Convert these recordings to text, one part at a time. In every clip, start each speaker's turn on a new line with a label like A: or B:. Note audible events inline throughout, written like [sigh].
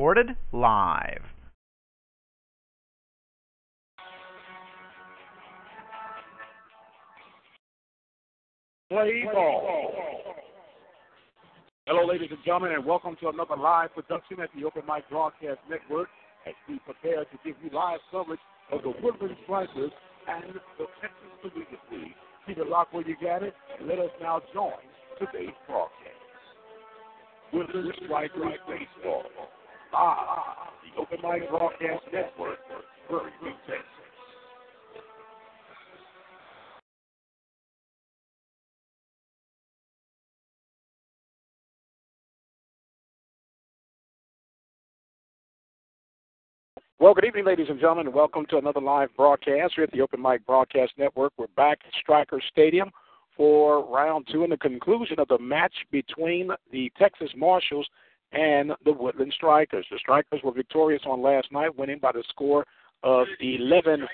A: Recorded live.
B: Play ball. Hello, ladies and gentlemen, and welcome to another live production at the Open Mic Broadcast Network as we prepare to give you live coverage of the Woodland Strikers and the Texas Collegiate League. Keep it locked where you got it, and let us now join today's broadcast. Woodland Strikers Baseball. Ah, the Open Mic Broadcast Network, Prairie View, Texas. Well, good evening, ladies and gentlemen, and welcome to another live broadcast here at the Open Mic Broadcast Network. We're back at Striker Stadium for round two and the conclusion of the match between the Texas Marshals and the Woodland Strikers. The Strikers were victorious on last night, winning by the score of 11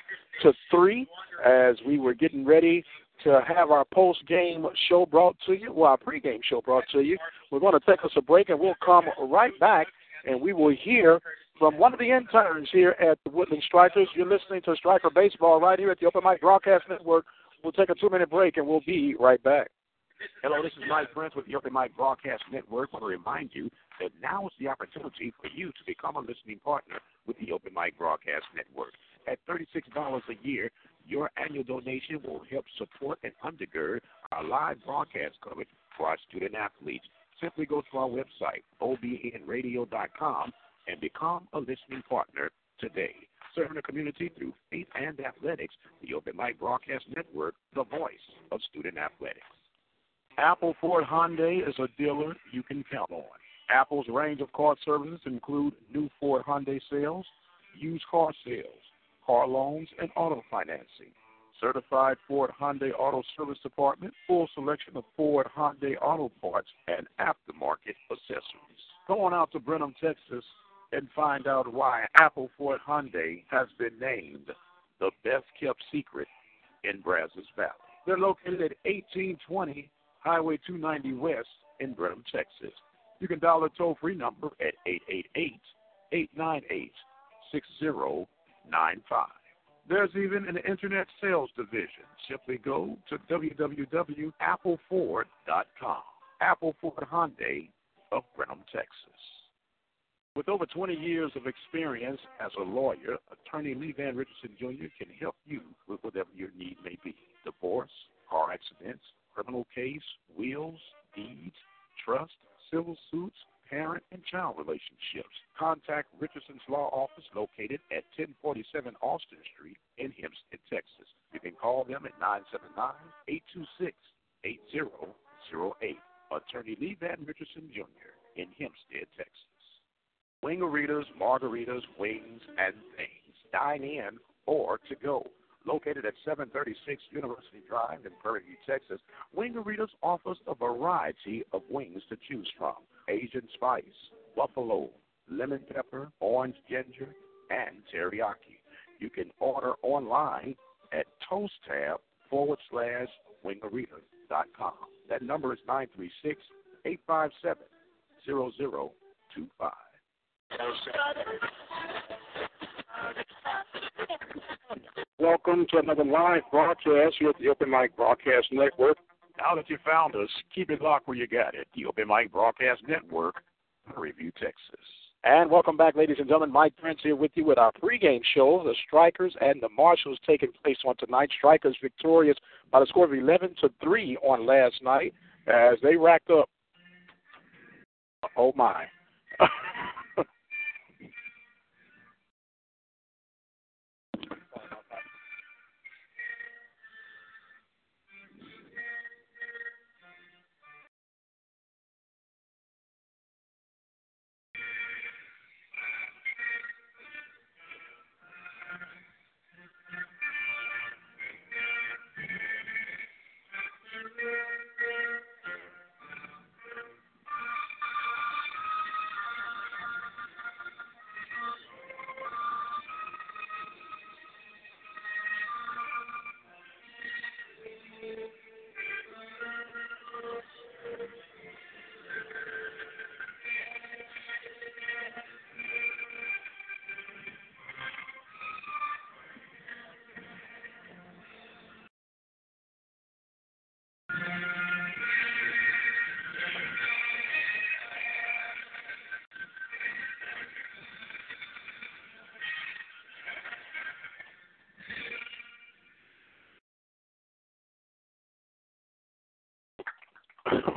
B: to 3 as we were getting ready to have our post game show brought to you, well, our pregame show brought to you. We're going to take us a break and we'll come right back and we will hear from one of the interns here at the Woodland Strikers. You're listening to Striker Baseball right here at the Open Mic Broadcast Network. We'll take a two minute break and we'll be right back. Hello, this is Mike Prince with the Open Mic Broadcast Network. I want to remind you that now is the opportunity for you to become a listening partner with the Open Mic Broadcast Network. At $36 a year, your annual donation will help support and undergird our live broadcast coverage for our student athletes. Simply go to our website, obnradio.com, and become a listening partner today. Serving the community through faith and athletics, the Open Mic Broadcast Network, the voice of student athletics. Apple Ford Hyundai is a dealer you can count on. Apple's range of car services include new Ford Hyundai sales, used car sales, car loans, and auto financing. Certified Ford Hyundai Auto Service Department, full selection of Ford Hyundai auto parts and aftermarket accessories. Go on out to Brenham, Texas, and find out why Apple Ford Hyundai has been named the best kept secret in Brazos Valley. They're located at 1820 Highway 290 West in Brenham, Texas. You can dial the toll free number at 888 898 6095. There's even an internet sales division. Simply go to www.appleford.com. Apple Ford Hyundai of Brenham, Texas. With over 20 years of experience as a lawyer, attorney Lee Van Richardson Jr. can help you with whatever your need may be divorce, car accidents, criminal case, wills, deeds, trust, civil suits, parent and child relationships. Contact Richardson's Law Office located at 1047 Austin Street in Hempstead, Texas. You can call them at 979 826 8008. Attorney Lee Van Richardson Jr. in Hempstead, Texas. Wingaritas, margaritas, wings, and things. Dine in or to go. Located at 736 University Drive in Prairie View, Texas, Wingaritas offers a variety of wings to choose from Asian spice, buffalo, lemon pepper, orange ginger, and teriyaki. You can order online at toasttab forward slash wingaritas.com. That number is 936 857 0025. Welcome to another live broadcast here at the Open Mic Broadcast Network. Now that you found us, keep it locked where you got it. The Open Mic Broadcast Network, Review, Texas. And welcome back, ladies and gentlemen. Mike Prince here with you with our pregame show. The Strikers and the Marshals taking place on tonight. Strikers victorious by the score of 11 to 3 on last night as they racked up. Oh, my. [laughs]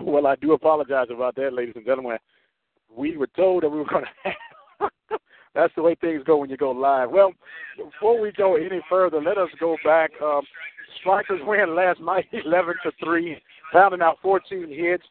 C: well, I do apologize about that, ladies and gentlemen. We were told that we were going [laughs] to. That's the way things go when you go live. Well, before we go any further, let us go back. Um, Strikers win last night, [laughs] 11 to three, pounding out 14 hits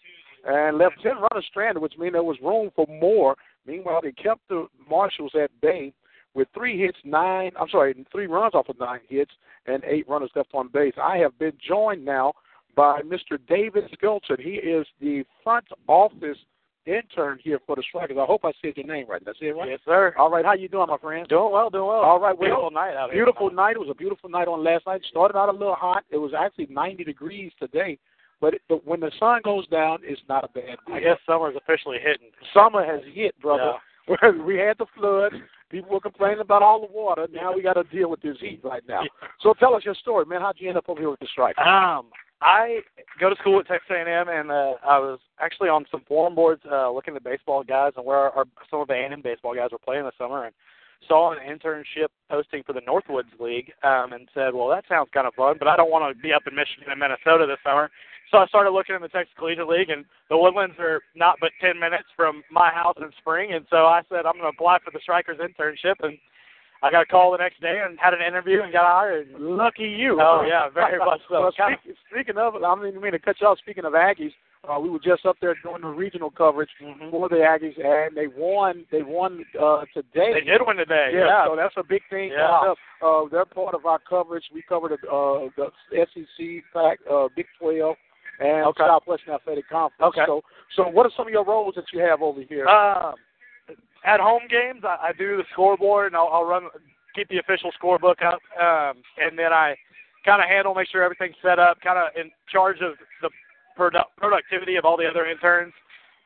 C: and left 10 runners stranded, which means there was room for more. Meanwhile, they kept the Marshals at bay with three hits, nine, I'm sorry, three runs off of nine hits, and eight runners left on base. I have been joined now by Mr. David Skelton. He is the front office intern here for the Strikers. I hope I said your name right. Did I say it right?
D: Yes, sir.
C: All right. How you doing, my friend?
D: Doing well, doing well.
C: All right. Well,
D: beautiful night out
C: here. Beautiful night. It was a beautiful night on last night. Started out a little hot. It was actually 90 degrees today. But, it, but when the sun goes down, it's not a bad day.
D: I guess summer's officially hitting.
C: Summer has hit, brother.
D: Yeah. [laughs]
C: we had the flood. People were complaining about all the water. Now we got to deal with this heat right now. [laughs] So tell us your story, man. How'd you end up over here with the strike?
D: Um, I go to school at Texas A&M, and uh, I was actually on some forum boards uh, looking at baseball guys and where our, our, some of the A&M baseball guys were playing this summer, and saw an internship posting for the Northwoods League, um, and said, "Well, that sounds kind of fun, but I don't want to be up in Michigan and Minnesota this summer." So I started looking in the Texas Collegiate League, and the Woodlands are not but 10 minutes from my house in spring. And so I said, I'm going to apply for the Strikers internship. And I got a call the next day and had an interview and got hired.
C: Lucky you.
D: Oh, yeah, very much so. [laughs]
C: well, speak, [laughs] speaking of, I didn't mean to cut you off. Speaking of Aggies, uh, we were just up there doing the regional coverage
D: mm-hmm.
C: for the Aggies, and they won. They won uh, today.
D: They did win today.
C: Yeah,
D: yeah.
C: so that's a big thing.
D: Yeah.
C: Uh, they're part of our coverage. We covered uh, the SEC, Pac, uh, Big 12, and
D: okay.
C: Southwestern Athletic Conference.
D: Okay.
C: So, so what are some of your roles that you have over here?
D: Um, at home games, I, I do the scoreboard, and I'll, I'll run, keep the official scorebook up, um, and then I kind of handle, make sure everything's set up, kind of in charge of the produ- productivity of all the other interns.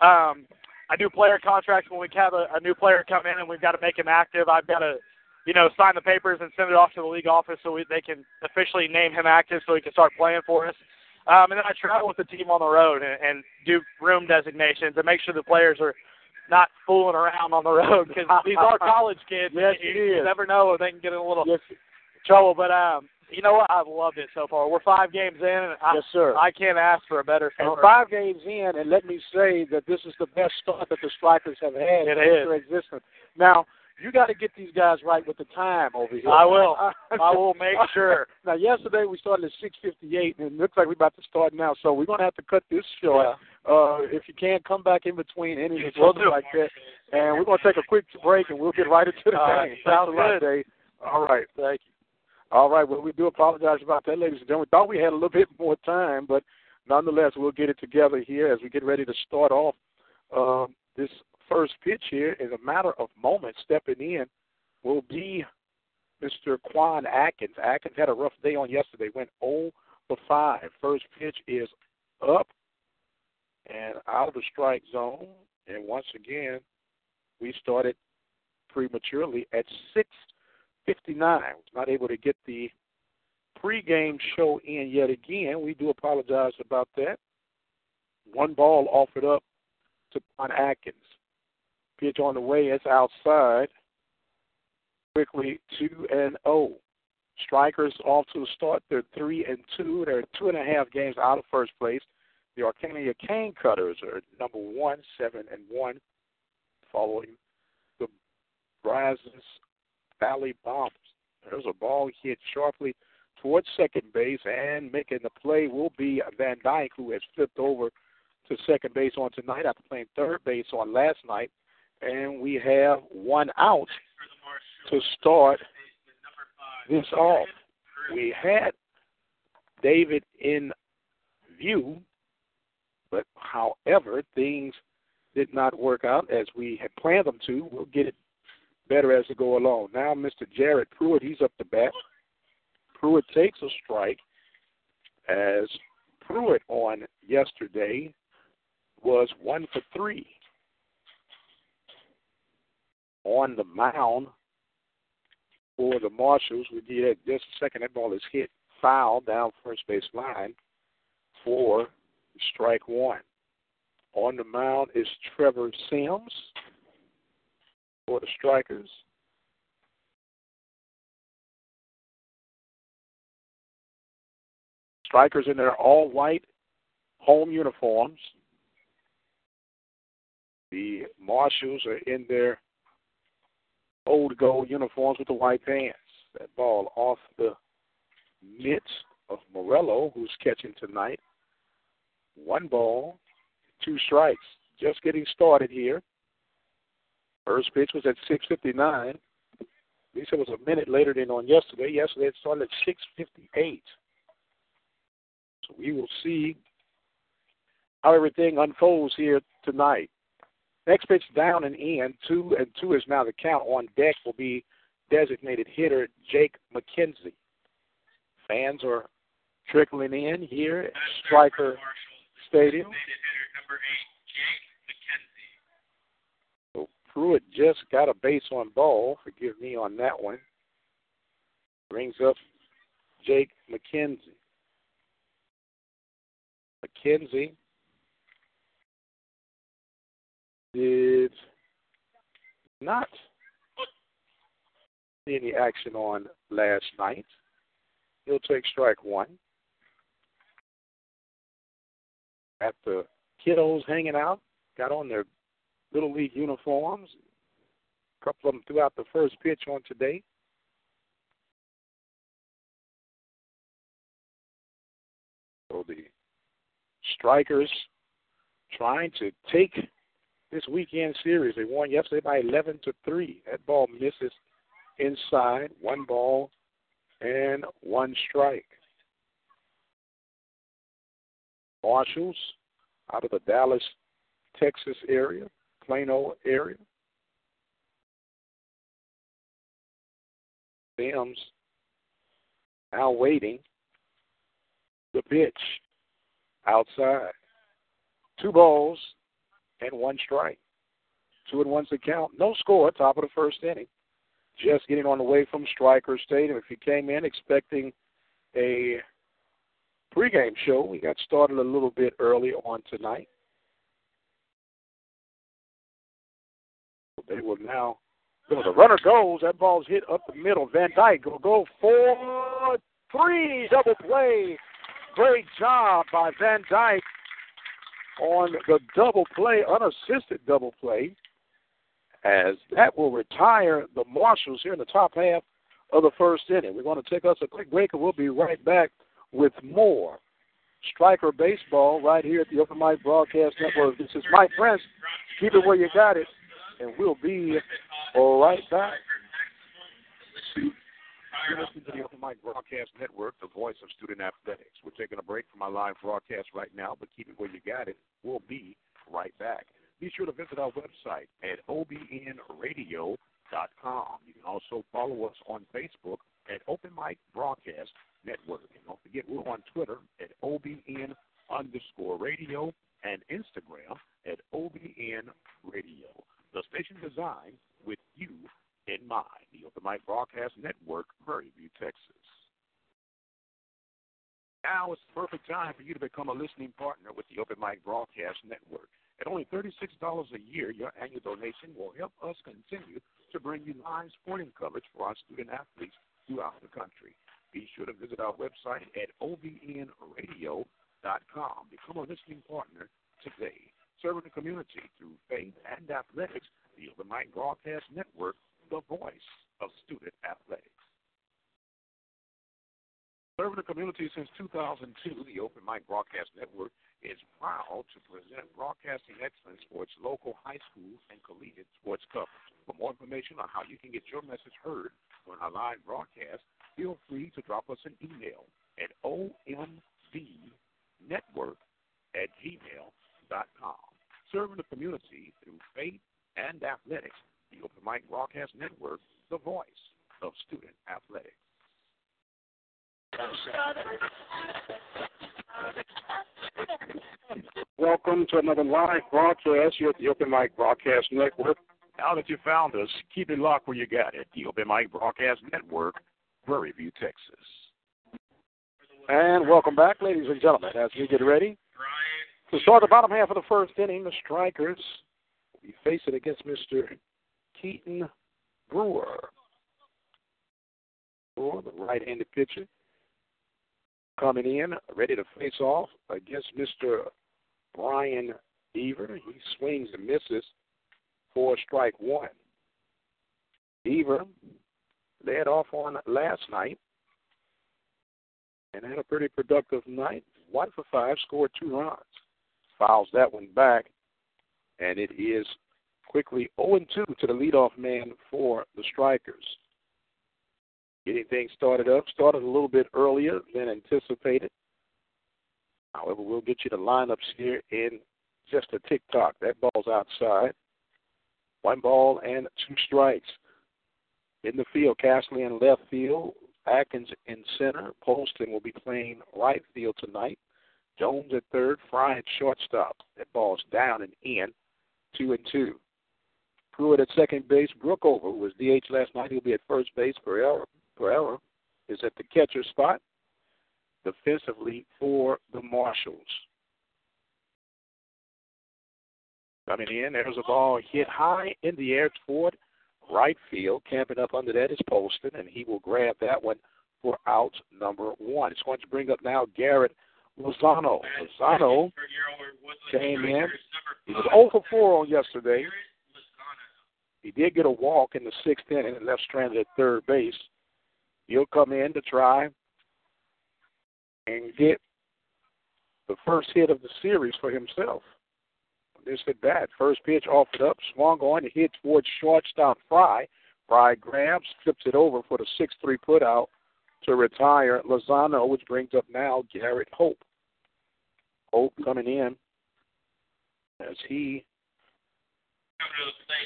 D: Um, I do player contracts when we have a, a new player come in and we've got to make him active. I've got to, you know, sign the papers and send it off to the league office so we, they can officially name him active so he can start playing for us. Um, and then I travel with the team on the road and, and do room designations and make sure the players are not fooling around on the road because [laughs] these are college kids.
C: Yes,
D: you, you never know if they can get in a little
C: yes,
D: trouble. But um, you know what? I've loved it so far. We're five games in, and I,
C: yes, sir.
D: I can't ask for a better
C: And
D: summer.
C: five games in, and let me say that this is the best start that the Strikers have had
D: It
C: in
D: is.
C: their existence. Now, you got to get these guys right with the time over here.
D: I will. I [laughs] will make sure.
C: Now, yesterday we started at 6:58, and it looks like we're about to start now. So we're gonna have to cut this short. Uh, if you can, come back in between innings or something like that. And we're gonna take a quick break, and we'll get right into the
D: All
C: game.
D: right. Sounds
C: lot,
D: good.
C: All right.
D: Thank you.
C: All right. Well, we do apologize about that, ladies and gentlemen. We thought we had a little bit more time, but nonetheless, we'll get it together here as we get ready to start off um, this first pitch here. In a matter of moments, stepping in will be Mr. Quan Atkins. Atkins had a rough day on yesterday. Went 0 for 5. First pitch is up and out of the strike zone. And once again, we started prematurely at 6:59. Was not able to get the pregame show in yet again. We do apologize about that. One ball offered up to Quan Atkins. Pitch on the way. It's outside. Quickly two and zero. Strikers off to the start. They're three and two. They're two and a half games out of first place. The Acadiana Cane Cutters are number one, seven and one, following the Brazos Valley Bombers. There's a ball hit sharply towards second base, and making the play will be Van Dyke, who has flipped over to second base on tonight after playing third base on last night. And we have one out to start this off. We had David in view, but however, things did not work out as we had planned them to. We'll get it better as we go along. Now, Mr. Jared Pruitt, he's up to bat. Pruitt takes a strike as Pruitt on yesterday was one for three. On the mound for the Marshals, we did just a second. That ball is hit foul down first base line for strike one. On the mound is Trevor Sims for the Strikers. Strikers in their all white home uniforms. The Marshals are in their old gold uniforms with the white pants. That ball off the mitts of Murillo, who's catching tonight. One ball, two strikes. Just getting started here. First pitch was at 6:59. At it was a minute later than on yesterday. Yesterday it started at 6:58. So we will see how everything unfolds here tonight. Next pitch down and in. Two and two is now the count. On deck will be designated hitter Jake McKenzie. Fans are trickling in here Striker Stadium. So Pruitt just got a base on ball. Forgive me on that one. Brings up Jake McKenzie. McKenzie did not see any action on last night. He'll take strike one. At the kiddos hanging out, got on their little league uniforms. A couple of them threw out the first pitch on today. So the strikers trying to take this weekend series. They won yesterday by 11 to 3. That ball misses inside, one ball and one strike. Marshals out of the Dallas, Texas area, Plano area. Sims now waiting the pitch outside. Two balls and one strike. Two and one's the count. No score, top of the first inning. Just getting on the way from Striker Stadium. If you came in expecting a pregame show, we got started a little bit early on tonight. They will now. The runner goes. That ball's hit up the middle. Van Dyke will go for three. Double play. Great job by Van Dyke on the double play, unassisted double play, as that will retire the Marshals here in the top half of the first inning. We're going to take us a quick break, and we'll be right back with more Striker Baseball right here at the Open Mic Broadcast Network. This is Mike Prince. Keep it where you got it, and we'll be right back. You're listening to the Open Mic Broadcast Network, the voice of student athletics. We're taking a break from our live broadcast right now, but keep it where you got it. We'll be right back. Be sure to visit our website at obnradio.com. You can also follow us on Facebook at Open Mic Broadcast Network. And don't forget, we're on Twitter at OBN underscore radio and Instagram at OBN Radio. The station designed with you in mind. The Open Mic Broadcast Network, Prairie View, Texas. Now is the perfect time for you to become a listening partner with the Open Mic Broadcast Network. At only $36 a year, your annual donation will help us continue to bring you live sporting coverage for our student athletes throughout the country. Be sure to visit our website at obnradio.com. Become a listening partner today. Serving the community through faith and athletics, the Open Mic Broadcast Network the voice of student athletics. Serving the community since 2002, the Open Mic Broadcast Network is proud to present broadcasting excellence for its local high school and collegiate sports coverage. For more information on how you can get your message heard on our live broadcast, feel free to drop us an email at ombnetwork at gmail.com. Serving the community through faith and athletics the Open Mic Broadcast Network, the voice of student athletics. Welcome to another live broadcast here at the Open Mic Broadcast Network. Now that you found us, keep it locked where you got it. The Open Mic Broadcast Network, Prairie View, Texas. And welcome back, ladies and gentlemen, as we get ready to start the bottom half of the first inning. The Strikers will be facing against Mr. Keaton Brewer. Brewer, the right-handed pitcher. coming in, ready to face off against Mr. Brian Deaver. He swings and misses for strike one. Deaver led off on last night and had a pretty productive night. One for five, scored two runs. Fouls that one back, and it is quickly 0 2 to the leadoff man for the Strikers. Getting things started up, started a little bit earlier than anticipated. However, we'll get you the lineups here in just a tick tock. That ball's outside. One ball and two strikes. In the field, Castley in left field, Atkins in center. Poston will be playing right field tonight. Jones at third, Fry at shortstop. That ball's down and in, two and two. Pruitt at second base. Brookover, who was DH last night, he'll be at first base. Pereira, Pereira is at the catcher spot defensively for the Marshals. Coming in, there's a ball hit high in the air toward right field. Camping up under that is Poston, and he will grab that one for out number one. It's going to bring up now Garrett Lozano. Lozano came in. He was 0 for 4 on yesterday. He did get a walk in the sixth inning and left stranded at third base. He'll come in to try and get the first hit of the series for himself. This at bat. First pitch offered up, swung on, hit towards shortstop Fry. Fry grabs, flips it over for the 6 3 put out to retire Lozano, which brings up now Garrett Hope. Hope coming in as he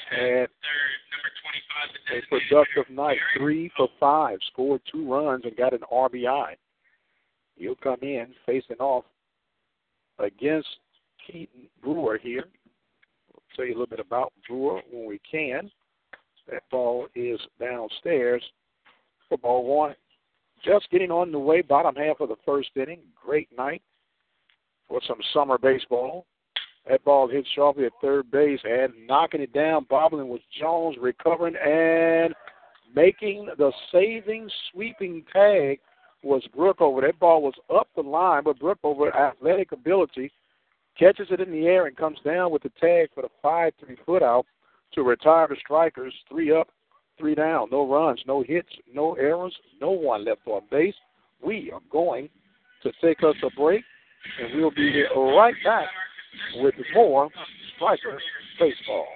C: had a productive night, three for five, scored two runs and got an RBI. He'll come in facing off against Keaton Brewer here. We'll tell you a little bit about Brewer when we can. That ball is downstairs for ball one. Just getting on the way, bottom half of the first inning. Great night for some summer baseball. That ball hit sharply at third base and knocking it down. Bobbling was Jones recovering and making the saving sweeping tag was Brookover. That ball was up the line, but Brookover, athletic ability, catches it in the air and comes down with the tag for the 5 3 foot out to retire the strikers. Three up, three down. No runs, no hits, no errors, no one left on base. We are going to take us a break, and we'll be here right back with more Striker Baseball.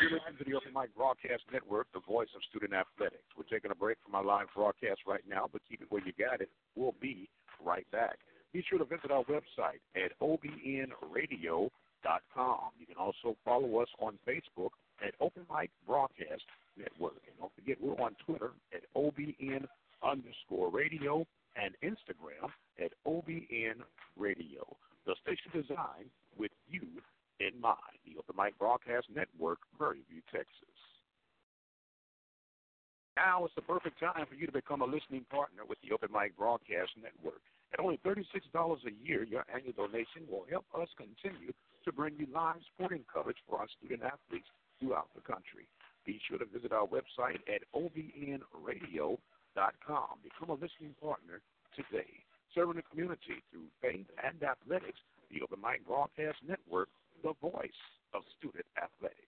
C: You're listening to the Open Mic Broadcast Network, the voice of student athletics. We're taking a break from our live broadcast right now, but keep it where you got it. We'll be right back. Be sure to visit our website at obnradio.com. You can also follow us on Facebook at Open Mic Broadcast Network. And don't forget, we're on Twitter at OBN underscore radio and Instagram at OBN Radio. The station designed with you in mind. The Open Mic Broadcast Network, Prairie View, Texas. Now is the perfect time for you to become a listening partner with the Open Mic Broadcast Network. At only $36 a year, your annual donation will help us continue to bring you live sporting coverage for our student athletes throughout the country. Be sure to visit our website at obnradio.com. Become a listening partner today. Serving the community through faith and athletics, the Open Mic Broadcast Network, the voice of student athletics.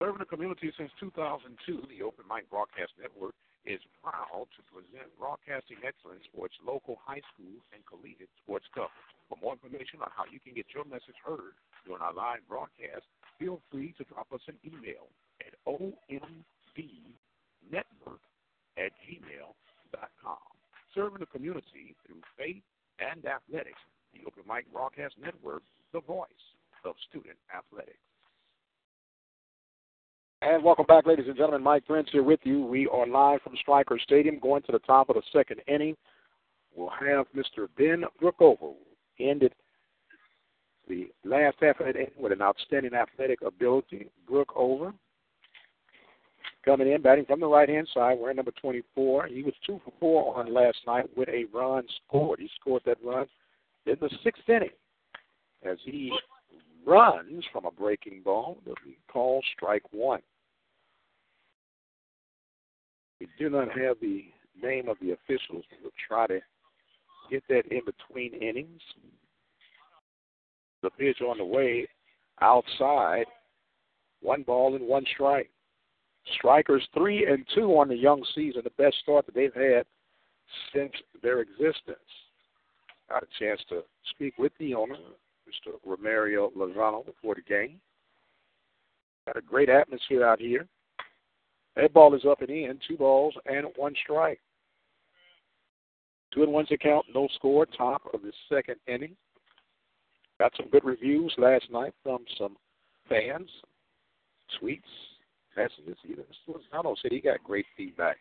C: Serving the community since 2002, the Open Mic Broadcast Network is proud to present broadcasting excellence for its local high school and collegiate sports coverage. For more information on how you can get your message heard during our live broadcast, feel free to drop us an email at ombnetwork at gmail.com. Serving the community through faith and athletics, the Open Mic Broadcast Network, the voice of student athletics. And welcome back, ladies and gentlemen. Mike Prince here with you. We are live from Striker Stadium, going to the top of the second inning. We'll have Mr. Ben Brookover ended the last half of that inning with an outstanding athletic ability. Brookover coming in, batting from the right hand side, wearing number 24. He was two for four on last night with a run scored. He scored that run in the sixth inning as he runs from a breaking ball. They'll be called strike one. We do not have the name of the officials. We'll try to get that in between innings. The pitch on the way outside. One ball and one strike. Strikers three and two on the young season, the best start that they've had since their existence. Got a chance to speak with the owner, Mr. Romario Lozano, before the game. Got a great atmosphere out here. That ball is up and in, two balls and one strike. Two and one's account, no score, top of the second inning. Got some good reviews last night from some fans, tweets, messages. Even Lozano said he got great feedback.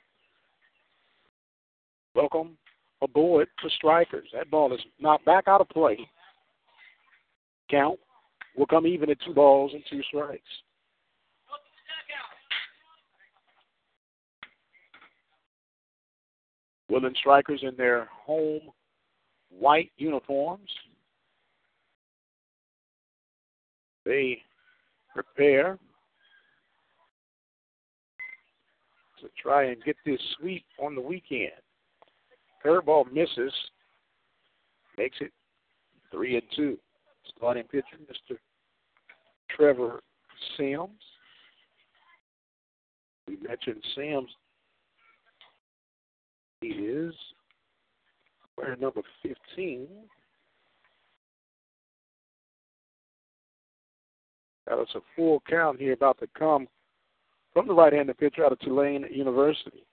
C: Welcome aboard the Strikers. That ball is knocked back out of play. Count will come even at two balls and two strikes. Woodland Strikers in their home white uniforms. They prepare to try and get this sweep on the weekend. Curveball misses, makes it three and two. Starting pitcher, Mr. Trevor Sims. We mentioned Sims. Is wearing number 15. That was a full count here about to come from the right-handed pitcher out of Tulane University.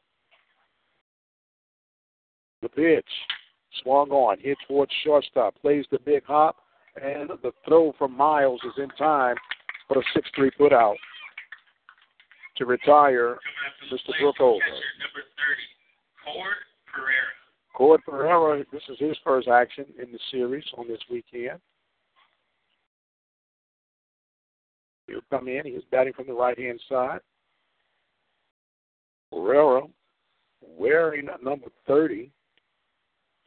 C: The pitch swung on, hit towards shortstop, plays the big hop, and the throw from Miles is in time for a 6-3 put out to retire Mr.
E: Number 30, Cord Pereira.
C: Cord Pereira, this is his first action in the series on this weekend. He'll come in. He's batting from the right hand side. Pereira wearing number 30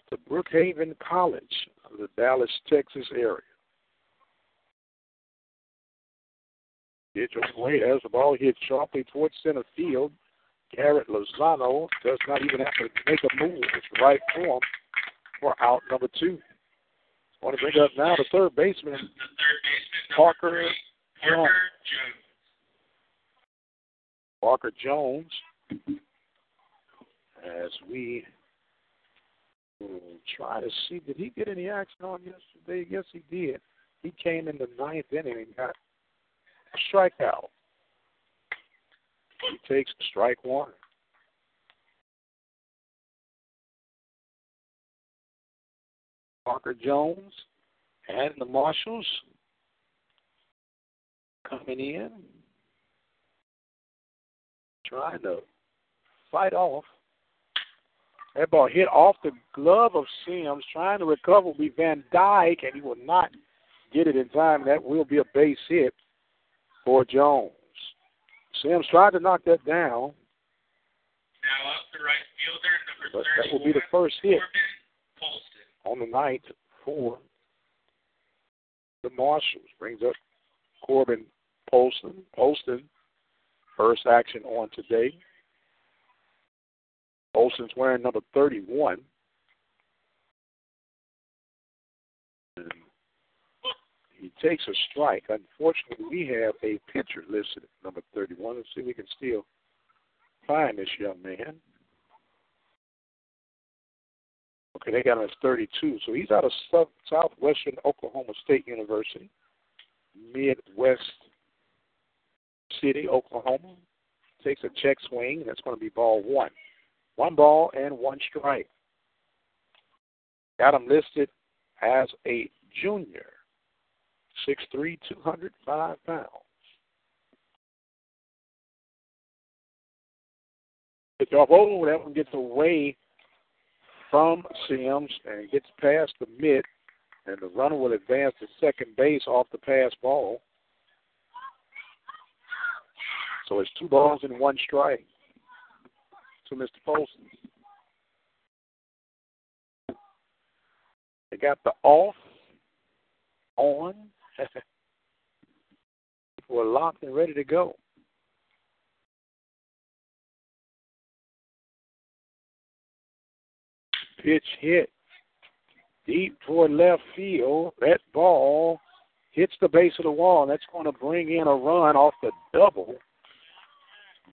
C: to Brookhaven College of the Dallas, Texas area. Pitch away as the ball hit sharply towards center field. Garrett Lozano does not even have to make a move. It's the right form for out number two. I want to bring up now the third baseman,
E: The third baseman,
C: Parker
E: Parker
C: Jones. Parker Jones, as we try to see, did he get any action on yesterday? Yes, he did. He came in the ninth inning and got a strikeout. He takes strike one. Parker Jones and the Marshals coming in, trying to fight off. That ball hit off the glove of Sims, trying to recover will be Van Dyke, and he will not get it in time. That will be a base hit for Jones. Sims tried to knock that down,
E: Now up the right fielder, number
C: that will be the first hit on the night for the Marshals. Brings up Corbin Polston. Polston, first action on today. Polston's wearing number 31. And he takes a strike. Unfortunately, we have a pitcher listed at number 31. Let's see if we can still find this young man. Okay, they got him as 32. So he's out of South, Southwestern Oklahoma State University, Midwest City, Oklahoma. Takes a check swing, that's going to be ball one. One ball and one strike. Got him listed as a junior, 6'3", 205 pounds. If y'all Jarbo, that one gets away from Sims and gets past the mid, and the runner will advance to second base off the pass ball. So it's two balls and one strike to Mr. Folsom. They got the off, on. [laughs] We're locked and ready to go. pitch hit deep toward left field. That ball hits the base of the wall, and that's going to bring in a run off the double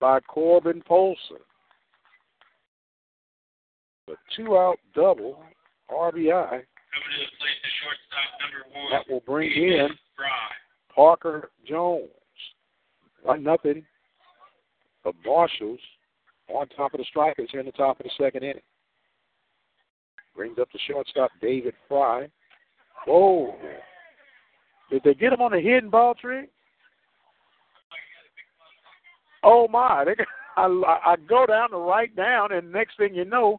C: by Corbin Polson. A two out double, RBI.
E: Coming to the plate, the shortstop number one.
C: That will bring in. Parker Jones. One nothing. The Marshals on top of the strikers here in the top of the second inning. Brings up the shortstop David Fry. Whoa. Did they get him on a hidden ball trick? Oh my! They, I, I go down to write down, and next thing you know,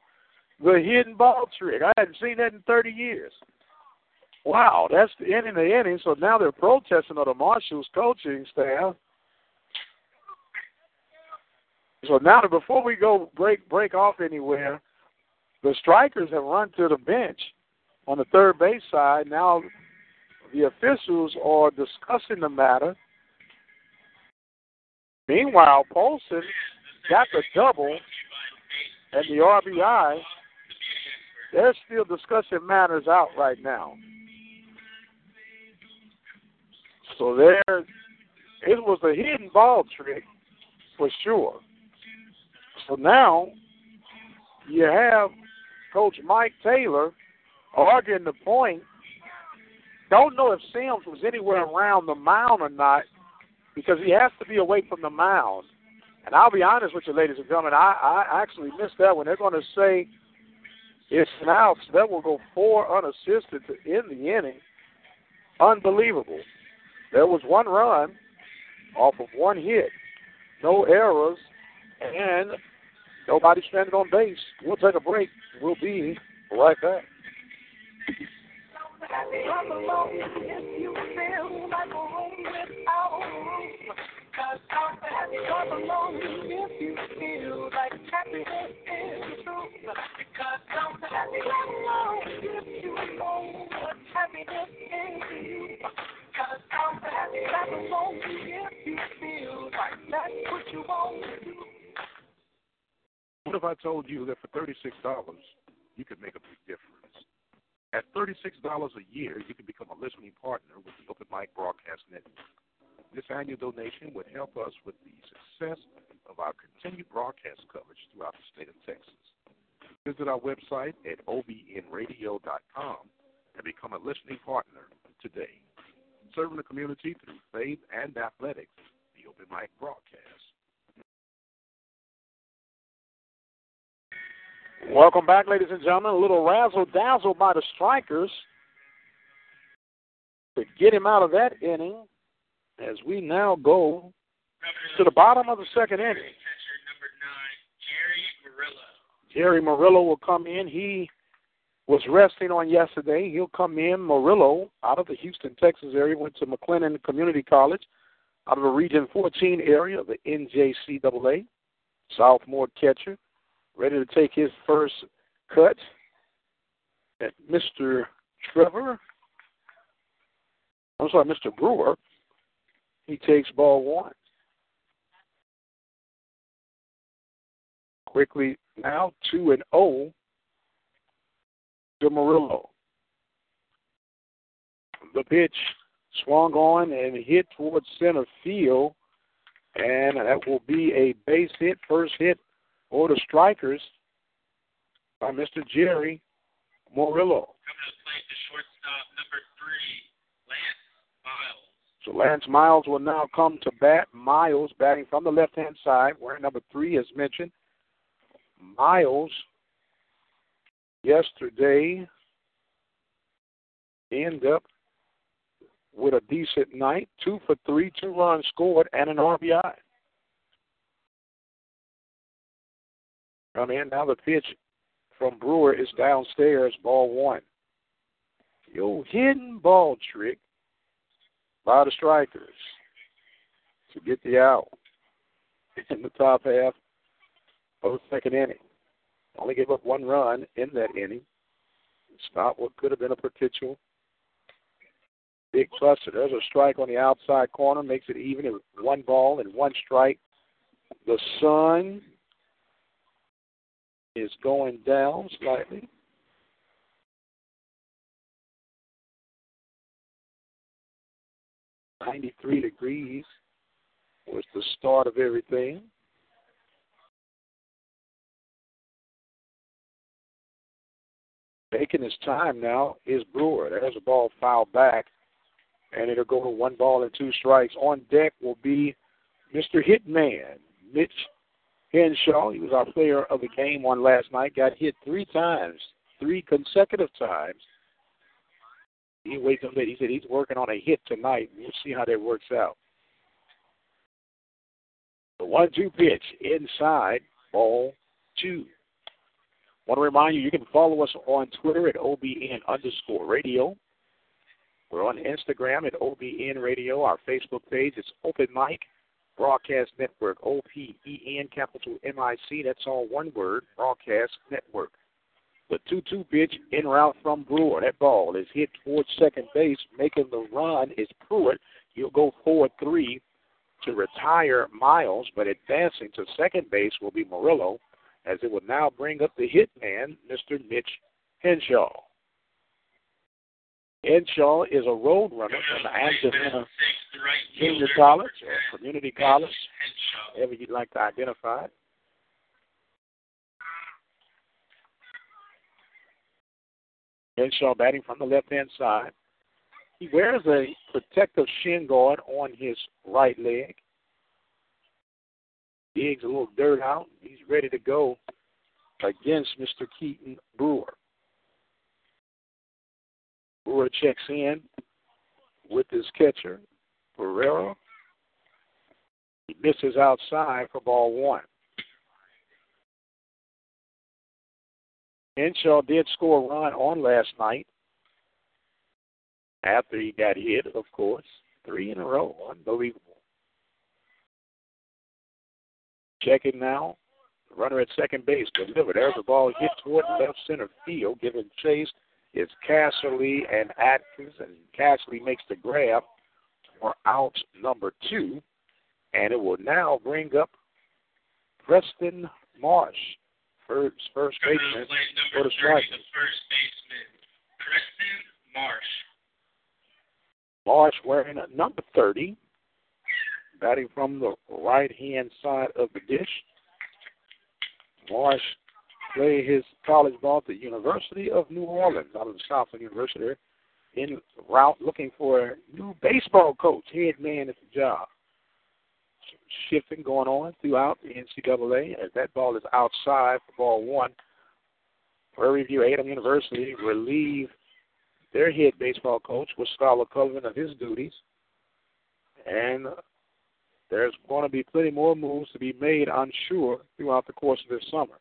C: the hidden ball trick. I hadn't seen that in 30 years. Wow, that's the end of the inning. So now they're protesting on the Marshals coaching staff. So now, before we go break break off anywhere, the strikers have run to the bench on the third base side. Now the officials are discussing the matter. Meanwhile, Polson got the double and the RBI. They're still discussing matters out right now. So there, it was a hidden ball trick for sure. So now you have Coach Mike Taylor arguing the point. Don't know if Sims was anywhere around the mound or not because he has to be away from the mound. And I'll be honest with you, ladies and gentlemen, I, I actually missed that when they're going to say it's out. That will go four unassisted to end the inning. Unbelievable. There was one run off of one hit, no errors, and nobody stranded on base. We'll take a break. We'll be right back.
F: Cause I'm happy, what if what
C: if I told you that for $36 you could make a big difference? At $36 a year, you can become a listening partner with the Open Mic Broadcast Network. This annual donation would help us with the success of our continued broadcast coverage throughout the state of Texas. Visit our website at obnradio.com and become a listening partner today. Serving the community through faith and athletics, the Open Mic Broadcast. Welcome back, ladies and gentlemen. A little razzle dazzle by the strikers to get him out of that inning as we now go to the bottom of the second inning.
E: Catcher number nine, Jerry Murillo.
C: Jerry Murillo will come in. He was resting on yesterday. He'll come in. Murillo, out of the Houston, Texas area, went to McLennan Community College, out of the Region 14 area of the NJCAA. Sophomore catcher, ready to take his first cut at Mr. Trevor. I'm sorry, Mr. Brewer. He takes ball one. Quickly now, 2 and 0 to Murillo. The pitch swung on and hit towards center field, and that will be a base hit, first hit for the strikers by Mr. Jerry Murillo.
E: Coming to plate, the shortstop number three, Lance Miles.
C: So Lance Miles will now come to bat. Miles batting from the left hand side, wearing number three as mentioned. Miles yesterday end up with a decent night. Two for three, two runs scored, and an RBI. Come in now. The pitch from Brewer is downstairs. Ball one. The hidden ball trick by the strikers to get the out in the top half of the second inning. Only gave up one run in that inning. Stop what could have been a potential big cluster. There's a strike on the outside corner, makes it even one ball and one strike. The sun is going down slightly. 93 degrees was the start of everything. Making his time now is Brewer. There's a ball fouled back, and it'll go to one ball and two strikes. On deck will be Mr. Hitman, Mitch Henshaw. He was our player of the game on last night. Got hit three times, three consecutive times. He waits up late. He said he's working on a hit tonight. We'll see how that works out. The one-two pitch inside, ball two. Want to remind you, you can follow us on Twitter at OBN underscore radio. We're on Instagram at OBN Radio. Our Facebook page is Open Mic Broadcast Network, O P E N capital M I C. That's all one word, Broadcast Network. The 2 2 pitch in route from Brewer. That ball is hit towards second base. Making the run is Pruitt. He'll go 4 3 to retire Miles, but advancing to second base will be Murillo, as it will now bring up the hit man, Mr. Mitch Henshaw. Henshaw is a road runner from Angelina Junior College or Community College, whatever you'd like to identify it. Henshaw batting from the left hand side. He wears a protective shin guard on his right leg. Digs a little dirt out. He's ready to go against Mr. Keaton Brewer. Brewer checks in with his catcher, Pereira. He misses outside for ball one. Henshaw did score a run on last night after he got hit, of course. Three in a row. Unbelievable. Checking now. Runner at second base delivered. There's a ball hit toward left center field. Giving chase is Casserly and Atkins, and Casserly makes the grab for out number two. And it will now bring up Preston Marsh, first, first baseman for the Strikers.
E: The first baseman, Preston Marsh.
C: Marsh wearing a number 30, batting from the right hand side of the dish. Marsh played his college ball at the University of New Orleans, out of the Southland University, in route looking for a new baseball coach, head man at the job. Shifting going on throughout the NCAA as that ball is outside for ball one. Prairie View A&M University relieve their head baseball coach with Scholar Cullivan of his duties. And there's going to be plenty more moves to be made, I'm sure, throughout the course of this summer.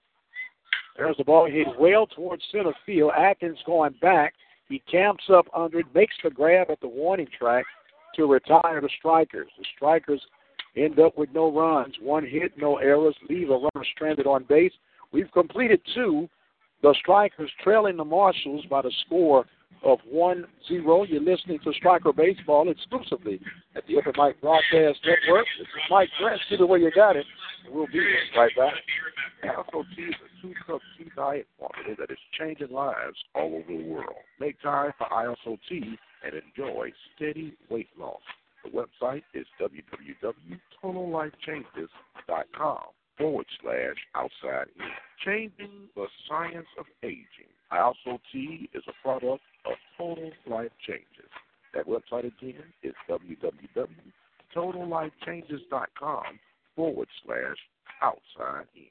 C: There's the ball hit well towards center field. Atkins going back. He camps up under it, makes the grab at the warning track to retire the strikers. The strikers end up with no runs, one hit, no errors, leave a runner stranded on base. We've completed two. The strikers trailing the Marshals by the score of 1 0. You're listening to Striker Baseball exclusively at the Open Mic Broadcast Network. This is Mike Grant. See the way you got it. We'll be right back. Alpha Tea is a two cup tea diet formula that is changing lives all over the world. Make time for Iaso Tea and enjoy steady weight loss. The website is www.totallifechanges.com forward slash outside in. Changing the science of aging. Iaso Tea is a product of Total Life Changes. That website again is www.totallifechanges.com forward slash outside in.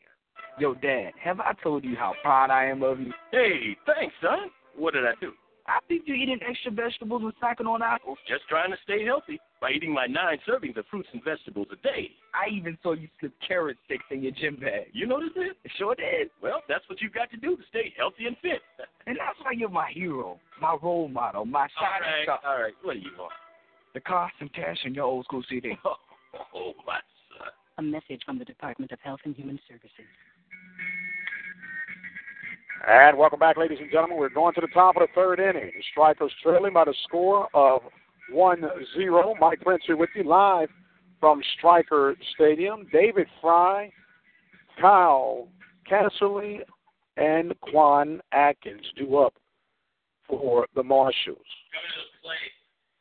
G: Yo, Dad, have I told you how proud I am of you?
H: Hey, thanks, son. What did I do?
G: I think you're eating extra vegetables and snacking on apples.
H: Just trying to stay healthy by eating my nine servings of fruits and vegetables a day.
G: I even saw you slip carrot sticks in your gym bag.
H: You noticed it?
G: Sure did.
H: Well, that's what you've got to do to stay healthy and fit. [laughs]
G: And that's why you're my hero, my role model, my
H: all
G: shining
H: right,
G: star.
H: all right. What do you want?
G: The car, some cash, in your old school CD.
H: Oh, [laughs] oh, my son.
I: A message from the Department of Health and Human Services.
C: And welcome back, ladies and gentlemen. We're going to the top of the third inning. The Strikers trailing by the score of 1 0. Mike Prince here with you live from Striker Stadium. David Fry, Kyle Casserly, and Quan Atkins do up for the Marshals.
E: Coming to the plate,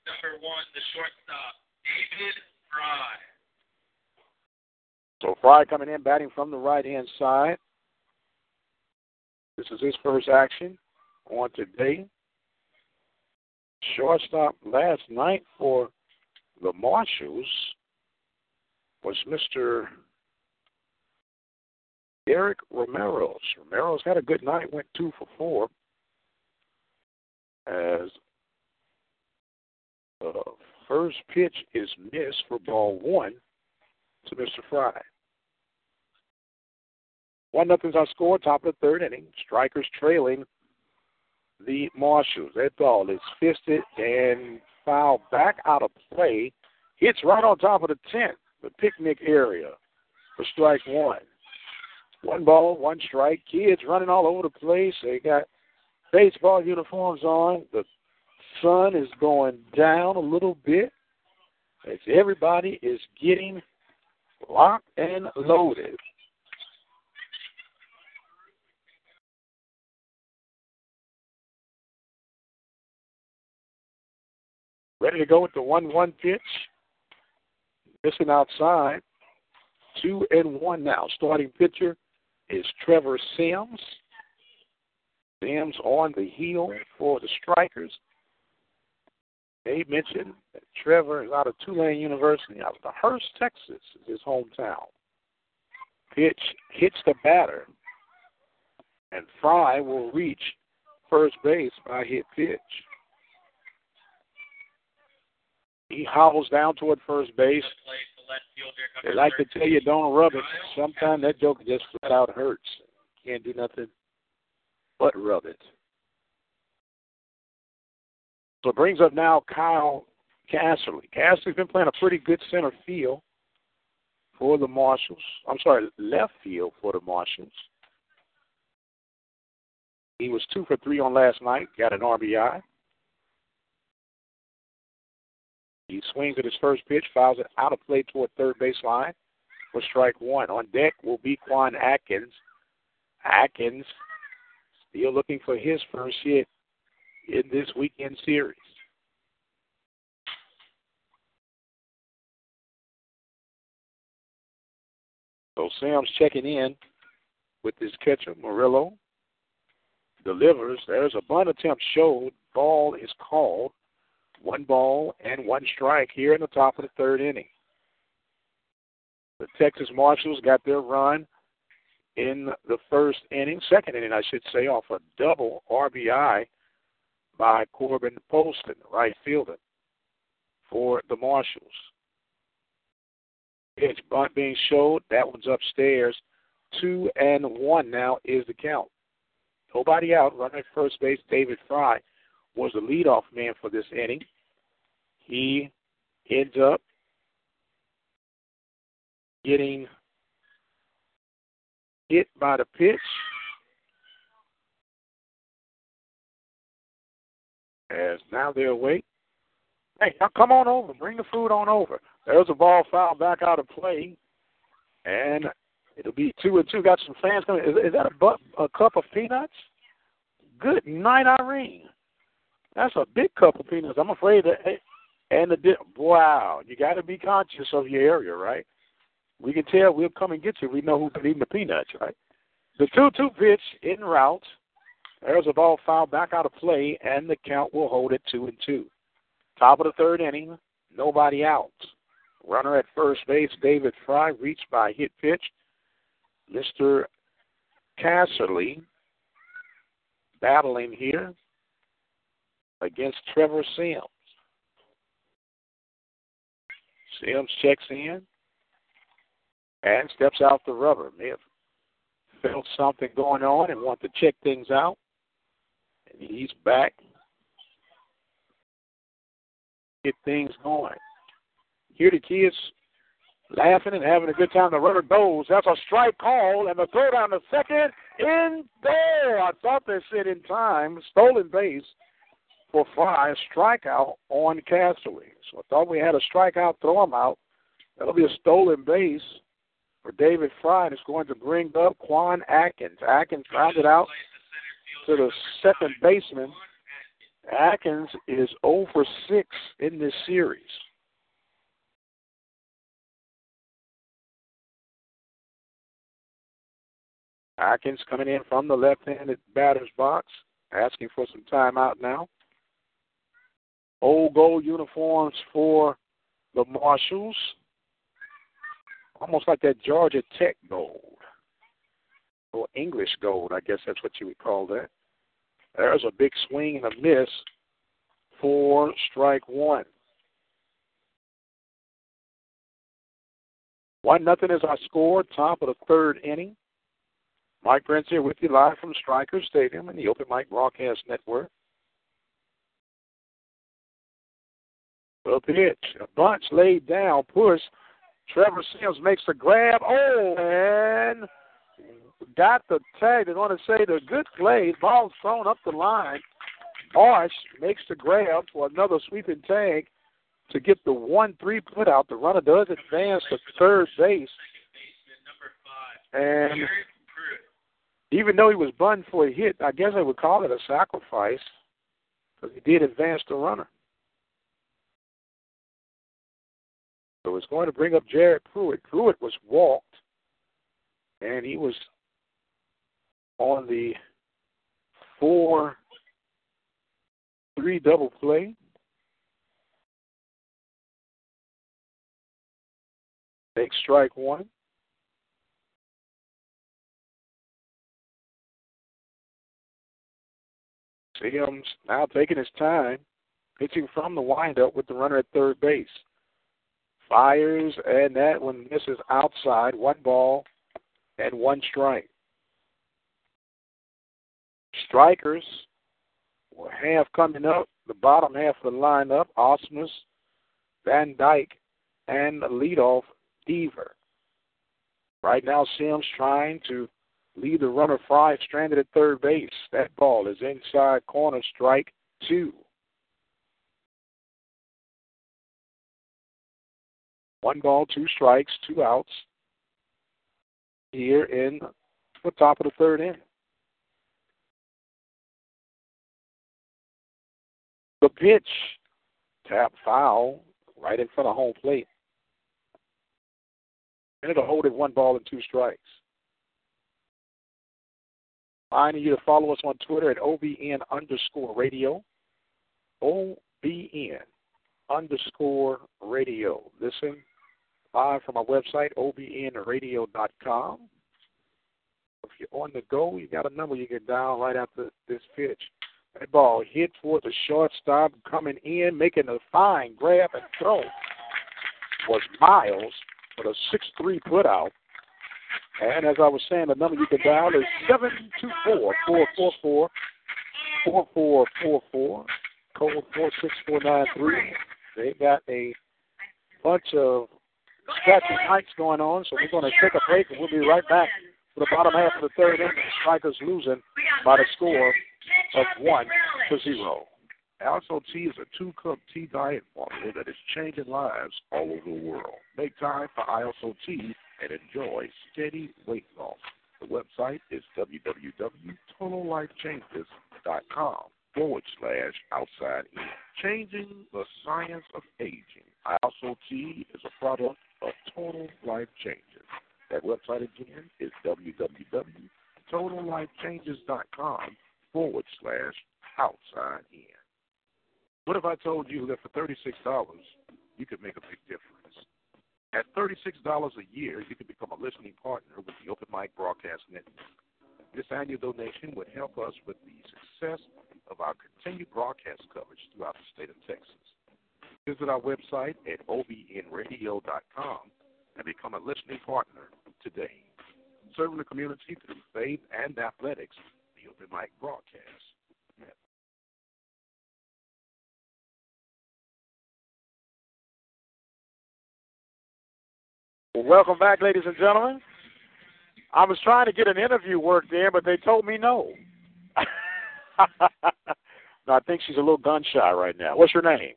E: number one, the shortstop, David Fry.
C: So Fry coming in, batting from the right hand side. This is his first action on today. Shortstop last night for the Marshals was Mr. Eric Romero's. Romero's had a good night, went two for four. As the first pitch is missed for ball one to Mr. Fry. One nothing's our score, top of the third inning. Strikers trailing the Marshals. That ball is fisted and fouled back out of play. Hits right on top of the tent, the picnic area for strike one. One ball, one strike. Kids running all over the place. They got baseball uniforms on. The sun is going down a little bit as everybody is getting locked and loaded. Ready to go with the 1 1 pitch. Missing outside. Two and one now. Starting pitcher is Trevor Sims. Sims on the heel for the Strikers. They mentioned that Trevor is out of Tulane University, out of the Hurst, Texas, is his hometown. Pitch hits the batter, and Fry will reach first base by hit pitch. He hobbles down toward first base. They like to tell you don't rub it. Sometimes that joke just flat out hurts. Can't do nothing but rub it. So it brings up now Kyle Casserly. Casserly's been playing a pretty good center field for the Marshals. I'm sorry, left field for the Marshals. He was two for three on last night, got an RBI. He swings at his first pitch, fouls it out of play toward third baseline for strike one. On deck will be Quan Atkins. Atkins still looking for his first hit in this weekend series. So Sims checking in with his catcher, Murillo. Delivers. There's a bunt attempt showed. Ball is called. One ball and one strike here in the top of the third inning. The Texas Marshals got their run in the first inning, second inning, I should say, off a double RBI by Corbin Polston, right fielder, for the Marshals. Pitch bunt being showed. That one's upstairs. Two and one now is the count. Nobody out. Running at first base, David Fry was the leadoff man for this inning. He ends up getting hit by the pitch. As now they're awake. Hey, now come on over. Bring the food on over. There's a ball foul back out of play. And it'll be two and two. Got some fans coming. Is, is that a, a cup of peanuts? Good night, Irene. That's a big cup of peanuts. I'm afraid that. And the di- wow, you got to be conscious of your area, right? We can tell. We'll come and get you. We know who's been eating the peanuts, right? The two-two pitch in route. There's a ball foul back out of play, and the count will hold at two and two. Top of the third inning, nobody out. Runner at first base, David Fry, reached by hit pitch. Mr. Casserly battling here against Trevor Sims. Sims checks in and steps out the rubber. May have felt something going on and want to check things out. And he's back. Get things going. Hear the kids laughing and having a good time. The runner goes. That's a strike call, and the throw down the second in there. I thought they said in time. Stolen base for Fry strikeout on Casserly. So I thought we had a strikeout, throw him out. That'll be a stolen base for David Fry, and it's going to bring up Quan Atkins. Atkins grounded out to the second baseman. Atkins is 0 for 6 in this series. Atkins coming in from the left handed batter's box, asking for some time out now. Old gold uniforms for the Marshals. Almost like that Georgia Tech gold. Or English gold, I guess that's what you would call that. There's a big swing and a miss for strike one. One nothing is our score, top of the third inning. Mike Prince here with you live from Striker Stadium and the Open Mic Broadcast Network. The pitch, a bunch laid down, push. Trevor Sims makes the grab. Oh, and got the tag. They're going to say the good play. Ball thrown up the line. Arch makes the grab for another sweeping tag to get the 1 3 put out. The runner does advance to third base. And even though he was bunned for a hit, I guess I would call it a sacrifice because he did advance the runner. So it's going to bring up Jared Pruitt. Pruitt was walked, and he was on the 4 3 double play. Take strike one. Sims now taking his time, pitching from the windup with the runner at third base. Fires, and that one misses outside. One ball and one strike. Strikers will have coming up, the bottom half of the lineup, Ausmus, Van Dyke, and leadoff Deaver. Right now, Sims trying to lead the runner five stranded at third base. That ball is inside corner, strike two. One ball, two strikes, two outs here in the top of the third inning. The pitch, tap foul, right in front of home plate. And it'll hold it one ball and two strikes. Reminding you to follow us on Twitter at OBN underscore radio. OBN underscore radio. Listen live from our website, obnradio.com. If you're on the go, you got a number you can dial right after this pitch. That ball hit toward the shortstop, coming in, making a fine grab and throw was Miles with a 6 3 put out. And as I was saying, the number you can dial is 724 444 4444, code 46493. They got a bunch of scratching hikes going on, so we're going to take a break and we'll be right back for the bottom half of the third inning. Strikers losing by the score of 1 to 0. Also, tea is a two cup tea diet formula that is changing lives all over the world. Make time for Iaso Tea and enjoy steady weight loss. The website is www.totallifechanges.com forward slash outside in. Changing the science of aging. ISO tea is a product of Total Life Changes. That website again is www.totallifechanges.com forward slash outside in. What if I told you that for $36 you could make a big difference? At $36 a year, you could become a listening partner with the Open Mic Broadcast Network. This annual donation would help us with the success of our continued broadcast coverage throughout the state of Texas. Visit our website at obnradio.com and become a listening partner today. Serving the community through faith and athletics, the Open Mic Broadcast. Welcome back, ladies and gentlemen. I was trying to get an interview worked in, but they told me no. [laughs] no. I think she's a little gun shy right now. What's your name?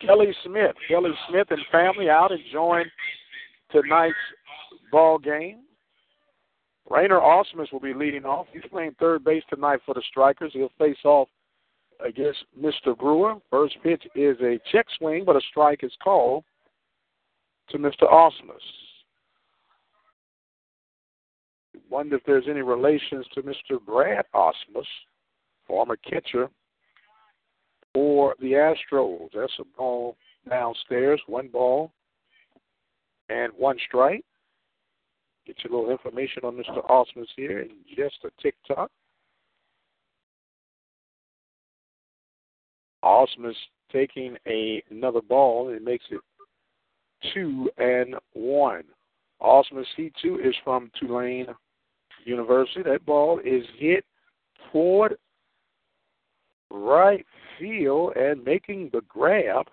C: Kelly Smith. Kelly Smith and family out enjoying tonight's ball game. Rainer Ausmus will be leading off. He's playing third base tonight for the Strikers. He'll face off against Mr. Brewer. First pitch is a check swing, but a strike is called to Mr. Ausmus. Wonder if there's any relations to Mr. Brad Ausmus, former catcher for the Astros. That's a ball downstairs, one ball and one strike. Get you a little information on Mr. Ausmus here in just a tick tock. Ausmus taking a, another ball and it makes it two and one. Ausmus C2 is from Tulane University. That ball is hit toward right field and making the grab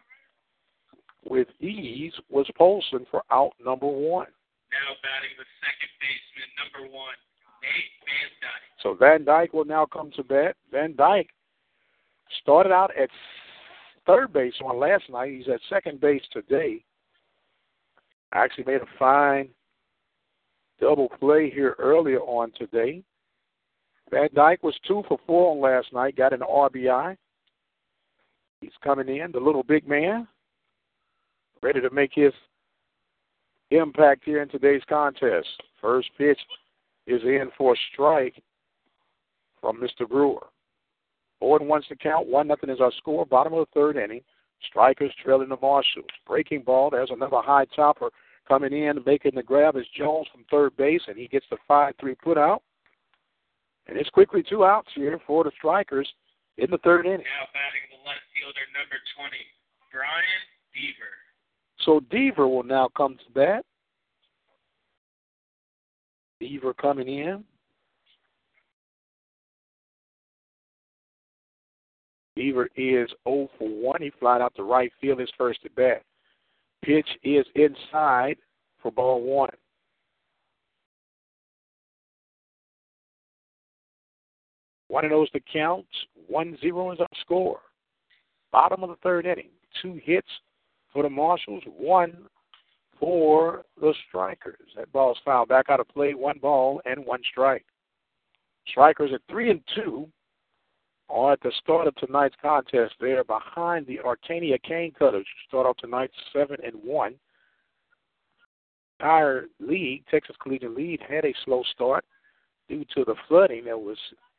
C: with ease was Polson for out number one.
E: Now batting the second baseman, number one, Nate Van Dyke.
C: So Van Dyke will now come to bat. Van Dyke started out at third base on last night. He's at second base today. Actually made a fine double play here earlier on today. Van Dyke was two for four on last night, got an RBI. He's coming in, the little big man, ready to make his impact here in today's contest. First pitch is in for a strike from Mr. Brewer. And one's the count. One nothing is our score. Bottom of the third inning. Strikers trailing the Marshals. Breaking ball. There's another high topper coming in, making the grab is Jones from third base, and he gets the five-three put out. And it's quickly two outs here for the Strikers in the third inning.
E: Now batting the left fielder, number 20, Brian Deaver.
C: So Deaver will now come to bat. Deaver coming in. Deaver is 0 for 1. He flied out to right field his first at bat. Pitch is inside for ball one. One of oh those to count. One zero is our score. Bottom of the third inning. Two hits for the Marshals, one for the Strikers. That ball's fouled back out of play. One ball and one strike. Strikers at three and two are at the start of tonight's contest. They are behind the Acadiana Cane Cutters, who start off tonight seven and one. Our league, Texas Collegiate League, had a slow start due to the flooding that was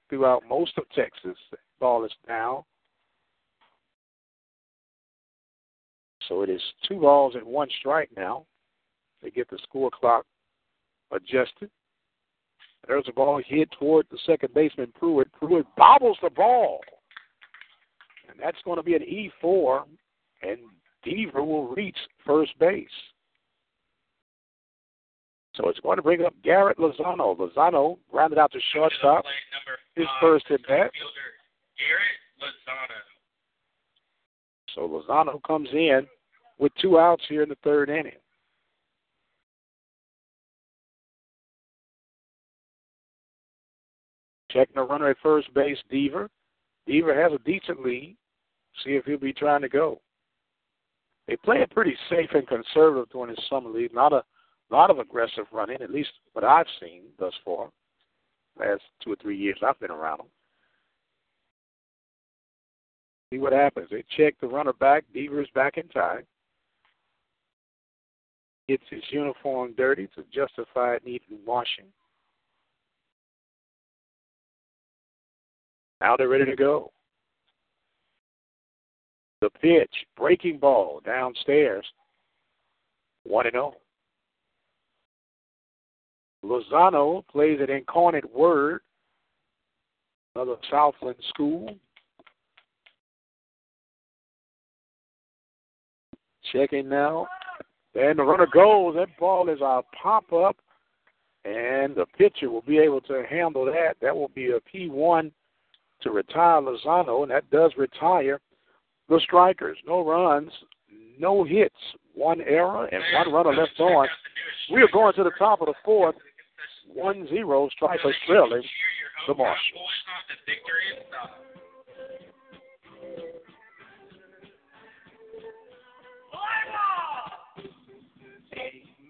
C: throughout most of Texas. Ball is down. So it is two balls and one strike now. They get the score clock adjusted. There's a ball hit toward the second baseman, Pruitt. Pruitt bobbles the ball. And that's going to be an E4, and Deaver will reach first base. So it's going to bring up Garrett Lozano. Lozano rounded out the shortstop. His first at bat.
E: Garrett Lozano.
C: So Lozano comes in with two outs here in the third inning. Checking the runner at first base, Deaver. Deaver has a decent lead. See if he'll be trying to go. They play it pretty safe and conservative during this summer league. Not a lot of aggressive running, at least what I've seen thus far. Last two or three years I've been around them. See what happens. They check the runner back. Deaver is back in time. Gets his uniform dirty to justify it needing washing. Now they're ready to go. The pitch, breaking ball downstairs. 1 and 0. Lozano plays at Incarnate Word, another Southland school. Checking now. And the runner goes. That ball is a pop up, and the pitcher will be able to handle that. That will be a P1 to retire Lozano, and that does retire the strikers. No runs, no hits, one error, and one runner left on. We are going to the top of the fourth. 1 0 strikers trailing the Marshals.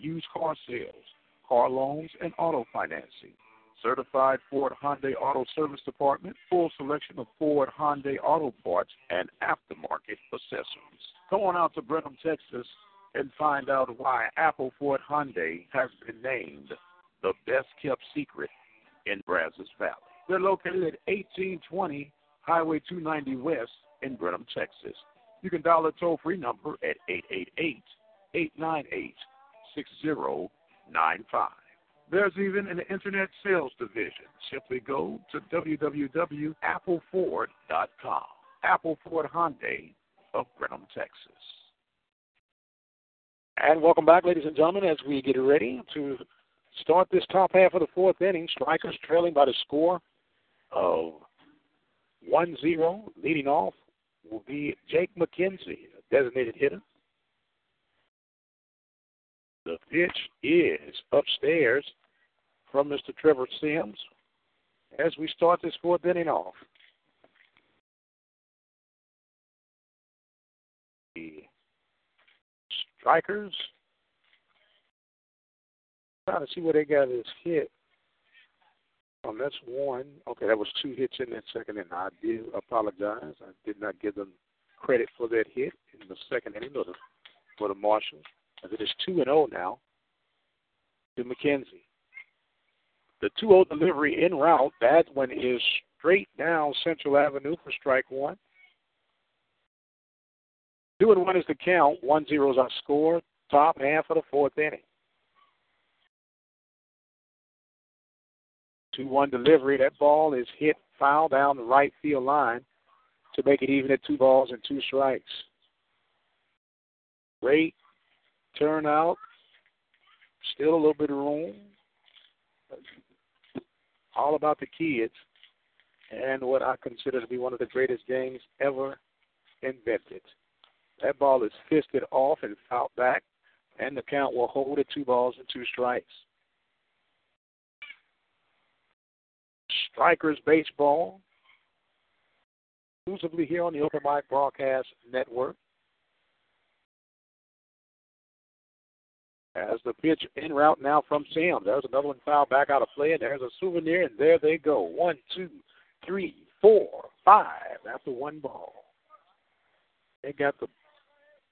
C: used car sales, car loans, and auto financing. Certified Ford Hyundai Auto Service Department, full selection of Ford Hyundai auto parts and aftermarket accessories. Come on out to Brenham, Texas, and find out why Apple Ford Hyundai has been named the best kept secret in Brazos Valley. They're located at 1820 Highway 290 West in Brenham, Texas. You can dial the toll free number at 888 898 6095. There's even an internet sales division. Simply go to www.appleford.com. Apple Ford Hyundai of Brenham, Texas. And welcome back, ladies and gentlemen, as we get ready to start this top half of the fourth inning. Strikers trailing by the score of 1 0. Leading off will be Jake McKenzie, a designated hitter. The pitch is upstairs from Mr. Trevor Sims as we start this fourth inning off. The strikers trying to see where they got this hit. Um, that's one. Okay, that was two hits in that second inning. I do apologize. I did not give them credit for that hit in the second inning for the, for the Marshals. It is two and zero now to McKenzie. The 2-0 delivery in route. That one is straight down Central Avenue for strike one. Two and one is the count. One zero is our score. Top half of the fourth inning. 2 1 delivery. That ball is hit foul down the right field line to make it even at two balls and two strikes. Great turnout. Still a little bit of room. All about the kids and what I consider to be one of the greatest games ever invented. That ball is fisted off and fouled back, and the count will hold at two balls and two strikes. Strikers Baseball, exclusively here on the Open Mic Broadcast Network. As the pitch in route now from Sam. There's another one foul back out of play, and there's a souvenir, and there they go. One, two, three, four, five after one ball. They got the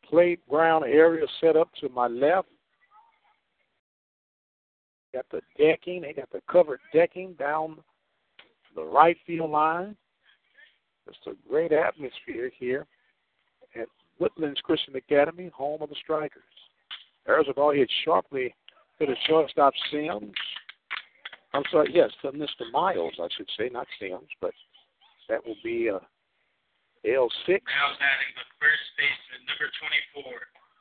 C: plate ground area set up to my left. Got the decking. They got the covered decking down the right field line. It's a great atmosphere here at Woodlands Christian Academy, home of the Strikers. There's a ball hit sharply to the shortstop Sims. I'm sorry, yes, to Mr. Miles, I should say, not Sims, but that will be uh, L6.
E: Now batting the first baseman, number 24,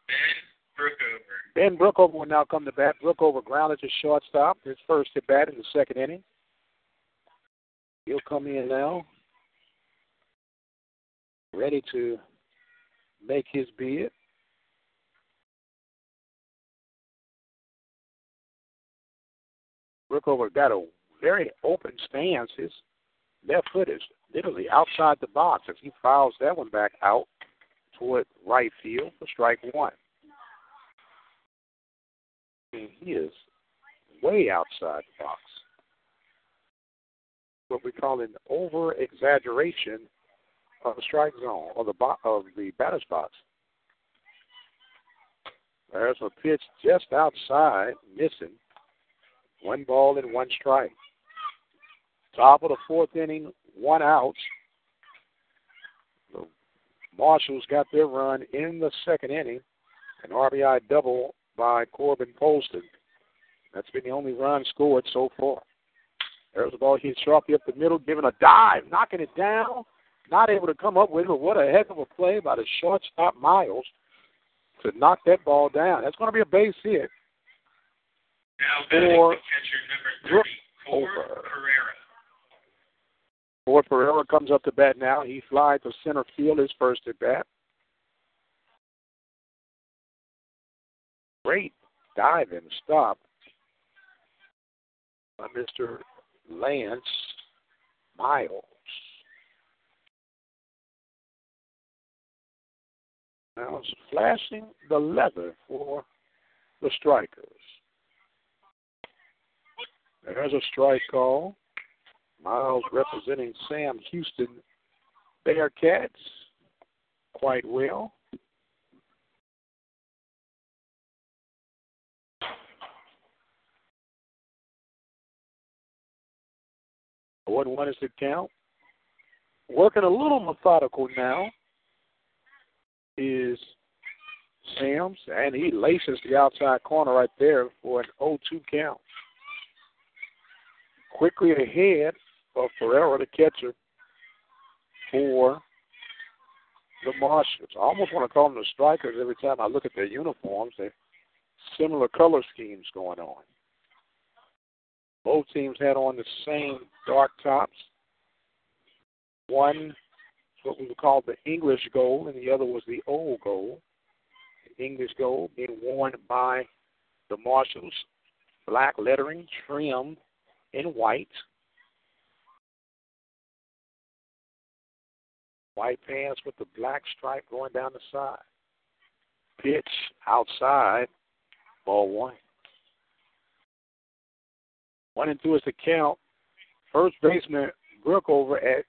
E: Ben Brookover.
C: Ben Brookover will now come to bat. Brookover grounded to shortstop, his first at bat in the second inning. He'll come in now, ready to make his bid. Brookover got a very open stance. His left foot is literally outside the box as he fouls that one back out toward right field for strike one. And he is way outside the box. What we call an over exaggeration of the strike zone or the bo- of the batter's box. There's a pitch just outside, missing. One ball and one strike. Top of the fourth inning, one out. The Marshals got their run in the second inning, an RBI double by Corbin Polston. That's been the only run scored so far. There's the ball hit sharply up the middle, giving a dive, knocking it down. Not able to come up with it, but what a heck of a play by the shortstop Miles to knock that ball down. That's going to be a base hit
E: or
C: over.
E: Pereira.
C: Boy Pereira comes up to bat now. He flies to center field his first at bat. Great dive and stop by Mr. Lance Miles. Now it's flashing the leather for the strikers. There's a strike call. Miles representing Sam Houston Bearcats quite well. One one is the count. Working a little methodical now is Sims, and he laces the outside corner right there for an 0-2 count. Quickly ahead of Pereira, the catcher, for the Marshals. I almost want to call them the Strikers every time I look at their uniforms. They're similar color schemes going on. Both teams had on the same dark tops. One what we would call the English gold, and the other was the old gold. The English gold being worn by the Marshals. black lettering trimmed in white. White pants with the black stripe going down the side. Pitch outside, ball one. One and two is the count. First baseman Brookover at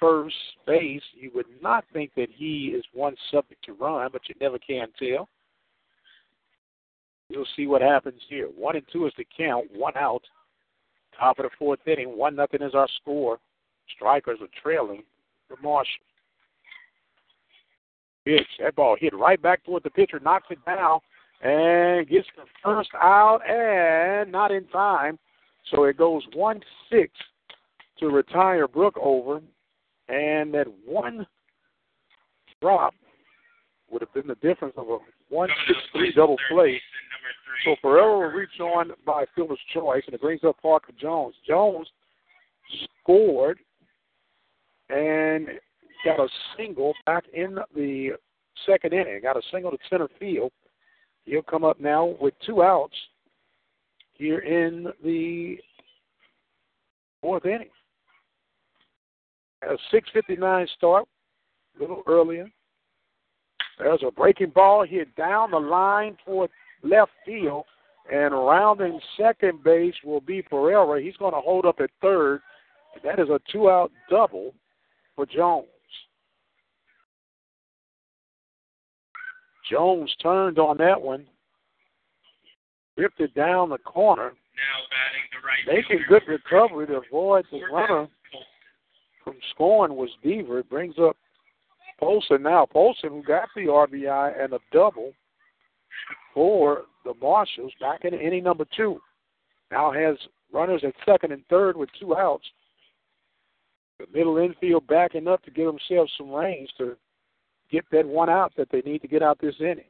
C: first base. You would not think that he is one subject to run, but you never can tell. You'll see what happens here. One and two is the count. One out. Top of the fourth inning. One nothing is our score. Strikers are trailing the Marshall. Pitch. That ball hit right back toward the pitcher. Knocks it down and gets the first out and not in time. So it goes one six to retire Brookover, and that one drop would have been the difference of a one six three double play. So Pereira will on by fielder's choice, and it brings up Parker Jones. Jones scored and got a single back in the second inning. Got a single to center field. He'll come up now with two outs here in the fourth inning. A 6:59 start, a little earlier. There's a breaking ball hit down the line toward left field, and rounding second base will be Pereira. He's going to hold up at third. That is a two-out double for Jones. Jones turned on that one, ripped it down the corner, making good recovery to avoid the runner from scoring was Deaver. It brings up Polson now. Polson, who got the RBI and a double for the Marshals back in inning number two, now has runners at second and third with two outs. The middle infield backing up to give themselves some range to get that one out that they need to get out this inning.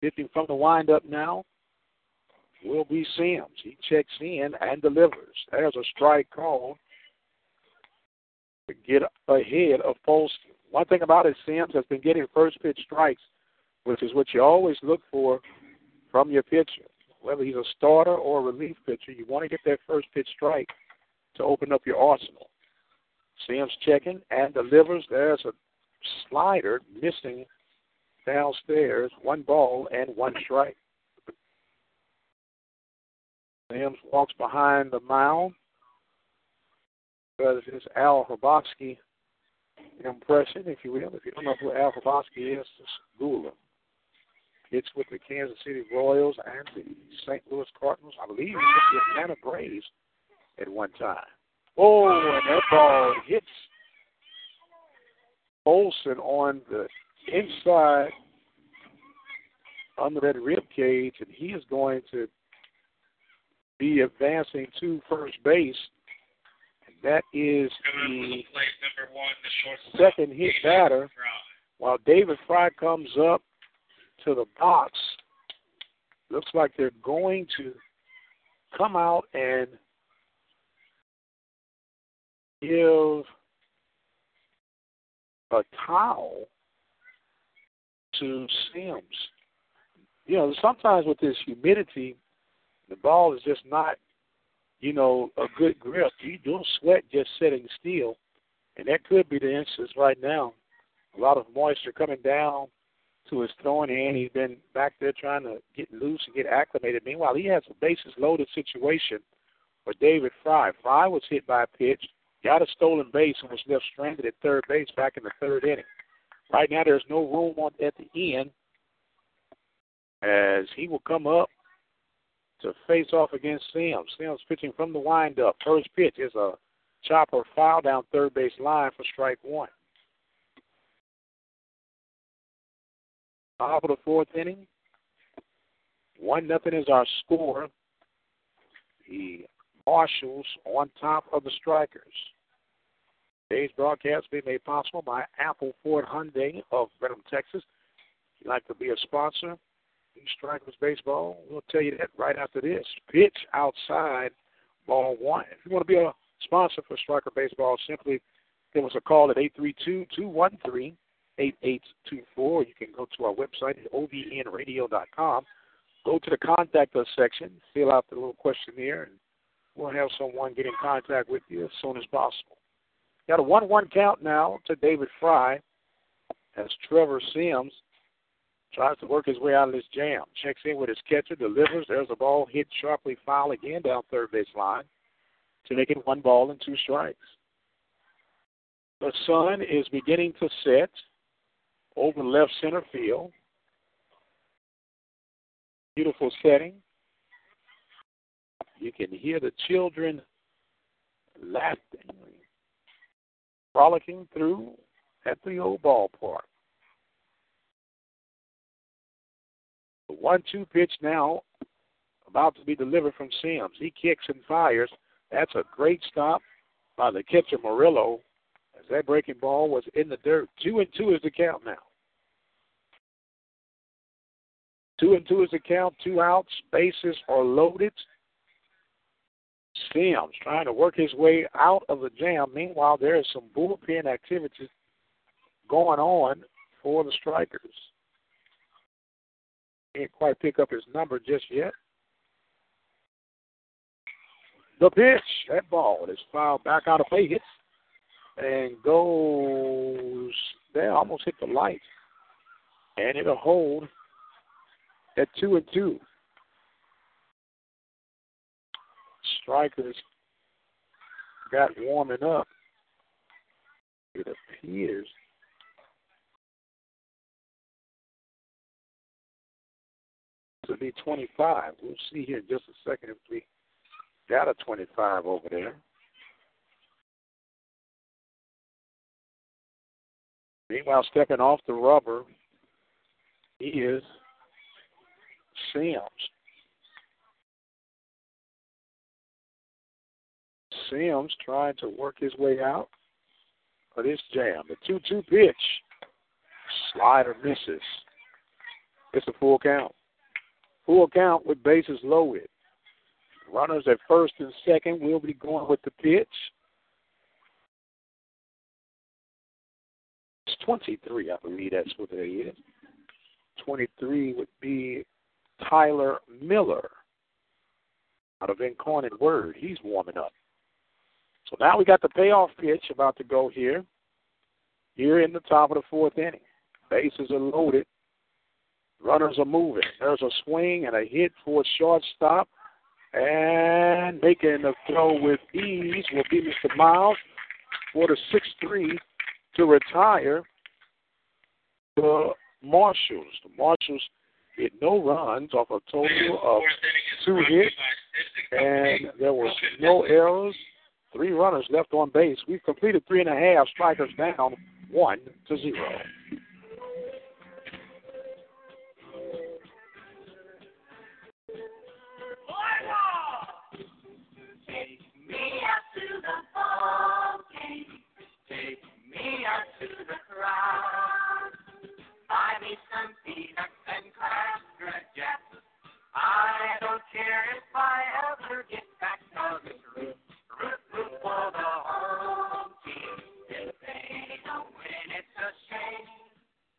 C: Pitching from the windup now will be Sims. He checks in and delivers. There's a strike called to get ahead of Polston. One thing about it, Sims has been getting first pitch strikes, which is what you always look for from your pitcher. Whether he's a starter or a relief pitcher, you want to get that first pitch strike to open up your arsenal. Sims checking and delivers. There's a slider missing downstairs. One ball and one strike. Sims walks behind the mound does his Al Hrabosky impression, if you will. If you don't know who Al Hrabosky is, just Google him. It's with the Kansas City Royals and the St. Louis Cardinals. I believe he was the Atlanta Braves at one time. Oh, and that ball hits Olson on the inside under that rib cage, and he is going to be advancing to first base And that is the second hit batter. While David Fry comes up to the box, looks like they're going to come out and give a towel to Sims. You know, sometimes with this humidity, the ball is just not you know, a good grip. You don't sweat just sitting still. And that could be the instance right now a lot of moisture coming down to his throwing hand. He's been back there trying to get loose and get acclimated. Meanwhile, he has a bases loaded situation for David Fry. Fry was hit by a pitch, got a stolen base, and was left stranded at third base back in the third inning. Right now, there's no room on, at the end as he will come up to face off against Sims. Sims pitching from the windup. First pitch is a chopper foul down third base line for strike one. Top of the fourth inning. One nothing is our score. The Marshals on top of the Strikers. Today's broadcast being made possible by Apple Ford Hyundai of Brenham, Texas. If you'd like to be a sponsor, Strikers Baseball, we'll tell you that right after this. Pitch outside, ball one. If you want to be a sponsor for Striker Baseball, simply give us a call at 832 213 8824. You can go to our website at obnradio.com. Go to the contact us section, fill out the little questionnaire, and we'll have someone get in contact with you as soon as possible. Got a 1 1 count now to David Fry as Trevor Sims tries to work his way out of this jam. Checks in with his catcher, delivers. There's a ball hit sharply foul again down third base line to make it one ball and two strikes. The sun is beginning to set over left center field. Beautiful setting. You can hear the children laughing, frolicking through at the old ballpark. The one two pitch now about to be delivered from Sims. He kicks and fires. That's a great stop by the catcher Murillo as that breaking ball was in the dirt. Two and two is the count now. Two and two is the count. Two outs. Bases are loaded. Sims trying to work his way out of the jam. Meanwhile, there is some bullpen activity going on for the strikers. Can't quite pick up his number just yet. The pitch, that ball is fouled back out of play, hits and goes there, almost hit the light, and it'll hold at two and two. Strikers got warming up. It appears to be 25. We'll see here in just a second if we got a 25 over there. Meanwhile, stepping off the rubber he is Sims. Sims trying to work his way out of this jam. The 2 2 pitch. Slider misses. It's a full count. Full count with bases loaded. Runners at first and second will be going with the pitch. It's 23, I believe that's what it is. 23 would be Tyler Miller out of Incarnate Word. He's warming up. So now we got the payoff pitch about to go here. Here in the top of the fourth inning. Bases are loaded. Runners are moving. There's a swing and a hit for a shortstop. And making the throw with ease will be Mr. Miles for the 6 3 to retire the Marshals. The Marshals hit no runs off a total of two hits, and there was no errors. Three runners left on base. We've completed three and a half. Strikers down one to zero.
F: to the crowd.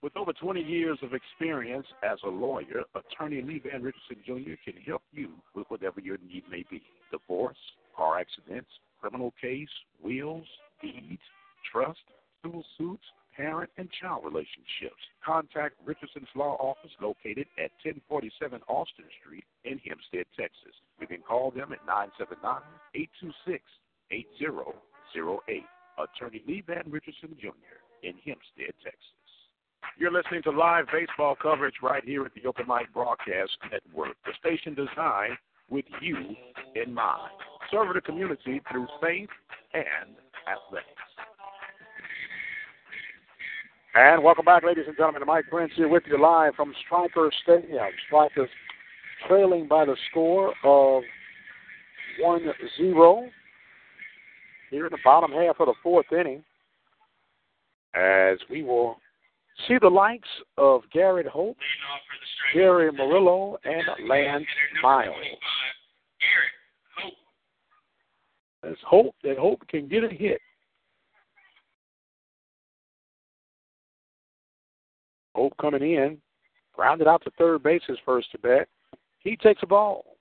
C: With over 20 years of experience as a lawyer, attorney Lee Van Richardson Jr. can help you with whatever your need may be. Divorce, car accidents, criminal case, wills, deeds, trust, civil suits, parent and child relationships. Contact Richardson's Law Office located at 1047 Austin Street in Hempstead, Texas. You can call them at 979 826 8008. Attorney Lee Van Richardson Jr. in Hempstead, Texas. You're listening to live baseball coverage right here at the Open Mic Broadcast Network, the station designed with you in mind. Serving the community through faith and athletics. And welcome back, ladies and gentlemen. Mike Prince here with you live from Striker Stadium. Strikers trailing by the score of 1 0 here in the bottom half of the fourth inning. As we will see the likes of Garrett Hope, Gary Murillo, and Lance Miles. There's hope that Hope can get a hit. Hope coming in, grounded out to third base first to bat. He takes a ball.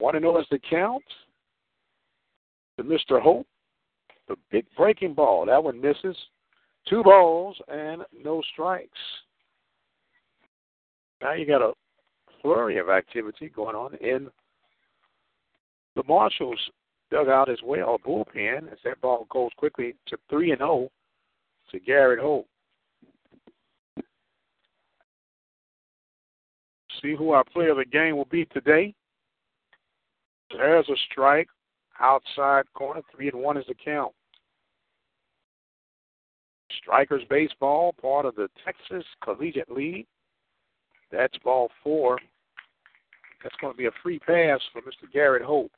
C: Want to know as the count to Mr. Hope. The big breaking ball. That one misses. Two balls and no strikes. Now you got a flurry of activity going on in the Marshals dugout as well, a bullpen, as that ball goes quickly to 3 and 0 to Garrett Hope. See who our player of the game will be today. There's a strike outside corner. Three and one is the count. Strikers baseball, part of the Texas Collegiate League. That's ball four. That's going to be a free pass for Mr. Garrett Hope.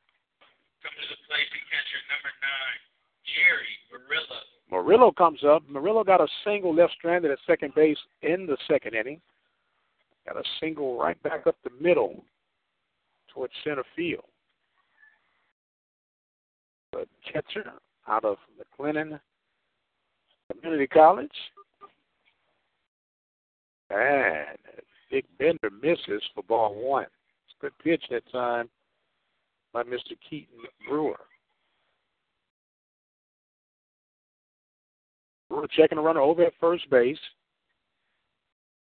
E: Come to the plate to number nine, Jerry Murillo.
C: Murillo comes up. Murillo got a single left stranded at second base in the second inning. Got a single right back up the middle towards center field. The catcher out of McLennan Community College. And Big Bender misses for ball one. It's a good pitch that time by Mr. Keaton Brewer. Brewer checking the runner over at first base.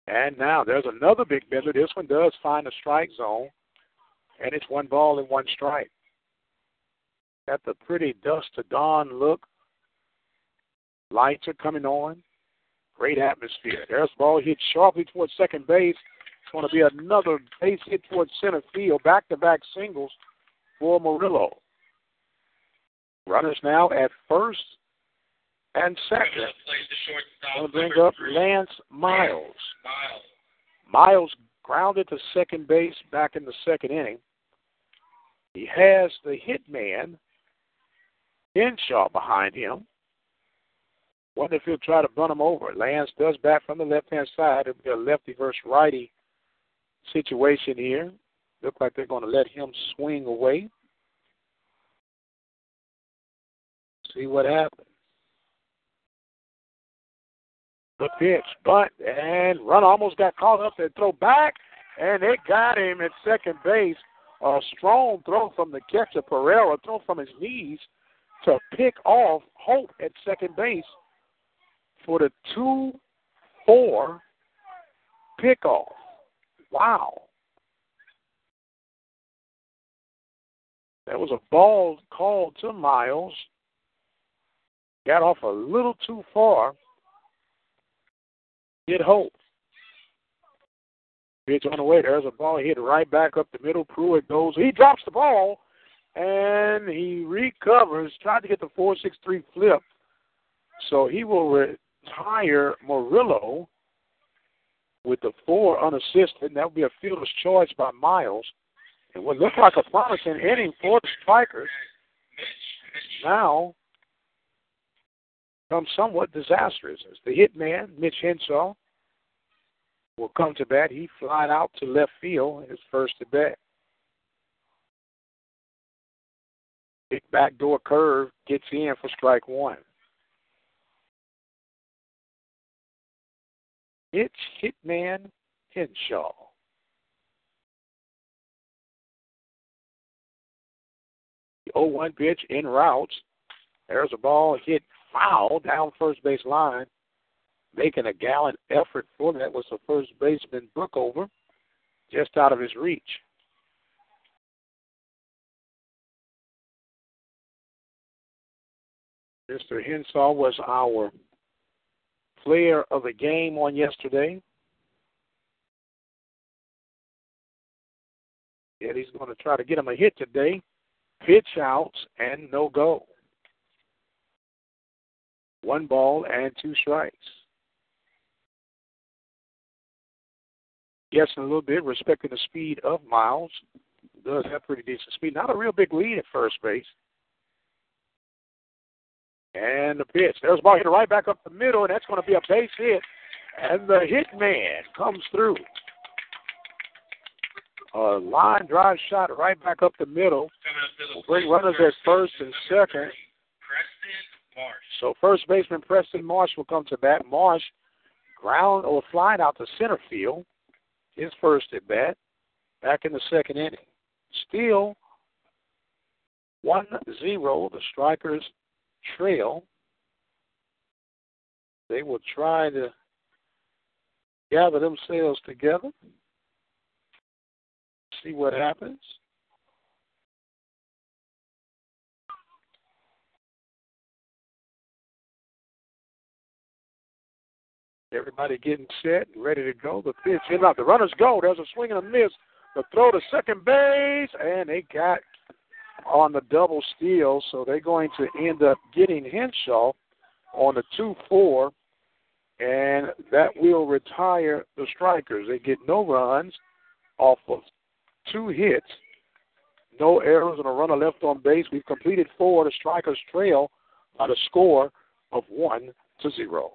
C: And now there's another big bender. This one does find a strike zone. And it's one ball and one strike. Got the pretty dusk to dawn look. Lights are coming on. Great atmosphere. There's the ball hit sharply towards second base. It's going to be another base hit towards center field. Back to back singles for Murillo. Runners now at first and second. Going to bring up Lance Miles.
E: Miles.
C: Grounded to second base back in the second inning. He has the hit man, Henshaw, behind him. Wonder if he'll try to bunt him over. Lance does bat from the left hand side. It'll be a lefty versus righty situation here. Look like they're going to let him swing away. See what happens. The pitch, bunt, and run almost got caught up and throw back, and it got him at second base. A strong throw from the catcher, Pereira, throw from his knees to pick off Hope at second base for the 2 4 pickoff. Wow. There was a ball called to Miles. Got off a little too far. Hit Hope. Pitch on the way. There's a ball hit right back up the middle. Pruitt goes. He drops the ball and he recovers. Tried to get the 4 6 3 flip. So he will retire Murillo with the four unassisted. And that would be a fielder's choice by Miles. It would look like a promising inning for the Strikers. Now comes somewhat disastrous as the hit man, Mitch Henshaw, will come to bat. He flied out to left field his first at bat. Big backdoor curve gets in for strike one. It's Hitman Henshaw. The 0 1 pitch in routes. There's a ball hit foul down first base line. Making a gallant effort for that was the first baseman Brookover, just out of his reach. Mr. Henshaw was our player of the game on yesterday. And he's going to try to get him a hit today. Pitch outs and no go. One ball and two strikes. Guessing a little bit, respecting the speed of Miles. Does have pretty decent speed. Not a real big lead at first base. And the pitch. There's a ball hit right back up the middle, and that's going to be a base hit. And the hit man comes through. A line drive shot right back up the middle. We'll bring runners at first and second. So first baseman Preston Marsh will come to bat. Marsh ground or flying out to center field. His first at bat. Back in the second inning. Still 1 0. The strikers trail. They will try to gather themselves together, see what happens. Everybody getting set and ready to go. The pitch hit out. The runners go. There's a swing and a miss. The throw to second base, and they got on the double steal, so they're going to end up getting Henshaw on the 2 4, and that will retire the strikers. They get no runs off of two hits, no errors, and a runner left on base. We've completed four. The strikers trail by the score of 1 to 0.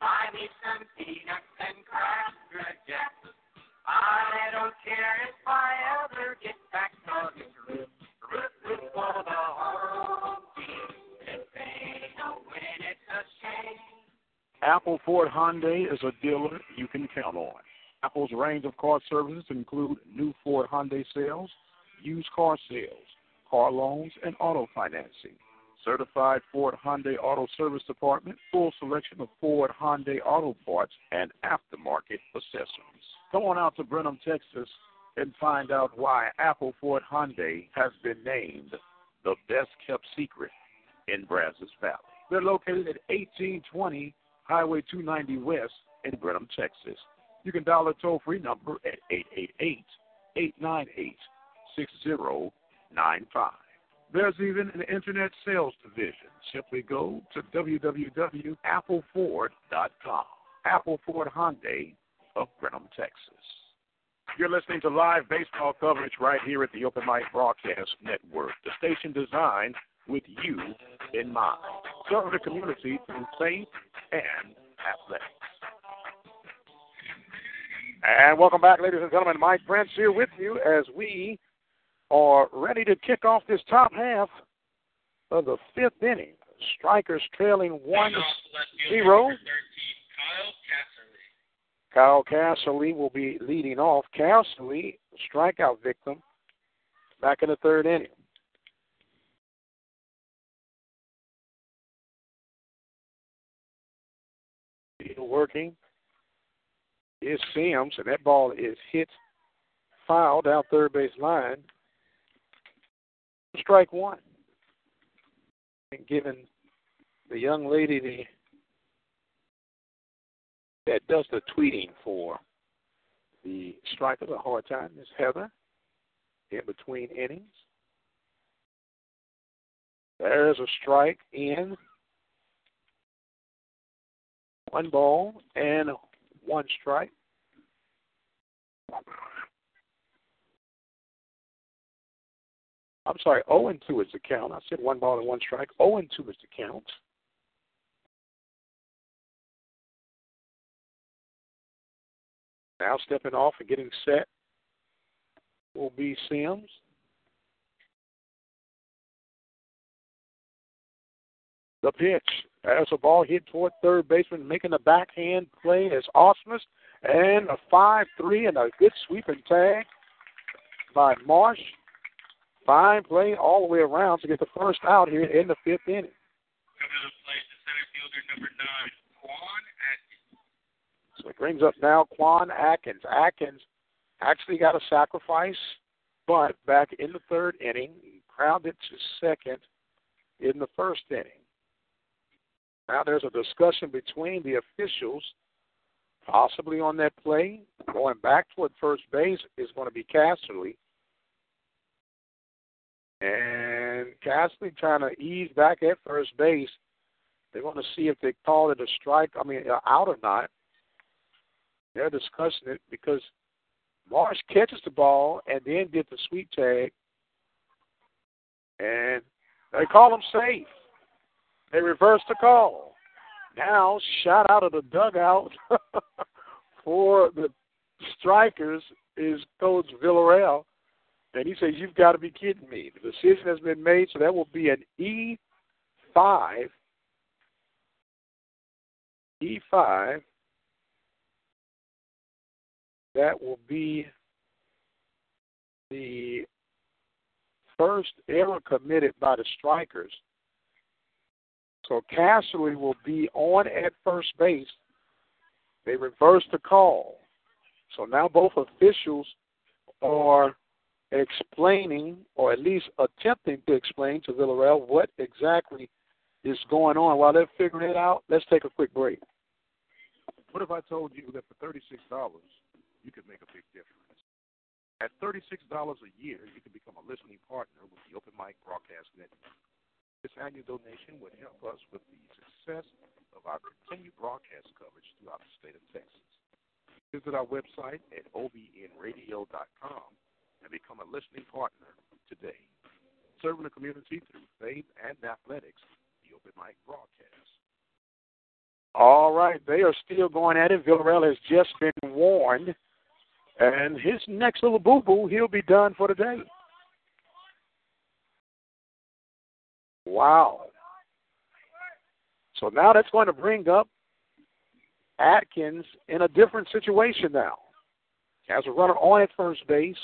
F: Buy me some peanuts and cracker jacks. I don't care if I ever get back on this root, root for the home. If they don't win, it's a shame.
C: Apple Ford Hyundai is a dealer you can count on. Apple's range of car services include new Ford Hyundai sales, used car sales, car loans, and auto financing. Certified Ford Hyundai Auto Service Department, full selection of Ford Hyundai auto parts and aftermarket accessories. Come on out to Brenham, Texas, and find out why Apple Ford Hyundai has been named the best kept secret in Brazos Valley. They're located at 1820 Highway 290 West in Brenham, Texas. You can dial a toll free number at 888 898 6095. There's even an internet sales division. Simply go to www.appleford.com. Apple Ford Hyundai of Brenham, Texas. You're listening to live baseball coverage right here at the Open Mic Broadcast Network, the station designed with you in mind. Serve the community through faith and athletics. And welcome back, ladies and gentlemen. Mike Prince here with you as we are ready to kick off this top half of the fifth inning. Strikers trailing 1 0. Kyle Casserly will be leading off. Casserly, strikeout victim, back in the third inning. Working is Sims, and that ball is hit foul out third base line. Strike one. And giving the young lady the that does the tweeting for the striker a hard time is Heather in between innings. There's a strike in. One ball and one strike. I'm sorry, 0 and 2 is the count. I said one ball and one strike. 0 and 2 is the count. Now stepping off and getting set will be Sims. The pitch. As a ball hit toward third baseman, making a backhand play is Osmus. And a 5 3 and a good sweeping tag by Marsh. Fine play all the way around to get the first out here in the fifth inning.
E: Coming to the plate, the center fielder number nine, Quan Atkins.
C: So it brings up now Quan Atkins. Atkins actually got a sacrifice bunt back in the third inning. He it to second in the first inning. Now there's a discussion between the officials, possibly on that play. Going back toward first base is going to be Casserly. And Casserly trying to ease back at first base. They want to see if they call it a strike, I mean, out or not. They're discussing it because Marsh catches the ball and then gets the sweep tag. And they call him safe. They reverse the call. Now, shot out of the dugout [laughs] for the strikers is Coach Villarreal. And he says, You've got to be kidding me. The decision has been made, so that will be an E5. E5. That will be the first error committed by the strikers. So Casserly will be on at first base. They reverse the call. So now both officials are explaining, or at least attempting to explain to Villarreal what exactly is going on. While they're figuring it out, let's take a quick break.
J: What if I told you that for $36, you could make a big difference? At $36 a year, you can become a listening partner with the Open Mic Broadcast Network. This annual donation would help us with the success of our continued broadcast coverage throughout the state of Texas. Visit our website at obnradio.com and become a listening partner today. Serving the community through faith and athletics, the Open Mic Broadcast.
C: All right, they are still going at it. Villarreal has just been warned. And his next little boo boo, he'll be done for the day. Wow. So now that's going to bring up Atkins in a different situation now. Has a runner on at first base.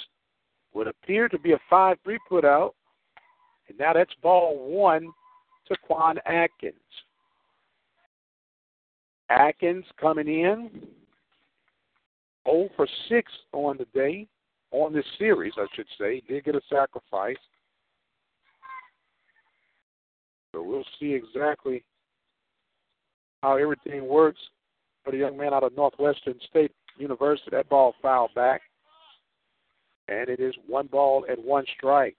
C: Would appear to be a 5 3 put out. And now that's ball one to Quan Atkins. Atkins coming in 0 for 6 on the day, on this series, I should say. Did get a sacrifice. So we'll see exactly how everything works for the young man out of Northwestern State University. That ball fouled back. And it is one ball and one strike.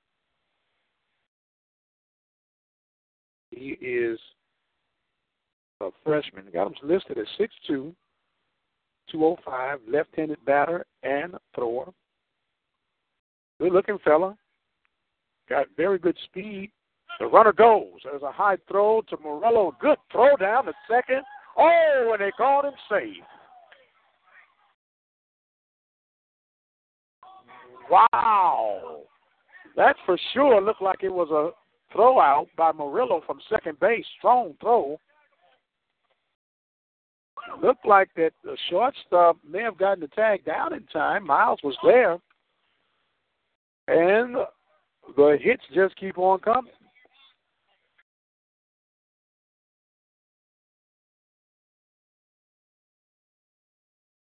C: He is a freshman. Got him listed as 6'2, 205, left handed batter and thrower. Good looking fella. Got very good speed. The runner goes. There's a high throw to Murillo. Good throw down to second. Oh, and they called him safe. Wow. That for sure looked like it was a throw out by Murillo from second base. Strong throw. Looked like that the shortstop may have gotten the tag down in time. Miles was there. And the hits just keep on coming.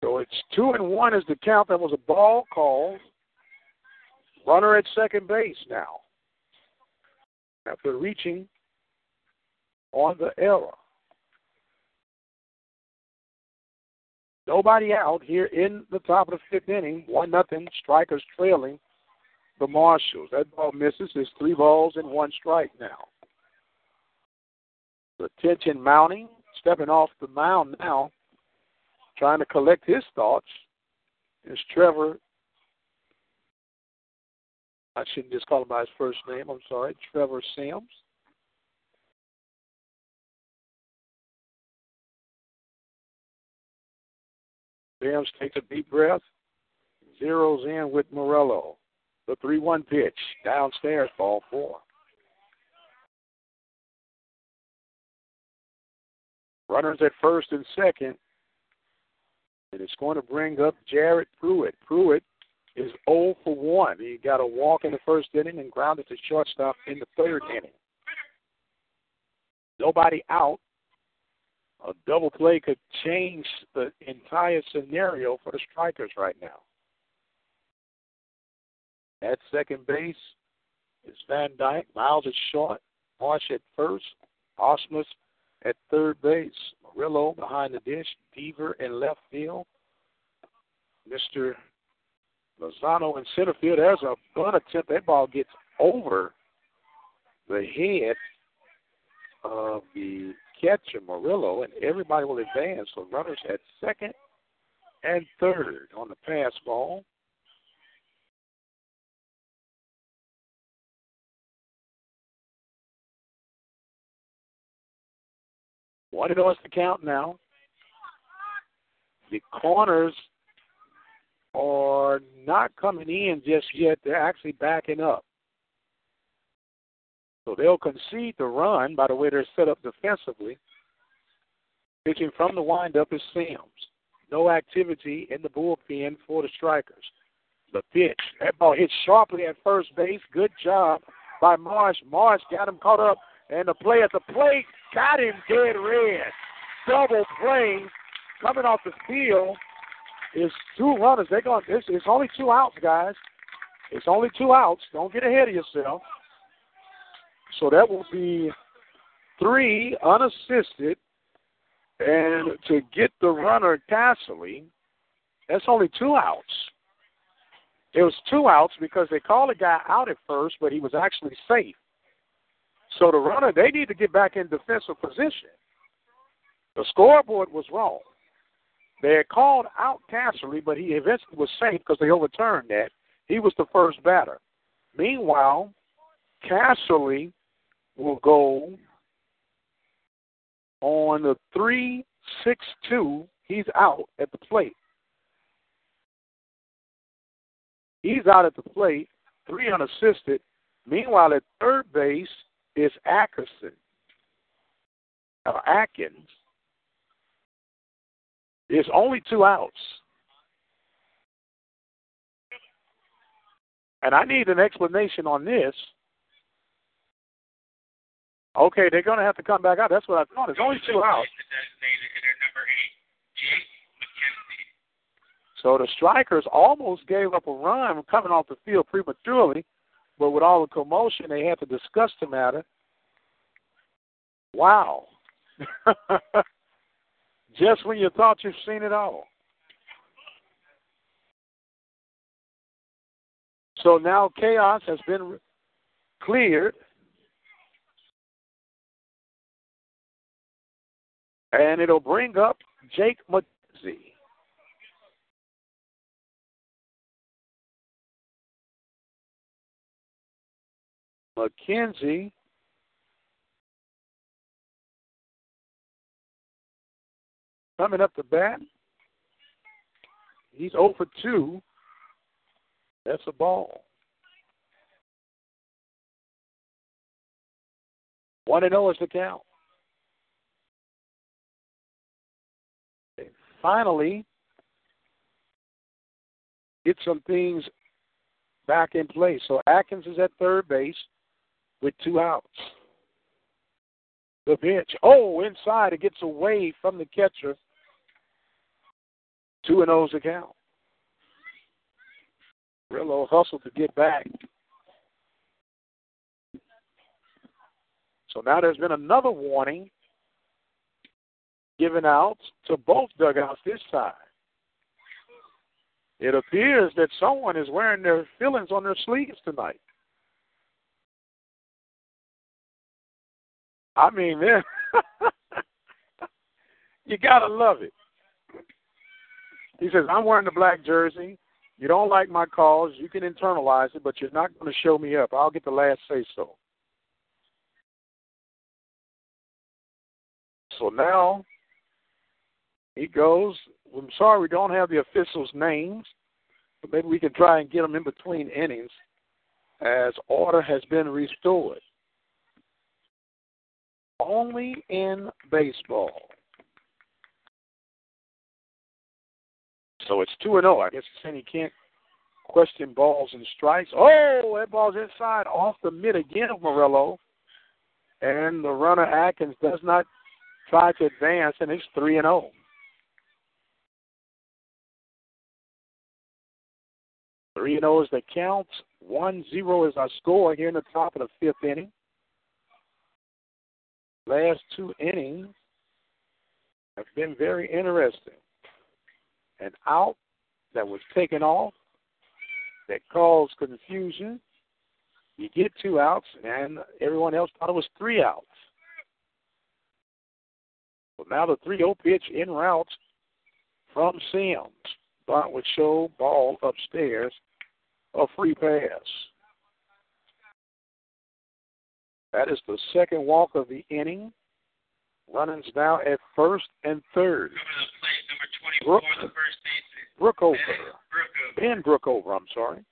C: So it's two and one is the count. That was a ball call. Runner at second base now. After reaching on the error. Nobody out here in the top of the fifth inning. One nothing. Strikers trailing the Marshals. That ball misses. It's three balls and one strike now. The tension mounting. Stepping off the mound now trying to collect his thoughts is Trevor. I shouldn't just call him by his first name. I'm sorry, Trevor Sims. Sims takes a deep breath, zeroes in with Murillo. The 3 1 pitch, downstairs, ball four. Runners at first and second. And it's going to bring up Jared Pruitt. Pruitt is 0 for 1. He got a walk in the first inning and grounded to shortstop in the third inning. Nobody out. A double play could change the entire scenario for the strikers right now. At second base is Van Dyke. Miles at short. Marsh at first. Ausmus at third base. Murillo behind the dish. Deaver in left field. Mr. Lozano in center field. There's a bunt attempt. That ball gets over the head of the catcher, Murillo, and everybody will advance. So runners at second and third on the pass ball. One to us to count now. The corners are not coming in just yet. They're actually backing up. So they'll concede the run by the way they're set up defensively. Pitching from the windup is Sims. No activity in the bullpen for the strikers. The pitch. That ball hit sharply at first base. Good job by Marsh. Marsh got him caught up, and the play at the plate got him dead red. Double play coming off the field is two runners. They're going. It's, it's only two outs, guys. It's only two outs. Don't get ahead of yourself. So that will be three unassisted, and to get the runner Casserly, that's only two outs. It was two outs because they called a guy out at first, but he was actually safe. So the runner, they need to get back in defensive position. The scoreboard was wrong. They had called out Casserly, but he eventually was safe because they overturned that. He was the first batter. Meanwhile, Casserly will go on the three six two. He's out at the plate. He's out at the plate, three unassisted. Meanwhile, at third base is Ackerson, or uh, Atkins. It's only two outs. And I need an explanation on this. Okay, they're going to have to come back out. That's what I thought. It's only two outs. So the strikers almost gave up a run coming off the field prematurely, but with all the commotion, they had to discuss the matter. Wow. [laughs] Just when you thought you've seen it all. So now chaos has been cleared. And it'll bring up Jake McKenzie. McKenzie coming up to bat. He's 0 for 2. That's a ball. 1 and 0 is the count. finally get some things back in place. So Atkins is at third base with two outs. The pitch. Oh, inside. It gets away from the catcher. Two and O's account. Rillo hustle to get back. So now there's been another warning given out to both dugouts this time. It appears that someone is wearing their feelings on their sleeves tonight. I mean, [laughs] you gotta love it. He says, I'm wearing the black jersey. You don't like my calls. You can internalize it, but you're not going to show me up. I'll get the last say so. So now he goes. I'm sorry we don't have the officials' names, but maybe we can try and get them in between innings as order has been restored. Only in baseball So it's 2 and 0. I guess it's saying he can't question balls and strikes. Oh, that ball's inside off the mid again of Murillo. And the runner Atkins does not try to advance, and it's 3 and 0. Three and zero is the count. One zero is our score here in the top of the fifth inning. Last two innings have been very interesting. An out that was taken off that caused confusion. You get two outs, and everyone else thought it was three outs. But now the 3 0 pitch in route from Sims. Bunt would show ball upstairs a free pass. That is the second walk of the inning. Runnings now at first and third.
E: Number 24,
C: Brook,
E: the first baseman.
C: Brookover.
E: Ben Brookover.
C: I'm sorry,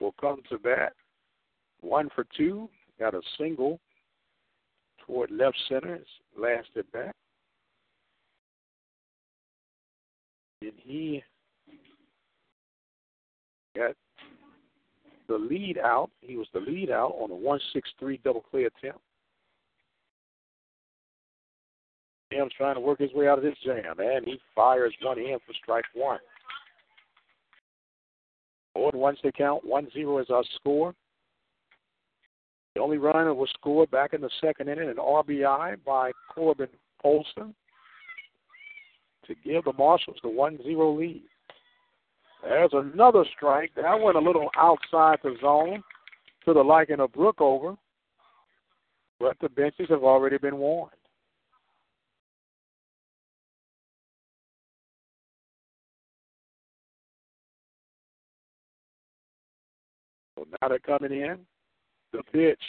C: will come to bat. One for two. Got a single toward left center. His last at bat. And he got the lead out. He was the lead out on a 163 double play attempt. Sims trying to work his way out of this jam, and he fires one in for strike one. Board once they count, 1 0 is our score. The only run that was scored back in the second inning, an RBI by Corbin Olson to give the Marshals the 1 0 lead. There's another strike. That went a little outside the zone to the liking of Brookover, but the benches have already been warned. Now they're coming in. The pitch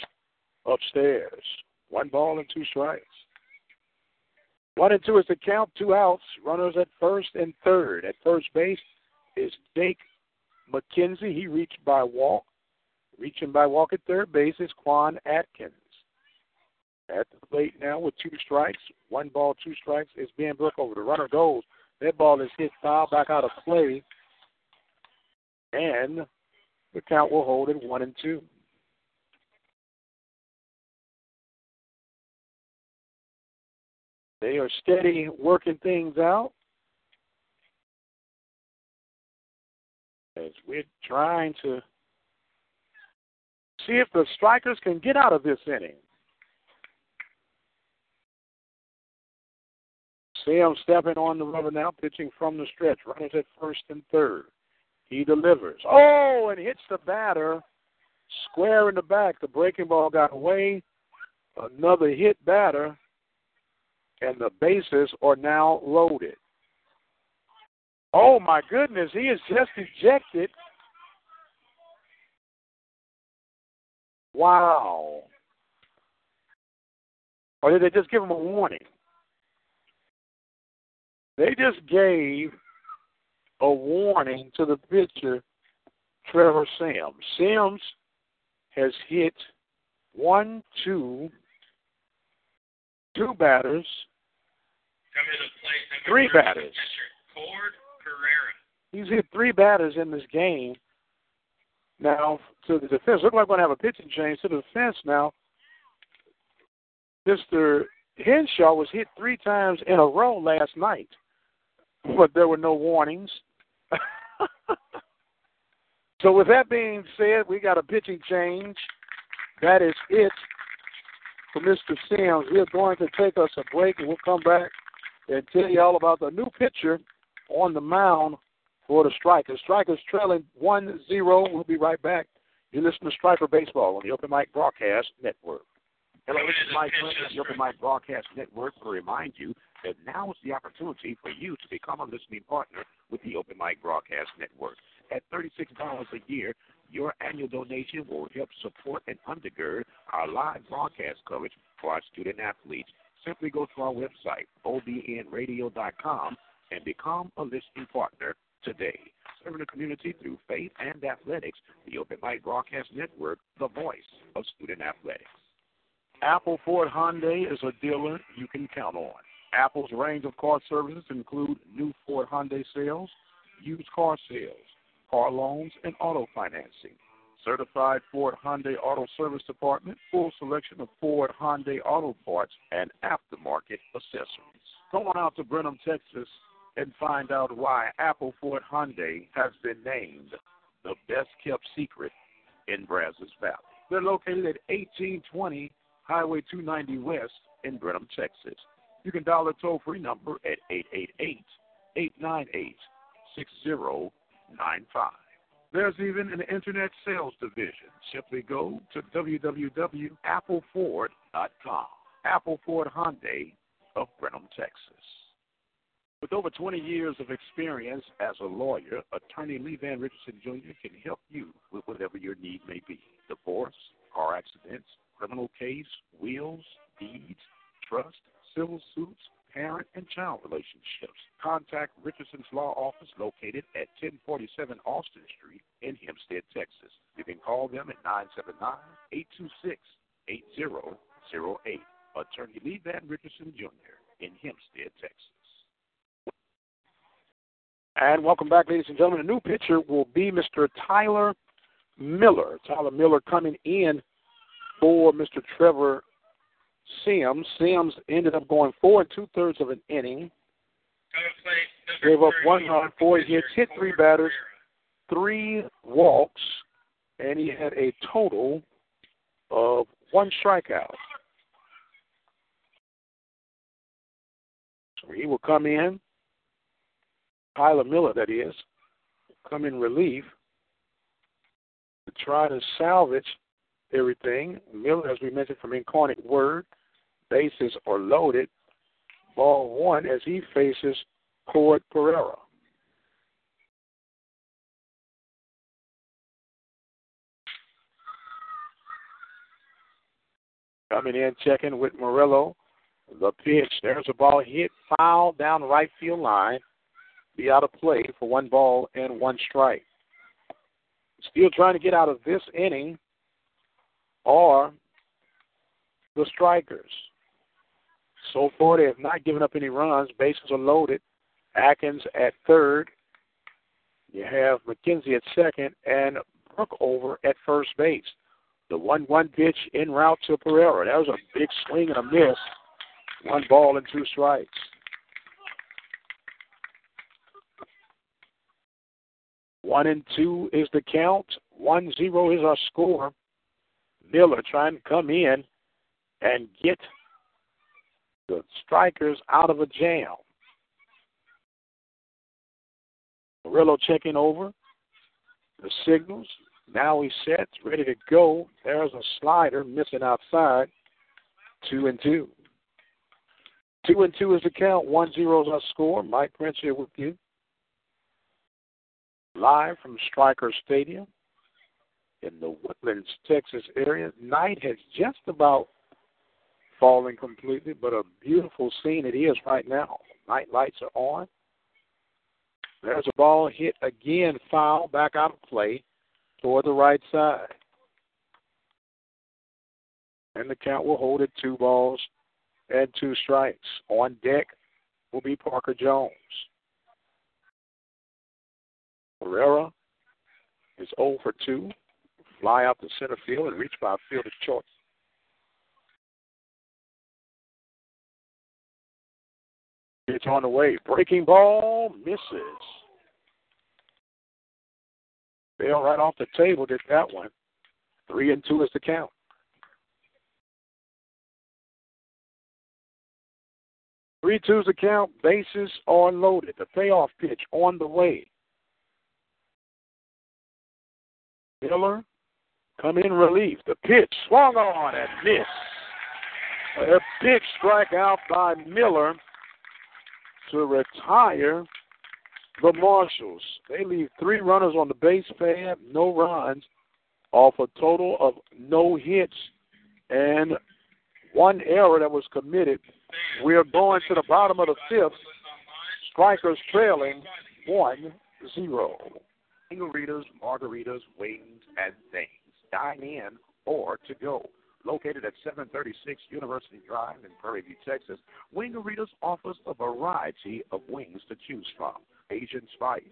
C: upstairs. One ball and two strikes. One and two is the count, two outs. Runners at first and third. At first base is Jake McKenzie. He reached by walk. Reaching by walk at third base is Quan Atkins. At the plate now with two strikes. One ball, two strikes is Ben Brookover. The runner goes. That ball is hit foul back out of play. And the count will hold at one and two. They are steady working things out. As we're trying to see if the strikers can get out of this inning. Sam stepping on the rubber now, pitching from the stretch. Runners at first and third. He delivers. Oh, and hits the batter square in the back. The breaking ball got away. Another hit batter, and the bases are now loaded. Oh my goodness, he is just ejected. Wow. Or did they just give him a warning? They just gave a warning to the pitcher, Trevor Sims. Sims has hit one, two, two batters,
E: Coming to the plate,
C: Three batters.
E: Pitcher Cord Pereira.
C: He's hit three batters in this game. Now, to the defense, look like we're going to have a pitching change to the defense now. Mr. Henshaw was hit three times in a row last night, but there were no warnings. [laughs] so, with that being said, we got a pitching change. That is it for Mr. Sims. We're going to take us a break, and we'll come back and tell you all about the new pitcher on the mound for the Strikers. Strikers trailing 1 0. We'll be right back. You listen to Striker Baseball on the Open Mic Broadcast Network.
B: Hello, this is Mike of the Open Mic Broadcast Network to remind you that now is the opportunity for you to become a listening partner with the Open Mic Broadcast Network. At $36 a year, your annual donation will help support and undergird our live broadcast coverage for our student athletes. Simply go to our website, obnradio.com, and become a listening partner today. Serving the community through faith and athletics, the Open Mic Broadcast Network, the voice of student athletics.
C: Apple Ford Hyundai is a dealer you can count on. Apple's range of car services include new Ford Hyundai sales,
B: used car sales, car loans, and auto financing. Certified Ford Hyundai Auto Service Department, full selection of Ford Hyundai auto parts and aftermarket accessories. Come on out to Brenham, Texas, and find out why Apple Ford Hyundai has been named the best kept secret in Brazos Valley. They're located at 1820 Highway 290 West in Brenham, Texas. You can dial the toll free number at 888 898 6095. There's even an internet sales division. Simply go to www.appleford.com. Apple Ford Hyundai of Brenham, Texas. With over 20 years of experience as a lawyer, attorney Lee Van Richardson Jr. can help you with whatever your need may be divorce, car accidents, criminal case, wills, deeds, trust, civil suits, parent and child relationships. Contact Richardson's Law Office located at 1047 Austin Street in Hempstead, Texas. You can call them at 979 826 8008. Attorney Lee Van Richardson Jr. in Hempstead, Texas.
C: And welcome back, ladies and gentlemen. The new pitcher will be Mr. Tyler Miller. Tyler Miller coming in for Mr. Trevor Sims. Sims ended up going four and two thirds of an inning. Gave up one run, four hits, hit three batters, three walks, and he had a total of one strikeout. So he will come in. Tyler Miller, that is, come in relief to try to salvage everything. Miller, as we mentioned from Incarnate Word, bases are loaded. Ball one as he faces Cord Pereira. Coming in, checking with Murillo. The pitch. There's a ball hit foul down the right field line. Be out of play for one ball and one strike. Still trying to get out of this inning are the strikers. So far, they have not given up any runs. Bases are loaded. Atkins at third. You have McKenzie at second and Brookover at first base. The 1 1 pitch en route to Pereira. That was a big swing and a miss. One ball and two strikes. One and two is the count. One zero is our score. Miller trying to come in and get the strikers out of a jam. Murillo checking over the signals. Now he's set, ready to go. There's a slider missing outside. Two and two. Two and two is the count. One zero is our score. Mike Prince here with you. Live from Striker Stadium in the Woodlands, Texas area. Night has just about fallen completely, but a beautiful scene it is right now. Night lights are on. There's a ball hit again, foul, back out of play toward the right side. And the count will hold it two balls and two strikes. On deck will be Parker Jones. Pereira is 0 for 2. Fly out to center field and reach by field of choice. It's on the way. Breaking ball misses. Fell right off the table, did that one. Three and two is the count. Three two's the count. Bases are loaded. The payoff pitch on the way. Miller come in relief. The pitch swung on and missed. A big strikeout by Miller to retire the Marshals. They leave three runners on the base pad, no runs, off a total of no hits and one error that was committed. We are going to the bottom of the fifth. Strikers trailing 1 0. Wingaritas, margaritas, wings, and things. Dine in or to go. Located at 736 University Drive in Prairie View, Texas, Wingaritas offers a variety of wings to choose from. Asian spice,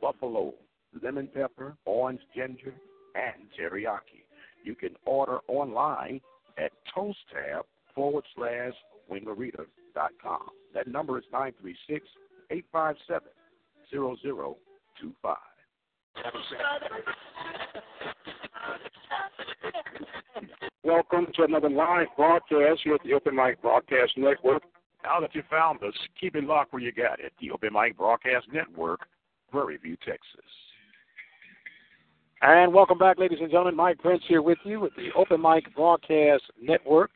B: buffalo, lemon pepper, orange ginger, and teriyaki. You can order online at toasttab forward slash wingarita.com. That number is 936 857 0025.
C: Welcome to another live broadcast here at the Open Mic Broadcast Network. Now that you found us, keep it locked where you got it. The Open Mic Broadcast Network, Prairie View, Texas. And welcome back, ladies and gentlemen. Mike Prince here with you with the Open Mic Broadcast Network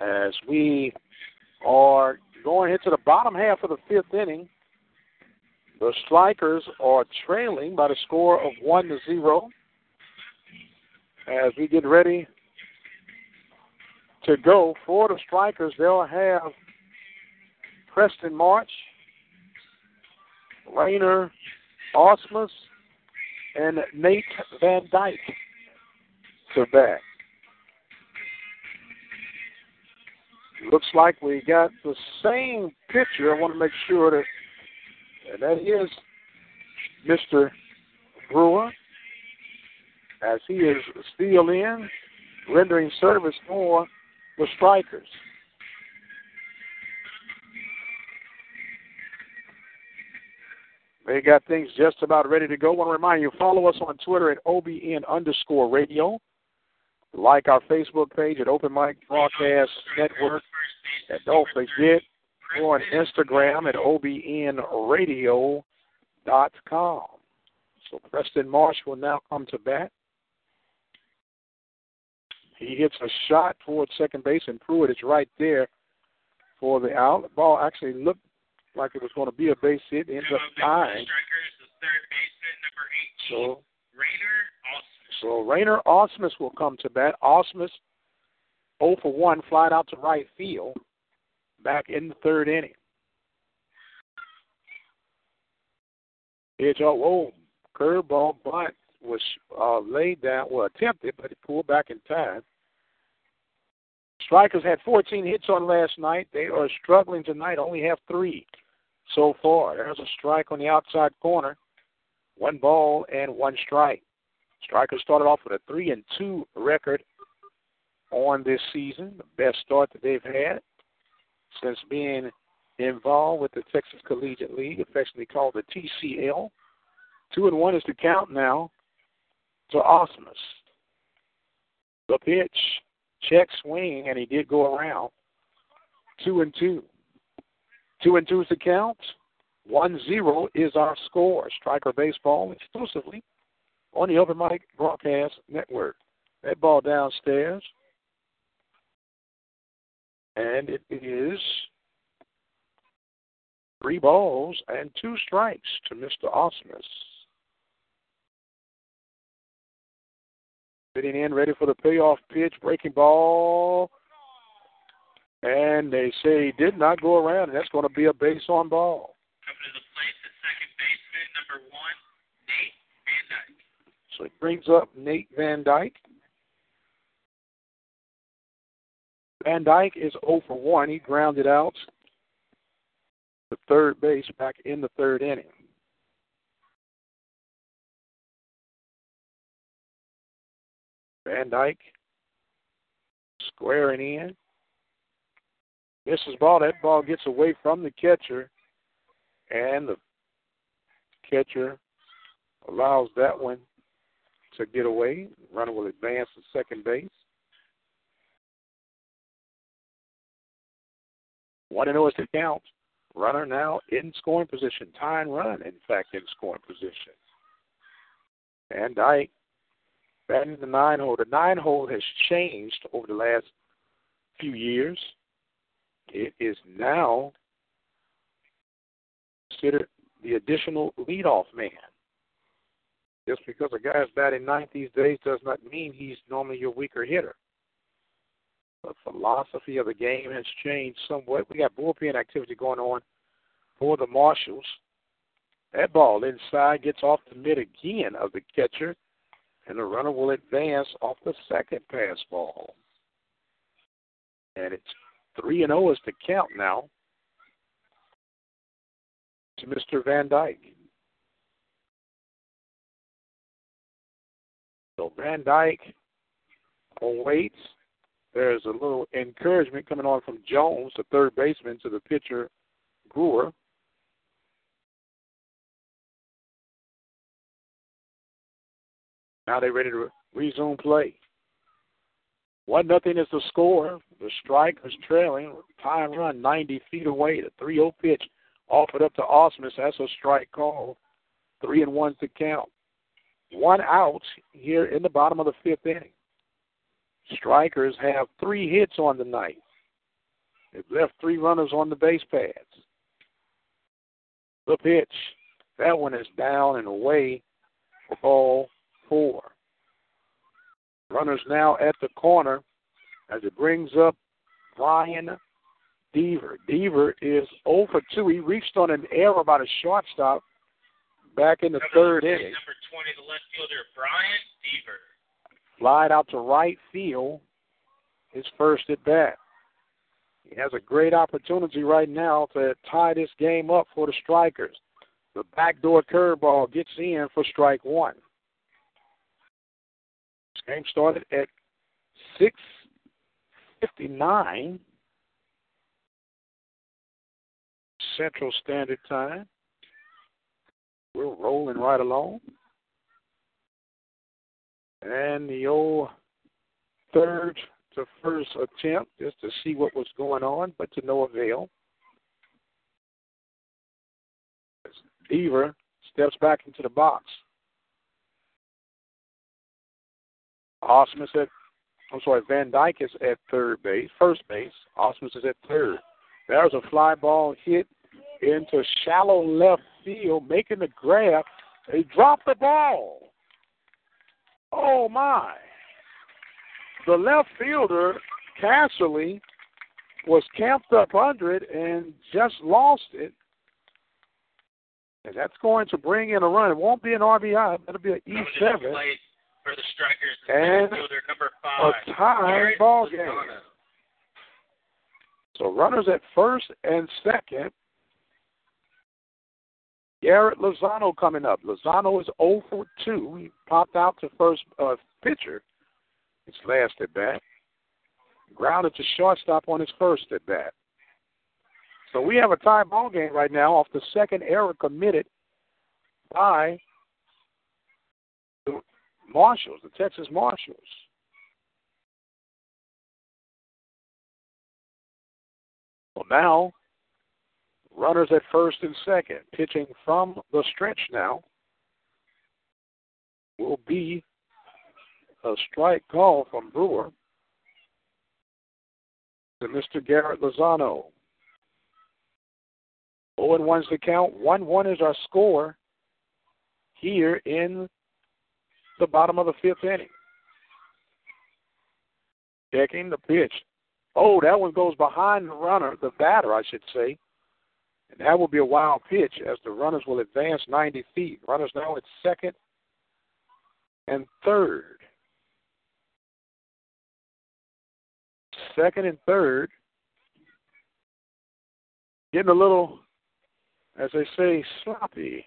C: as we are going into the bottom half of the fifth inning. The Strikers are trailing by the score of one to zero. As we get ready to go for the Strikers, they'll have Preston March, Rainer Osmus, and Nate Van Dyke to bat. Looks like we got the same pitcher. I want to make sure that, and that is Mr. Brewer, as he is still in, rendering service for the Strikers. They got things just about ready to go. I want to remind you, follow us on Twitter at OBN underscore radio. Like our Facebook page at Open Mic Broadcast Network. And don't forget, go on Instagram at OBNradio.com. So Preston Marsh will now come to bat. He hits a shot toward second base, and Pruitt is right there for the out. The ball actually looked like it was going to be a base hit. Ends up tying. So So Rainer Osmus will come to bat. Osmus 0 for 1, flying out to right field, back in the third inning. Pitch, oh, whoa, curveball, but was uh, laid down, well, attempted, but it pulled back in time. Strikers had 14 hits on last night. They are struggling tonight, only have three so far. There's a strike on the outside corner. One ball and one strike. Strikers started off with a three and two record on this season, the best start that they've had since being involved with the Texas Collegiate League, affectionately called the TCL. Two and one is the count now to Osmus. The pitch, check swing, and he did go around. Two and two. Two and two is the count. One zero is our score. Striker baseball exclusively on the Open Mic Broadcast Network. That ball downstairs. And it is three balls and two strikes to Mr. Osmus. Sitting in, ready for the payoff pitch, breaking ball. And they say he did not go around, and that's going to be a base on ball.
E: Coming to the plate, the second baseman, number one, Nate Van Dyke.
C: So he brings up Nate Van Dyke. Van Dyke is 0 for 1. He grounded out the third base back in the third inning. Van Dyke squaring in. Misses ball. That ball gets away from the catcher, and the catcher allows that one to get away. Runner will advance to second base. One and zero is the count. Runner now in scoring position. Tying run, in fact, in scoring position. Van Dyke batting the nine hole. The nine hole has changed over the last few years. It is now considered the additional leadoff man. Just because a guy is batting ninth these days does not mean he's normally your weaker hitter. The philosophy of the game has changed somewhat. We got bullpen activity going on for the Marshals. That ball inside gets off the mid again of the catcher, and the runner will advance off the second pass ball. And it's 3 and 0 is the count now to Mr. Van Dyke. So Van Dyke awaits. There's a little encouragement coming on from Jones, the third baseman, to the pitcher, Brewer. Now they're ready to resume play. One nothing is the score. The strikers trailing. Time run 90 feet away. The 3-0 pitch offered up to Osmus. That's a strike call. Three and one's the count. One out here in the bottom of the fifth inning. Strikers have three hits on the night. They've left three runners on the base pads. The pitch. That one is down and away for ball four. Runners now at the corner as it brings up Brian Deaver. Deaver is 0 for 2. He reached on an error about a shortstop back in the
E: number
C: third inning.
E: Number 20, the left fielder, Brian Deaver.
C: Flied out to right field. His first at bat. He has a great opportunity right now to tie this game up for the strikers. The backdoor curveball gets in for strike one. Game started at 6:59 Central Standard Time. We're rolling right along. And the old third to first attempt just to see what was going on, but to no avail. Deaver steps back into the box. Osmus at, I'm sorry, Van Dyke is at third base, first base. Osmus is at third. There's a fly ball hit into shallow left field, making the grab. They drop the ball. Oh my. The left fielder, Casserly, was camped up under it and just lost it. And that's going to bring in a run. It won't be an RBI. That'll be an E7.
E: play for the strikers,
C: And
E: fielder, number five.
C: A tie
E: Garrett
C: ball game.
E: Lozano.
C: So runners at first and second. Garrett Lozano coming up. Lozano is 0 for 2. He popped out to first uh, pitcher. His last at bat. Grounded to shortstop on his first at bat. So we have a tie ball game right now off the second error committed by Marshals, the Texas Marshals. Well, now, runners at first and second, pitching from the stretch now, will be a strike call from Brewer to Mr. Garrett Lozano. 0 and 1's the count. 1 1 is our score here in the bottom of the fifth inning. Checking the pitch. Oh, that one goes behind the runner, the batter, I should say. And that will be a wild pitch as the runners will advance 90 feet. Runners now at second and third. Second and third. Getting a little, as they say, sloppy.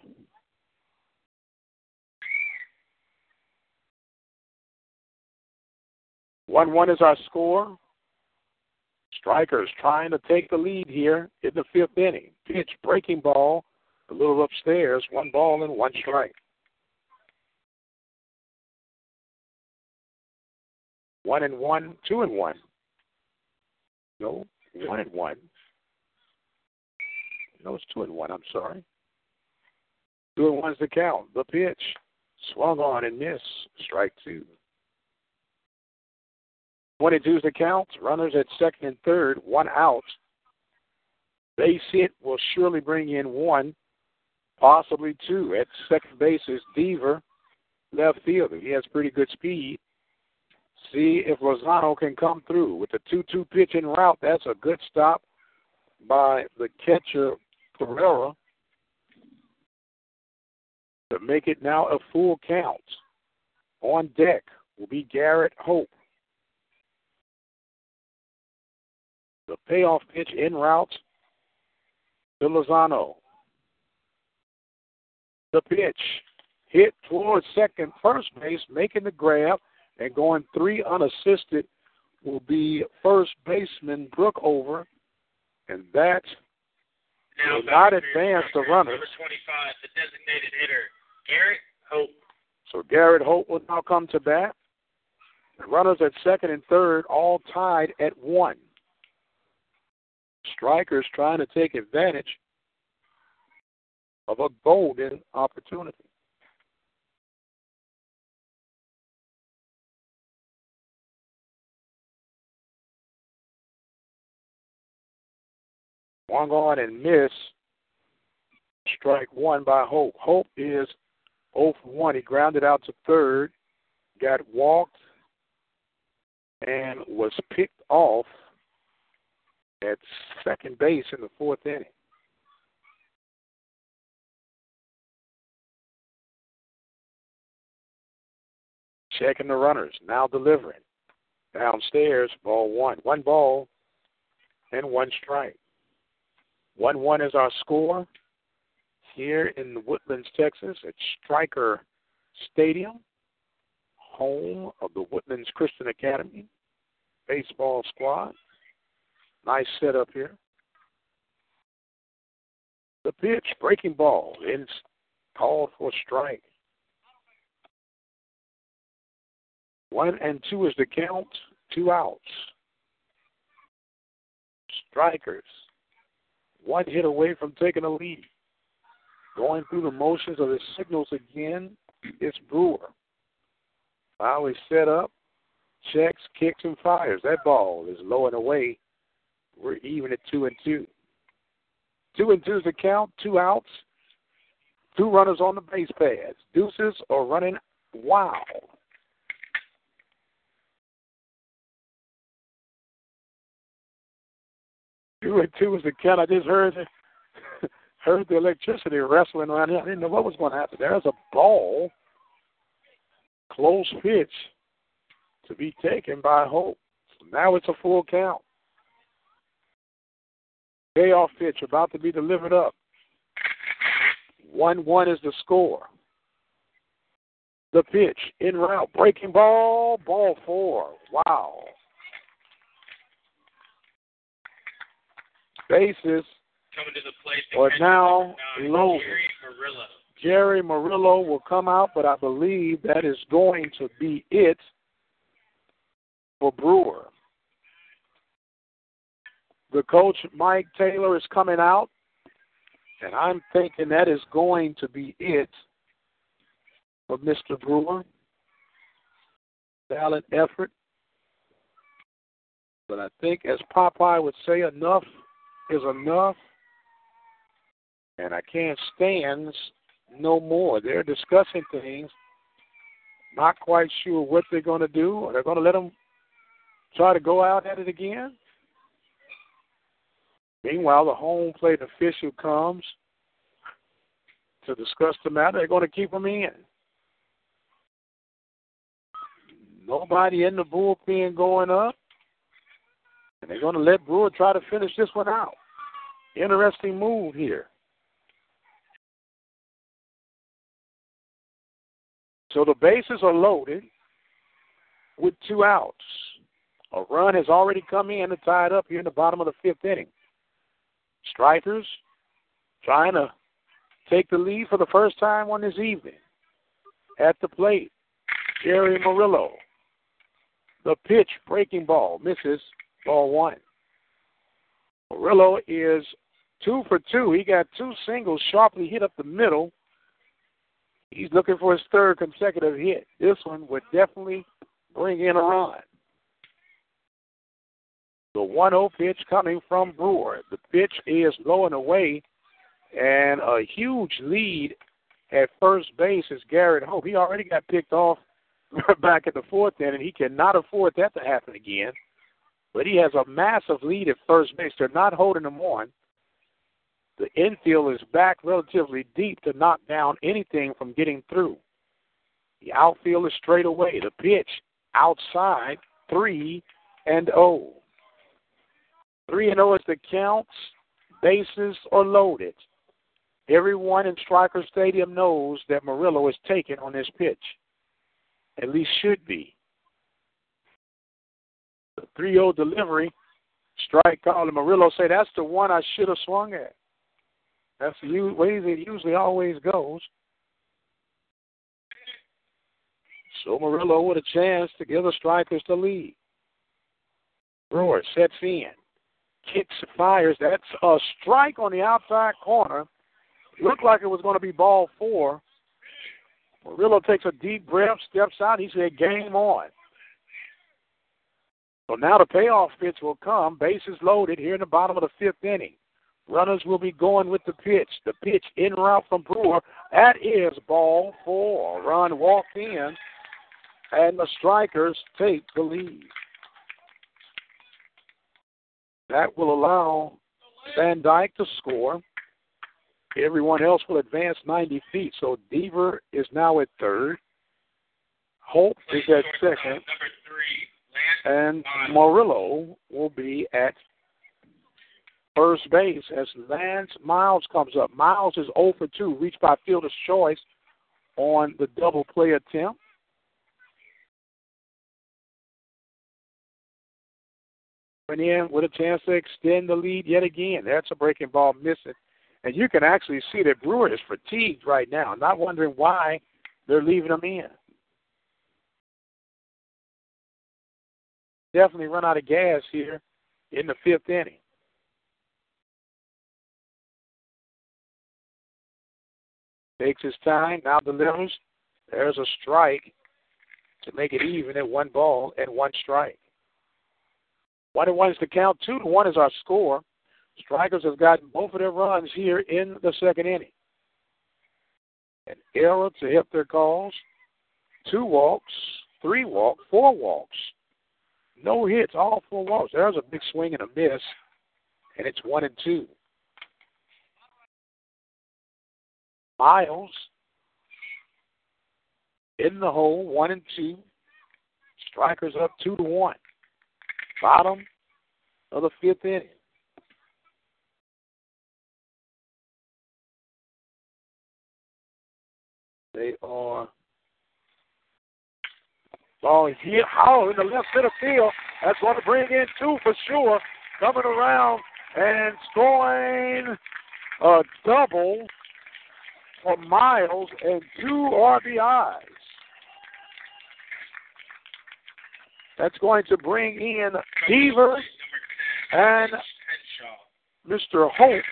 C: One one is our score. Strikers trying to take the lead here in the fifth inning. Pitch, breaking ball, a little upstairs, one ball and one strike. One and one, two and one. No, one and one. No, it's two and one. I'm sorry. Two and one's the count. The pitch swung on and missed. Strike two. 22 is the count. Runners at second and third, one out. Base hit will surely bring in one, possibly two. At second base is Deaver, left fielder. He has pretty good speed. See if Lozano can come through. With the 2 2 pitch en route, that's a good stop by the catcher, Pereira, to make it now a full count. On deck will be Garrett Hope. The payoff pitch en route to Lozano. The pitch hit towards second, first base, making the grab, and going three unassisted will be first baseman Brookover, and that
E: Now,
C: will not
E: back to your
C: advance the runners.
E: Number 25, the designated hitter, Garrett Hope.
C: So Garrett Hope will now come to bat. The runners at second and third all tied at one. Strikers trying to take advantage of a golden opportunity. One on and miss. Strike one by Hope. Hope is 0 for 1. He grounded out to third, got walked, and was picked off at second base in the fourth inning. Checking the runners, now delivering. Downstairs, ball one. One ball and one strike. 1 1 is our score here in Woodlands, Texas, at Striker Stadium, home of the Woodlands Christian Academy baseball squad. Nice setup here. The pitch, breaking ball, it's called for strike. One and two is the count, two outs. Strikers, one hit away from taking a lead. Going through the motions of the signals again, it's Brewer. Now he's set up, checks, kicks, and fires. That ball is low and away. We're even at two and two. Two and two is the count, two outs, two runners on the base pads. Deuces are running wild. Two and two is the count. I just heard [laughs] heard the electricity wrestling around here. I didn't know what was going to happen. There's a ball, close pitch, to be taken by Hope. So now it's a full count. Payoff pitch about to be delivered up. 1 1 is the score. The pitch in route, breaking ball, ball four. Wow. Bases
E: Coming to the plate, the
C: are now
E: number nine,
C: loaded.
E: Jerry Murillo.
C: Jerry Murillo will come out, but I believe that is going to be it for Brewer. The coach, Mike Taylor, is coming out, and I'm thinking that is going to be it for Mr. Brewer. Valiant effort. But I think, as Popeye would say, enough is enough. And I can't stand no more. They're discussing things, not quite sure what they're going to do. Are they going to let them try to go out at it again? Meanwhile, the home plate official comes to discuss the matter. They're going to keep them in. Nobody in the bullpen going up. And they're going to let Brewer try to finish this one out. Interesting move here. So the bases are loaded with two outs. A run has already come in to tie it up here in the bottom of the fifth inning. Strikers trying to take the lead for the first time on this evening. At the plate, Jerry Murillo. The pitch, breaking ball, misses ball one. Murillo is two for two. He got two singles sharply hit up the middle. He's looking for his third consecutive hit. This one would definitely bring in a run. The 1 0 pitch coming from Brewer. The pitch is low and away, and a huge lead at first base is Garrett Hope. He already got picked off [laughs] back at the fourth inning. He cannot afford that to happen again. But he has a massive lead at first base. They're not holding him on. The infield is back relatively deep to knock down anything from getting through. The outfield is straight away. The pitch outside, 3 and 0. 3 and 0 is the count. Bases are loaded. Everyone in Striker Stadium knows that Murillo is taken on this pitch. At least should be. The 3 0 delivery, strike call, and Murillo say that's the one I should have swung at. That's the way it usually always goes. So Murillo with a chance to give the strikers the lead. Brewer sets in, kicks, fires. That's a strike on the outside corner. Looked like it was going to be ball four. Murillo takes a deep breath, steps out. He said, "Game on." So now the payoff pitch will come. Bases loaded here in the bottom of the fifth inning. Runners will be going with the pitch. The pitch in route from Brewer. That is ball four. Run walked in, and the strikers take the lead. That will allow Van Dyke to score. Everyone else will advance 90 feet. So Deaver is now at third. Hope is at second. And Murillo will be at first base as Lance Miles comes up. Miles is 0 for 2, reached by fielder's choice on the double play attempt. Went in with a chance to extend the lead yet again. That's a breaking ball missing. And you can actually see that Brewer is fatigued right now, not wondering why they're leaving him in. Definitely run out of gas here in the fifth inning. Takes his time, now delivers. There's a strike to make it even at one ball and one strike. One and one is the count. Two to one is our score. Strikers have gotten both of their runs here in the second inning. An error to hit their calls. Two walks, three walks, four walks. No hits, all four walks. There's a big swing and a miss, and it's one and two. Miles in the hole, one and two. Strikers up two to one. Bottom of the fifth inning. They are ball hit hollow in the left center field. That's going to bring in two for sure. Coming around and scoring a double for Miles and two RBIs. That's going to bring in Deaver and Mr. Hope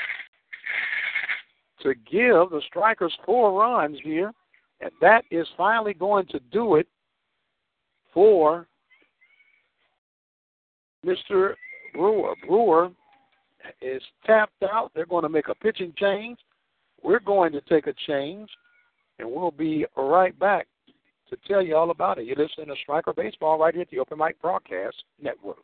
C: to give the strikers four runs here. And that is finally going to do it for Mr. Brewer. Brewer is tapped out. They're going to make a pitching change. We're going to take a change, and we'll be right back to tell you all about it. You're listening to Striker Baseball right here at the Open Mic Broadcast Network.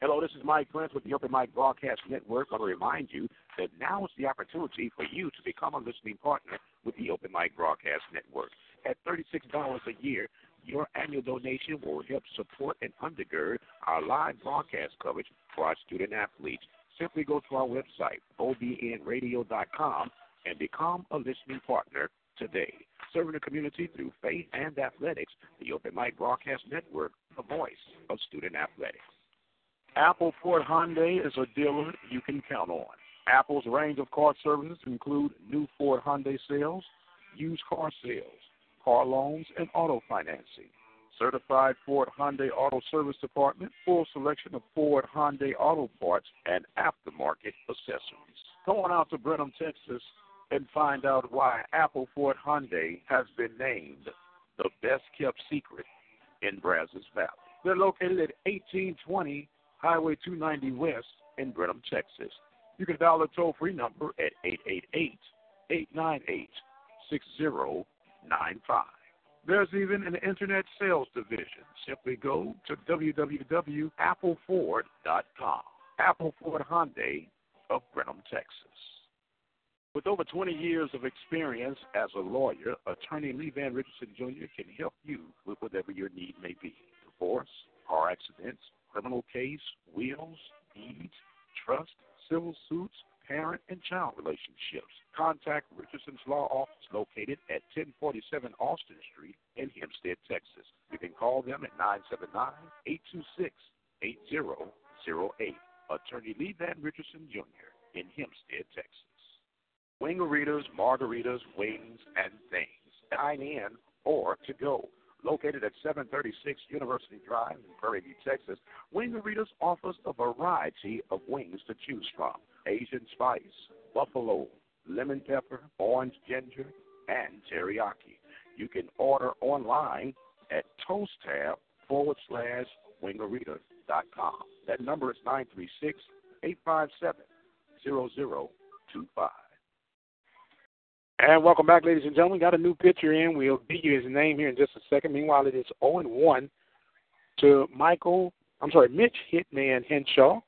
B: Hello, this is Mike Prince with the Open Mic Broadcast Network. I want to remind you that now is the opportunity for you to become a listening partner with the Open Mic Broadcast Network. At $36 a year, your annual donation will help support and undergird our live broadcast coverage for our student athletes. Simply go to our website, obnradio.com, and become a listening partner today. Serving the community through faith and athletics, the Open Mic Broadcast Network, the voice of student athletics.
C: Apple Ford Hyundai is a dealer you can count on. Apple's range of car services include new Ford Hyundai sales, used car sales, car loans, and auto financing. Certified Ford Hyundai Auto Service Department, full selection of Ford Hyundai auto parts and aftermarket accessories. Go on out to Brenham, Texas, and find out why Apple Ford Hyundai has been named the best kept secret in Brazos Valley. They're located at 1820 Highway 290 West in Brenham, Texas. You can dial the toll free number at 888 898 6095. There's even an internet sales division. Simply go to www.appleford.com. Apple Ford Hyundai of Brenham, Texas. With over 20 years of experience as a lawyer, attorney Lee Van Richardson Jr. can help you with whatever your need may be divorce, car accidents, criminal case, wills, deeds, trust, civil suits,
B: parent and child relationships. Contact Richardson's Law Office located at 1047 Austin Street in Hempstead, Texas. You can call them at 979-826-8008. Attorney Lee Van Richardson Jr. in Hempstead, Texas. Wingaritas, margaritas, wings, and things. Dine in or to go. Located at 736 University Drive in Prairie View, Texas, Wingaritas offers a variety of wings to choose from Asian spice, buffalo, lemon pepper, orange ginger, and teriyaki. You can order online at toasttab forward slash wingaritas.com. That number is 936 857 0025.
C: And welcome back, ladies and gentlemen. Got a new pitcher in. We'll give you his name here in just a second. Meanwhile, it is 0 1 to Michael, I'm sorry, Mitch Hitman Henshaw,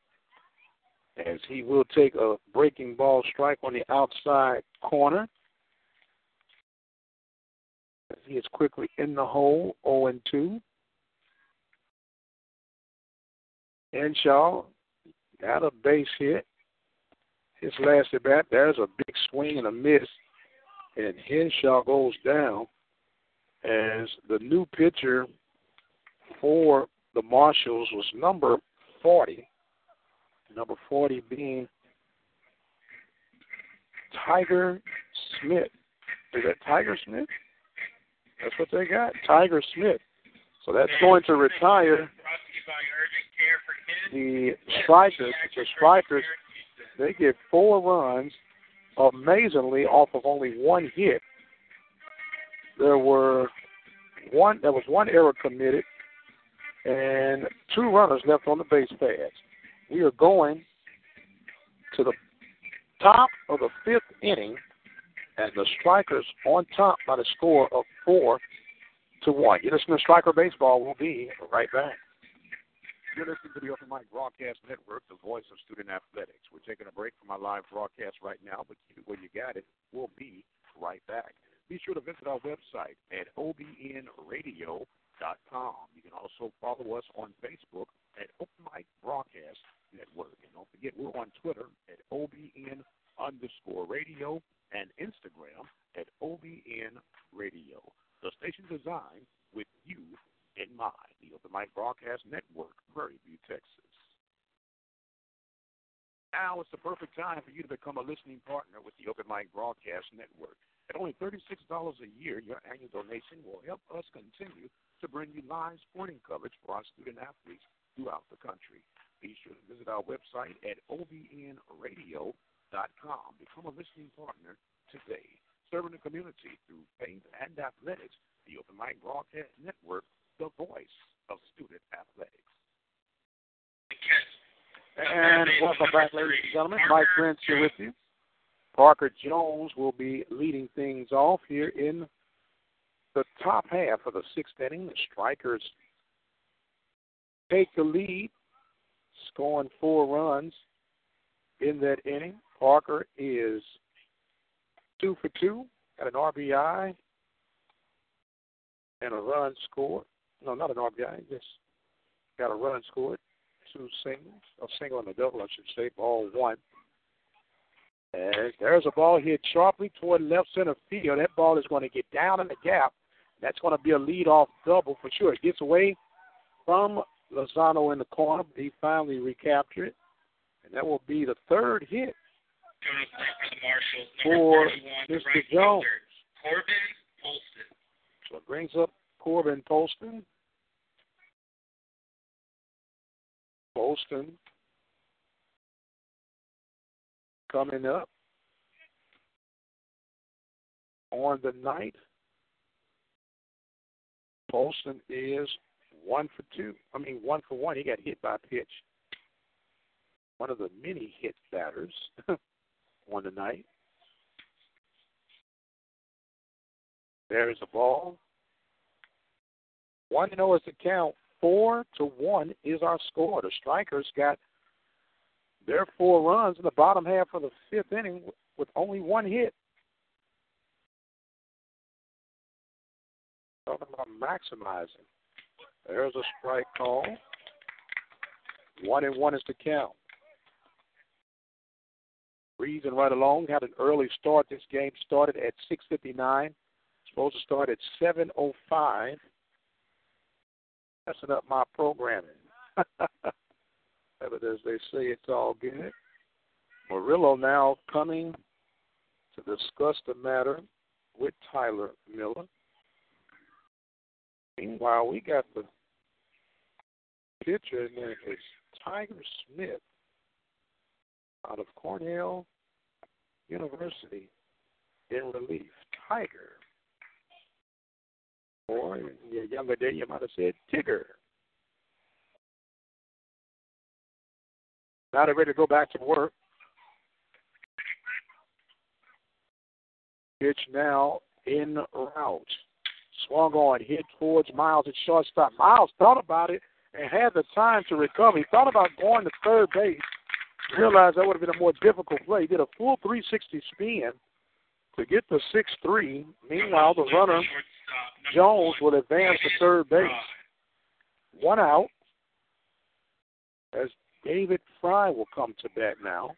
C: as he will take a breaking ball strike on the outside corner. As he is quickly in the hole, 0 2. Henshaw got a base hit. His last at bat, there's a big swing and a miss and Henshaw goes down as the new pitcher for the Marshals was number 40. Number 40 being Tiger Smith. Is that Tiger Smith? That's what they got, Tiger Smith. So that's going to retire the strikers. The strikers, they get four runs amazingly off of only one hit. There were one there was one error committed and two runners left on the base pads. We are going to the top of the fifth inning and the strikers on top by the score of four to one. You listen to Striker Baseball. We'll be right back.
B: You're listening to the Open Mic Broadcast Network, the voice of student athletics. We're taking a break from our live broadcast right now, but keep it where you got it. We'll be right back. Be sure to visit our website at obnradio.com. You can also follow us on Facebook at Open Mic Broadcast Network. And don't forget, we're on Twitter at OBN underscore radio and Instagram at OBN Radio. The station designed with you in mind. The Open Mic Broadcast Network, Prairie View, Texas. Now is the perfect time for you to become a listening partner with the Open Mic Broadcast Network. At only $36 a year, your annual donation will help us continue to bring you live sporting coverage for our student athletes throughout the country. Be sure to visit our website at obnradio.com. Become a listening partner today. Serving the community through faith and athletics, the Open Mic Broadcast Network the voice of student athletics.
C: And welcome back, ladies and gentlemen. Mike Prince here with you. Parker Jones will be leading things off here in the top half of the sixth inning. The Strikers take the lead, scoring four runs in that inning. Parker is two for two, got an RBI and a run scored no, not an RBI. Just got a run scored, two singles, a single and a double, I should say, ball one. And there's a ball hit sharply toward left center field. That ball is going to get down in the gap. That's going to be a lead-off double for sure. It gets away from Lozano in the corner, but he finally recaptured it. And that will be the third hit for Mr. Jones.
E: Corbin Polston.
C: So it brings up Corbin Polston. Polston coming up on the night. Polston is one for two. I mean, one for one. He got hit by a pitch. One of the many hit batters [laughs] on the night. There is a ball. 1 and 0 is the count. 4 to 1 is our score. The Strikers got their four runs in the bottom half of the fifth inning with only one hit. Talking about maximizing. There's a strike call. One and one is the count. breezing right along. Had an early start. This game started at 6:59. Supposed to start at 7:05. Messing up my programming. [laughs] but as they say, it's all good. Murillo now coming to discuss the matter with Tyler Miller. Meanwhile, we got the pitcher, and it's Tiger Smith out of Cornell University in relief. Tiger. Or in your younger day, you might have said Tigger. Now they're ready to go back to work. Pitch now in route. Swung on, hit towards Miles at shortstop. Miles thought about it and had the time to recover. He thought about going to third base, realized that would have been a more difficult play. He did a full 360 spin to get the 6 3. Meanwhile, the runner, Jones, will advance to third base. One out as David Fry will come to bat now.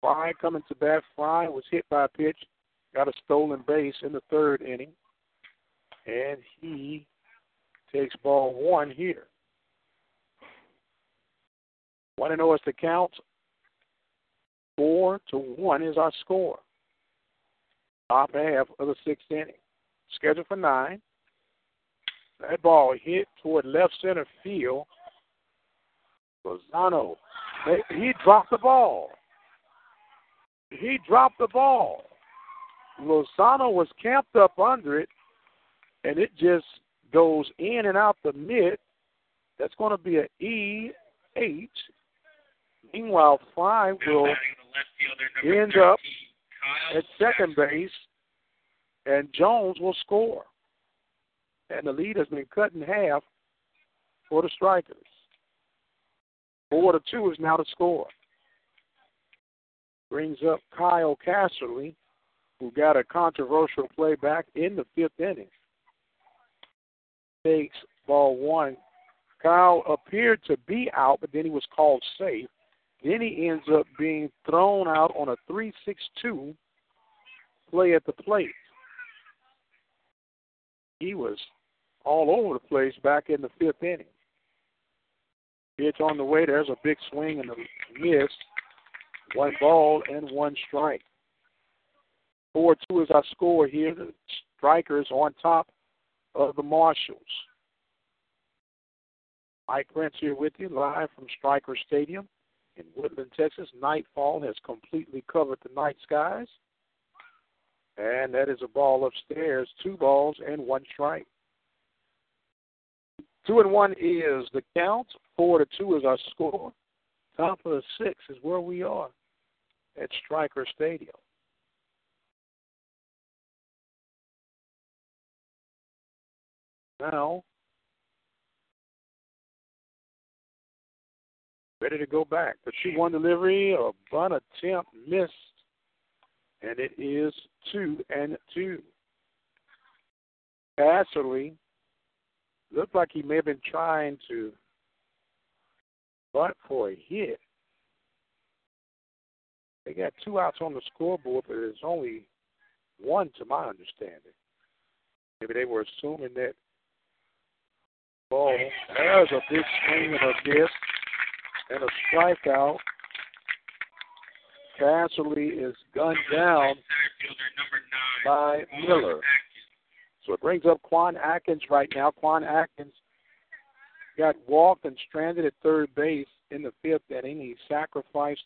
C: Fry coming to bat. Fry was hit by a pitch, got a stolen base in the third inning, and he takes ball one here. 1 0 is the count. 4 to 1 is our score. Top half of the sixth inning. Scheduled for nine. That ball hit toward left center field. Lozano, he dropped the ball. He dropped the ball. Lozano was camped up under it, and it just goes in and out the mid. That's going to be an E eight. Meanwhile, Fry will end up at second base, and Jones will score. And the lead has been cut in half for the Strikers. Four to two is now the score. Brings up Kyle Casserly, who got a controversial play back in the fifth inning. Takes ball one. Kyle appeared to be out, but then he was called safe. Then he ends up being thrown out on a 3 6 2 play at the plate. He was all over the place back in the fifth inning. Pitch on the way. There's a big swing and a miss. One ball and one strike. 4 2 is our score here. The Strikers on top of the Marshals. Mike Prince here with you live from Striker Stadium in Woodland, Texas. Nightfall has completely covered the night skies. And that is a ball upstairs, two balls and one strike. Two and one is the count. Four to two is our score. Top of the six is where we are at Striker Stadium. Now, ready to go back. But she won delivery, a bunt attempt missed, and it is 2 and 2. Casserly looked like he may have been trying to bunt for a hit. They got two outs on the scoreboard, but it's only one to my understanding. Maybe they were assuming that ball. There's a big swing and a miss and a strikeout. Casserly is gunned down by Miller. So it brings up Quan Atkins right now. Quan Atkins got walked and stranded at third base in the fifth inning. He sacrificed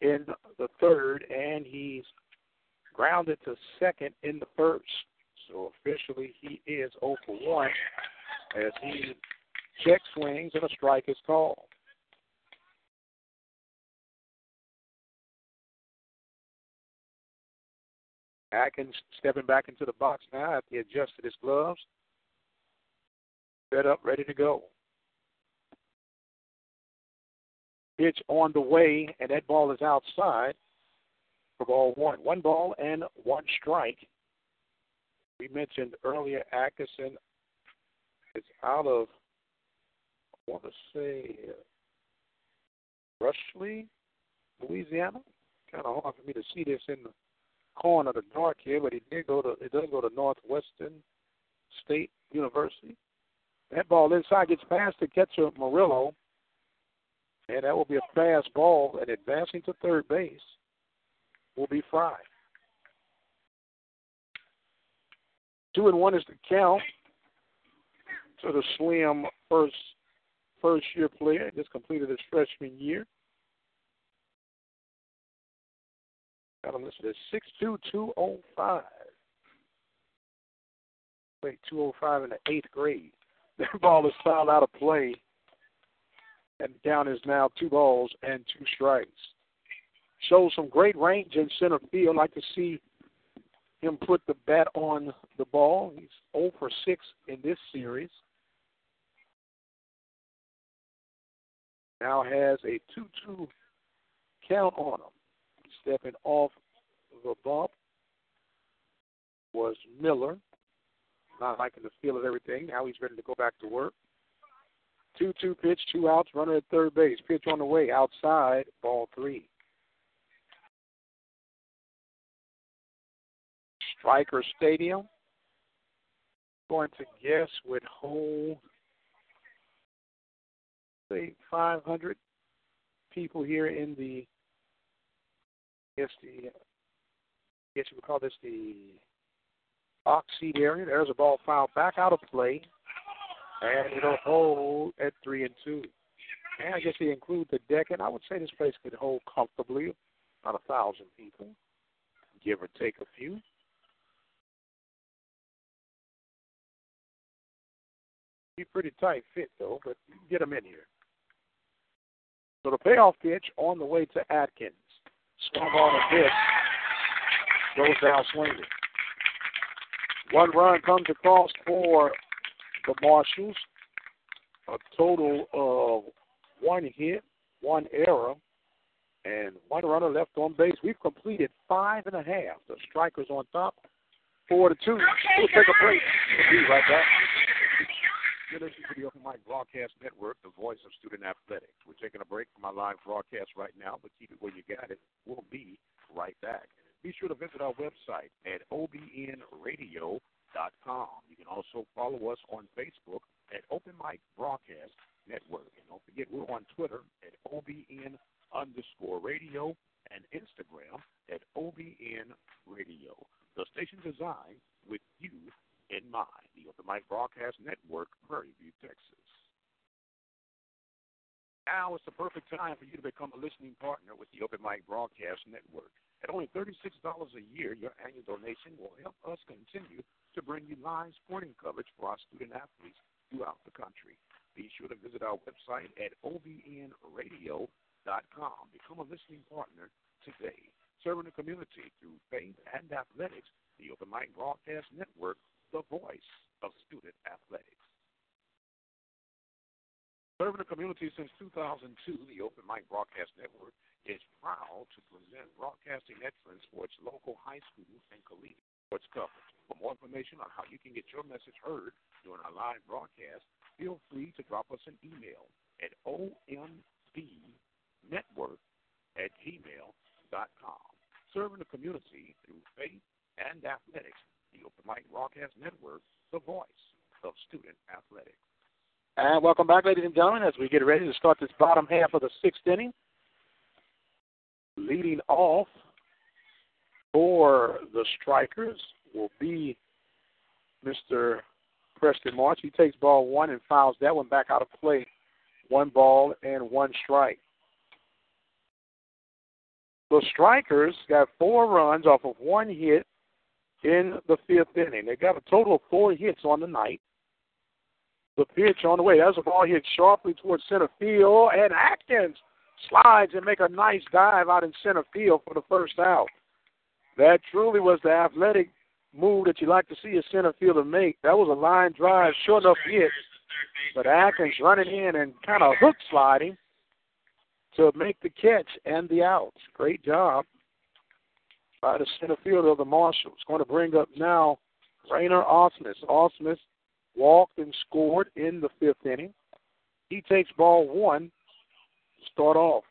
C: in the third, and he's grounded to second in the first. So officially, he is 0 for 1 as he check swings and a strike is called. Atkins stepping back into the box now after he adjusted his gloves. Set up, ready to go. Pitch on the way, and that ball is outside for ball one. One ball and one strike. We mentioned earlier Atkinson is out of, I want to say, Rushley. Louisiana. Kind of hard for me to see this in the corner of the dark here, but he did go to it does go to Northwestern State University. That ball inside gets past the catcher Murillo, and that will be a fast ball. And advancing to third base will be Fry. Two and one is the count to the slim first first year player. Just completed his freshman year. Got him listed as six two two oh five. Wait, two oh five in the eighth grade. [laughs] That ball is fouled out of play. And down is now two balls and two strikes. Shows some great range in center field. Like to see him put the bat on the ball. He's 0 for 6 in this series. Now has a 2 2 count on him. Stepping off the bump was Miller. Not liking the feel of everything. Now he's ready to go back to work. 2 2 pitch, two outs, runner at third base. Pitch on the way, outside, ball three. Striker Stadium. Going to guess would hold say 500 people here in the Guess the you would call this the seat area. There's a ball foul back out of play, and it'll hold at three and two. And I guess they include the deck, and I would say this place could hold comfortably about a thousand people, give or take a few. Be pretty tight fit though, but get them in here. So the payoff pitch on the way to Atkins. Swung on a pitch. Goes down swinging. One run comes across for the Marshals. A total of one hit, one error, and one runner left on base. We've completed five and a half. The strikers on top, four to two. we'll take a break. We'll be right back. You're listening to the Open Mic Broadcast Network, the voice of student athletics. We're taking a break from our live broadcast right now, but keep it where you got it. We'll be right back. Be sure to visit our website at obnradio.com. You can also follow us on Facebook at Open Mic Broadcast Network. And don't forget, we're on Twitter at OBN underscore radio and Instagram at OBN Radio. The station designed with you in mind. The Open Mic Broadcast Network, Prairie View, Texas. Now is the perfect time for you to become a listening partner with the Open Mic Broadcast Network. At only $36 a year, your annual donation will help us continue to bring you live sporting coverage for our student athletes throughout the country. Be sure to visit our website at obnradio.com. Become a listening partner today. Serving the community through faith and athletics, the Open Mic Broadcast Network the voice of student athletics. Serving the community since 2002, the Open Mic Broadcast Network is proud to present broadcasting excellence for its local high schools and collegiate sports coverage. For more information on how you can get your message heard during our live broadcast, feel free to drop us an email at ombnetwork at gmail.com. Serving the community through faith and athletics the Open Mic Broadcast Network, the voice of student athletics. And welcome back, ladies and gentlemen, as we get ready to start this bottom half of the sixth inning. Leading off for the strikers will be Mr. Preston March. He takes ball one and fouls that one back out of play. One ball and one strike. The strikers got four runs off of one hit in the fifth inning. They got a total of four hits on the night. The pitch on the way. That's a ball hit sharply towards center field, and Atkins slides and make a nice dive out in center field for the first out. That truly was the athletic move that you like to see a center fielder make. That was a line drive, short enough hit, but Atkins running in and kind of hook sliding to make the catch and the out. Great job by the center fielder of the Marshals. Going to bring up now Rainer Osmus. Osmus walked and scored in the fifth inning. He takes ball one start off.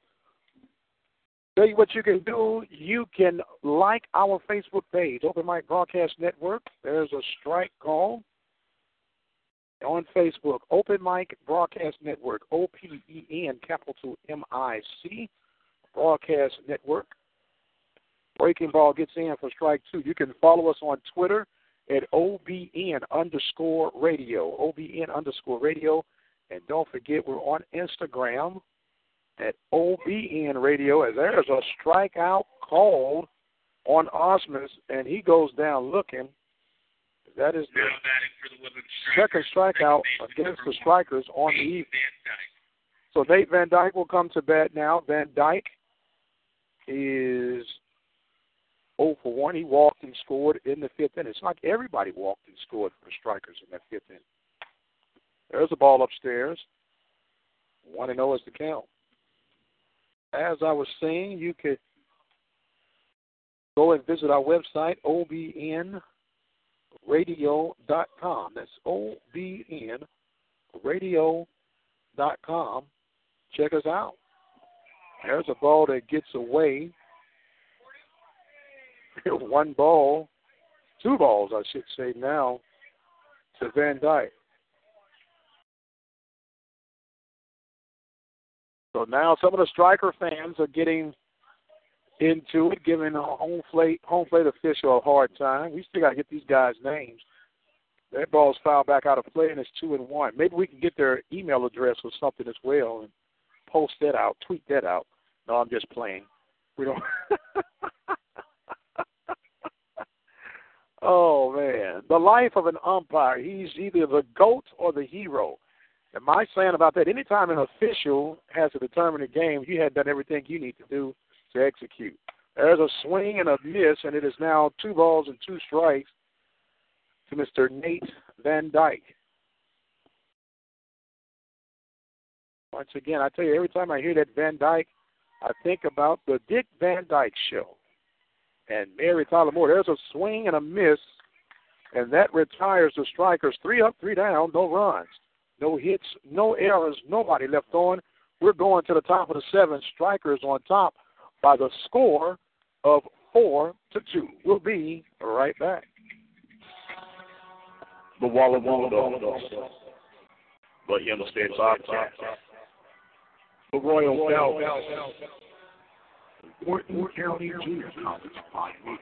C: Tell you what you can do. You can like our Facebook page, Open Mic Broadcast Network. There's a strike call on Facebook, Open Mic Broadcast Network, O P E N, capital M I C, Broadcast Network. Breaking Ball gets in for strike two. You can follow us on Twitter at OBN underscore radio, OBN underscore radio. And don't forget, we're on Instagram at OBN radio. There's a strikeout called on Osmus, and he goes down looking. That is the second strikeout against the strikers on the evening. So Nate Van Dyke will come to bat now. Van Dyke is 0 for 1. He walked and scored in the fifth inning. It's like everybody walked and scored for the strikers in that fifth inning. There's a ball upstairs. 1 and 0 is the count. As I was saying, you could go and visit our website, obnradio.com. That's obnradio.com. Check us out. There's a ball that gets away. [laughs] One ball, two balls, I should say now, to Van Dyke. So now some of the striker fans are getting into it, giving a home plate home plate official a hard time. We still got to get these guys' names. That ball's fouled back out of play, and it's two and one. Maybe we can get their email address or something as well and post that out, tweet that out. No, I'm just playing. We don't. [laughs] oh man, the life of an umpire. He's either the goat or the hero. And my saying about that, anytime an official has to determine a game, you had done everything you need to do to execute. There's a swing and a miss, and it is now two balls and two strikes to Mr. Nate Van Dyke. Once again, I tell you, every time I hear that Van Dyke, I think about the Dick Van Dyke Show and Mary Tyler Moore. There's a swing and a miss, and that retires the strikers three up, three down, no runs, no hits, no errors, nobody left on. We're going to the top of the seventh. Strikers on top by the score of four to two. We'll be right back.
B: The Walla Walla Dogs. The Hempstead Bobcats. The Royal Falcons. Morton County Junior College Finals.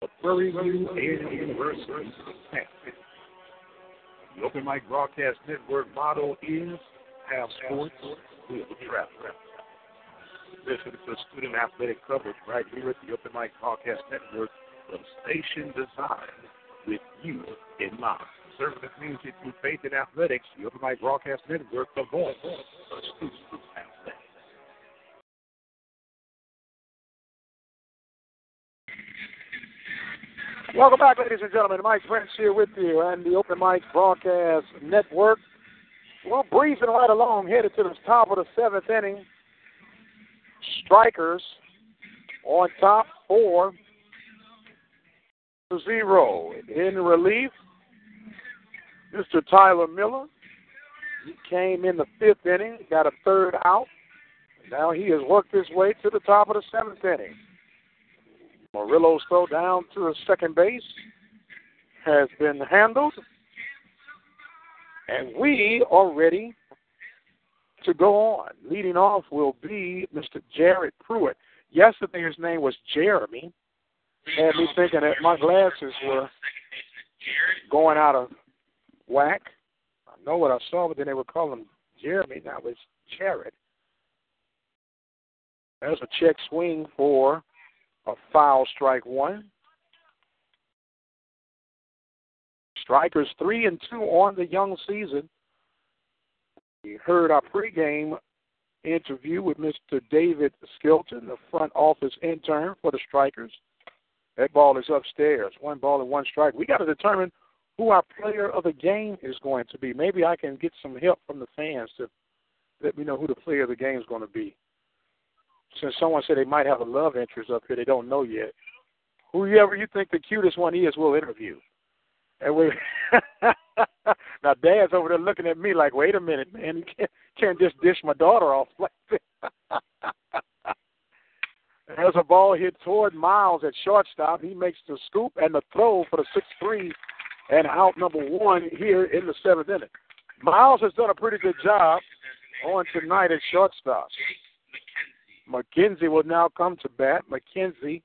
B: The Prairie View A&M University. The Open Mic Broadcast Network motto is Have Sports, We'll Travel. Listen to student athletic coverage right here at the Open Mic Broadcast Network, the station designed with you in mind. Serving the community through faith in athletics, the Open Mic Broadcast Network, the voice of student
C: Welcome back, ladies and gentlemen. Mike Prince here with you and the Open Mic Broadcast Network. We're breezing right along, headed to the top of the seventh inning. Strikers on top, four to zero. In relief, Mr. Tyler Miller. He came in the fifth inning, got a third out. Now he has worked his way to the top of the seventh inning. Murillo's throw down to second base has been handled. And we are ready to go on. Leading off will be Mr. Jared Pruitt. Yesterday his name was Jeremy. Had me thinking that my glasses were going out of whack. I know what I saw, but then they were calling him Jeremy. Now it's Jared. There's a check swing for a foul strike one. Strikers three and two on the young season. We heard our pregame interview with Mr. David Skilton, the front office intern for the Strikers. That ball is upstairs. One ball and one strike. We got to determine who our player of the game is going to be. Maybe I can get some help from the fans to let me know who the player of the game is going to be. Since someone said they might have a love interest up here, they don't know yet. Whoever you think the cutest one is, we'll interview. And we [laughs] now Dad's over there looking at me like, wait a minute, man, you can't can't just dish my daughter off like this. [laughs] There's a ball hit toward Miles at shortstop. He makes the scoop and the throw for the 6 3 and out number one here in the seventh inning. Miles has done a pretty good job on tonight at shortstop. McKenzie will now come to bat. McKenzie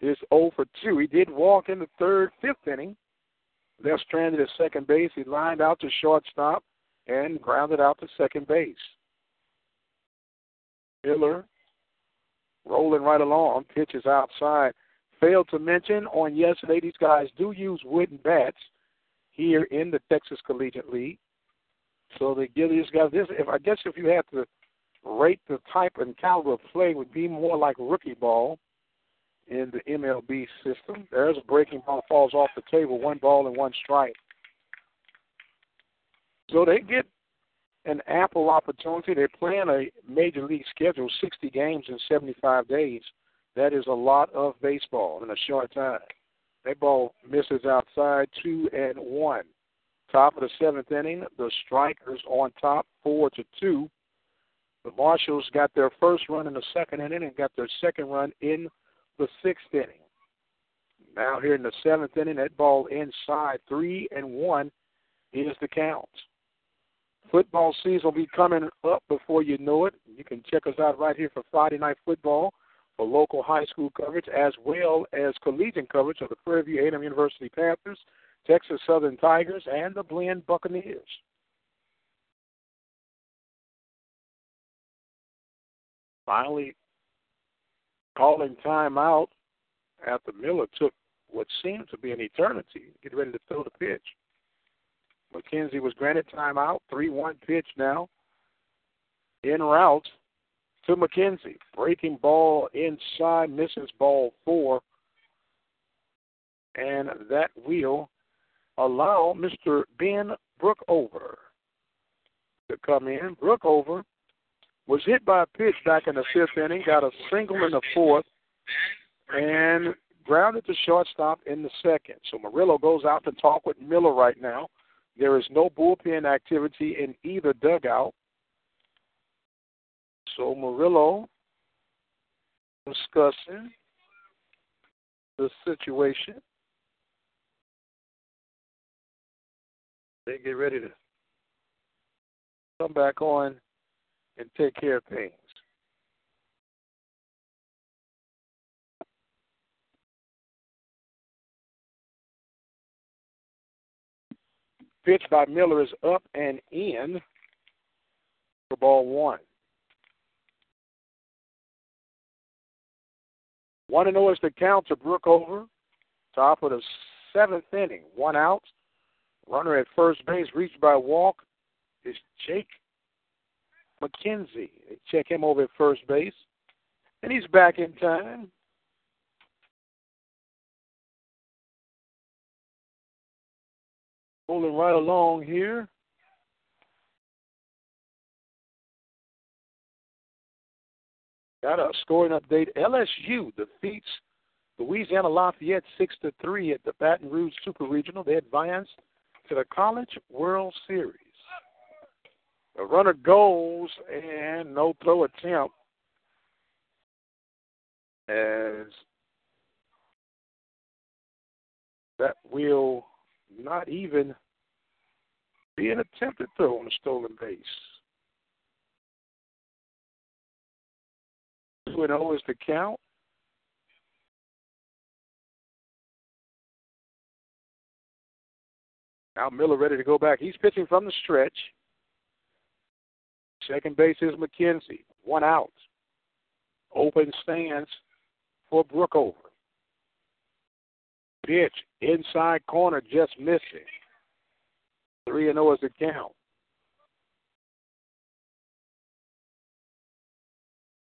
C: is 0 for 2. He did walk in the third, fifth inning. Left stranded at second base. He lined out to shortstop and grounded out to second base. Miller rolling right along, pitches outside. Failed to mention on yesterday, these guys do use wooden bats here in the Texas Collegiate League. So they give these guys this. If I guess if you had to rate the type and caliber of play, would be more like rookie ball in the MLB system. There's a breaking ball falls off the table, one ball and one strike. So they get an ample opportunity. They're playing a major league schedule, 60 games in 75 days. That is a lot of baseball in a short time. That ball misses outside, two and one. Top of the seventh inning, the Strikers on top, four to two. The Marshals got their first run in the second inning and got their second run in the sixth inning. Now here in the seventh inning, that ball inside, three and one is the count. Football season will be coming up before you know it. You can check us out right here for Friday Night Football for local high school coverage as well as collegiate coverage of the Prairie View A&M University Panthers, Texas Southern Tigers, and the Blinn Buccaneers. Finally, calling time out after Miller took what seemed to be an eternity, getting ready to throw the pitch. McKenzie was granted timeout, 3 1 pitch now. En route to McKenzie. Breaking ball inside, misses ball four. And that will allow Mr. Ben Brookover to come in. Brookover was hit by a pitch back in the fifth inning, got a single in the fourth, and grounded to shortstop in the second. So Murillo goes out to talk with Miller right now. There is no bullpen activity in either dugout. So Murillo discussing the situation. They get ready to come back on and take care of things. Pitch by Miller is up and in for ball one. One and zero is the count to Brookover. Top of the seventh inning. One out. Runner at first base, reached by walk, is Jake McKenzie. They check him over at first base. And he's back in time. Rolling right along here. Got a scoring update. LSU defeats Louisiana Lafayette six to three at the Baton Rouge Super Regional. They advanced to the College World Series. The runner goes and no throw attempt as that will not even be an attempted throw on a stolen base. 2 and 0 is the count. Now Miller ready to go back. He's pitching from the stretch. Second base is McKenzie. One out. Open stance for Brookover. Pitch inside corner, just missing. 3 and 0 is the count.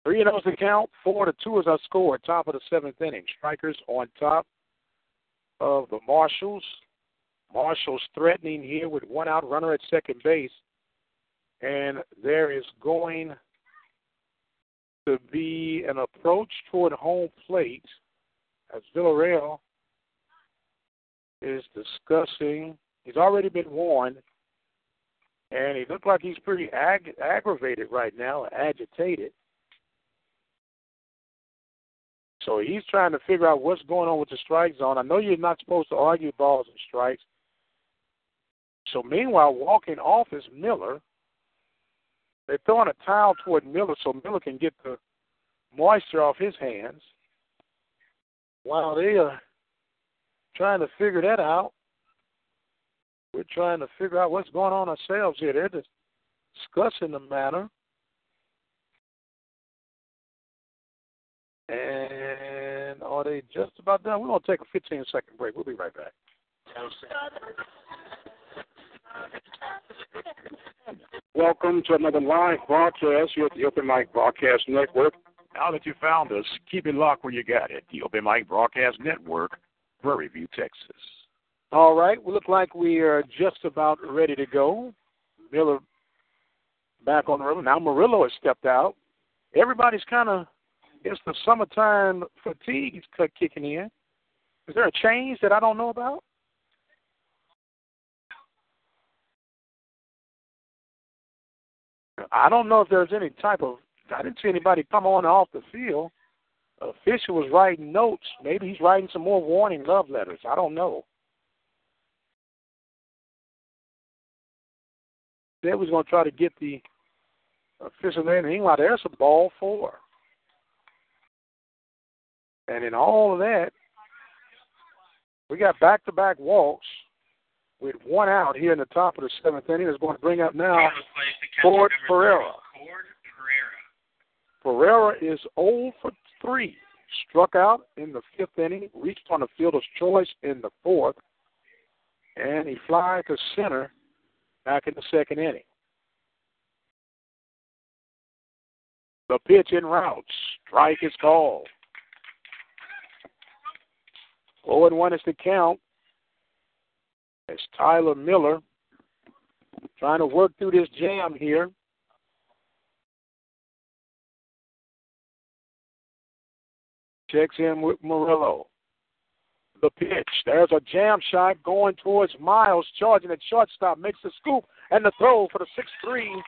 C: 3 and 0 is the count. 4 to 2 is our score. Top of the seventh inning. Strikers on top of the Marshals. Marshals threatening here with one out runner at second base. And there is going to be an approach toward home plate as Villarreal is discussing. He's already been warned, and he looked like he's pretty ag- aggravated right now, agitated. So he's trying to figure out what's going on with the strike zone. I know you're not supposed to argue balls and strikes. So meanwhile, walking off is Miller. They're throwing a towel toward Miller so Miller can get the moisture off his hands. While they are trying to figure that out, we're trying to figure out what's going on ourselves here. They're discussing the matter. And are they just about done? We're going to take a 15 second break. We'll be right back. Welcome to another live broadcast here at the Open Mic Broadcast Network. Now that you found us, keep it locked where you got it. The Open Mic Broadcast Network, Prairie View, Texas. All right, we look like we are just about ready to go. Miller back on the road. Now Murillo has stepped out. Everybody's kind of, it's the summertime fatigue is kicking in. Is there a change that I don't know about? I don't know if there's any type of. I didn't see anybody come on off the field. Official was writing notes. Maybe he's writing some more warning love letters. I don't know. They was going to try to get the official name. Meanwhile, there's a ball four. And in all of that, we got back-to-back walks with one out here in the top of the seventh inning. Is going to bring up now Ford Pereira. Pereira is 0 for 3. Struck out in the fifth inning, reached on the fielder's choice in the fourth, and he flies to center back in the second inning. The pitch in route. Strike is called. 0 and 1 is the count. It's Tyler Miller trying to work through this jam here. Checks in with Murillo. The pitch. There's a jam shot going towards Miles, charging at shortstop, makes the scoop, and the throw for the 6 3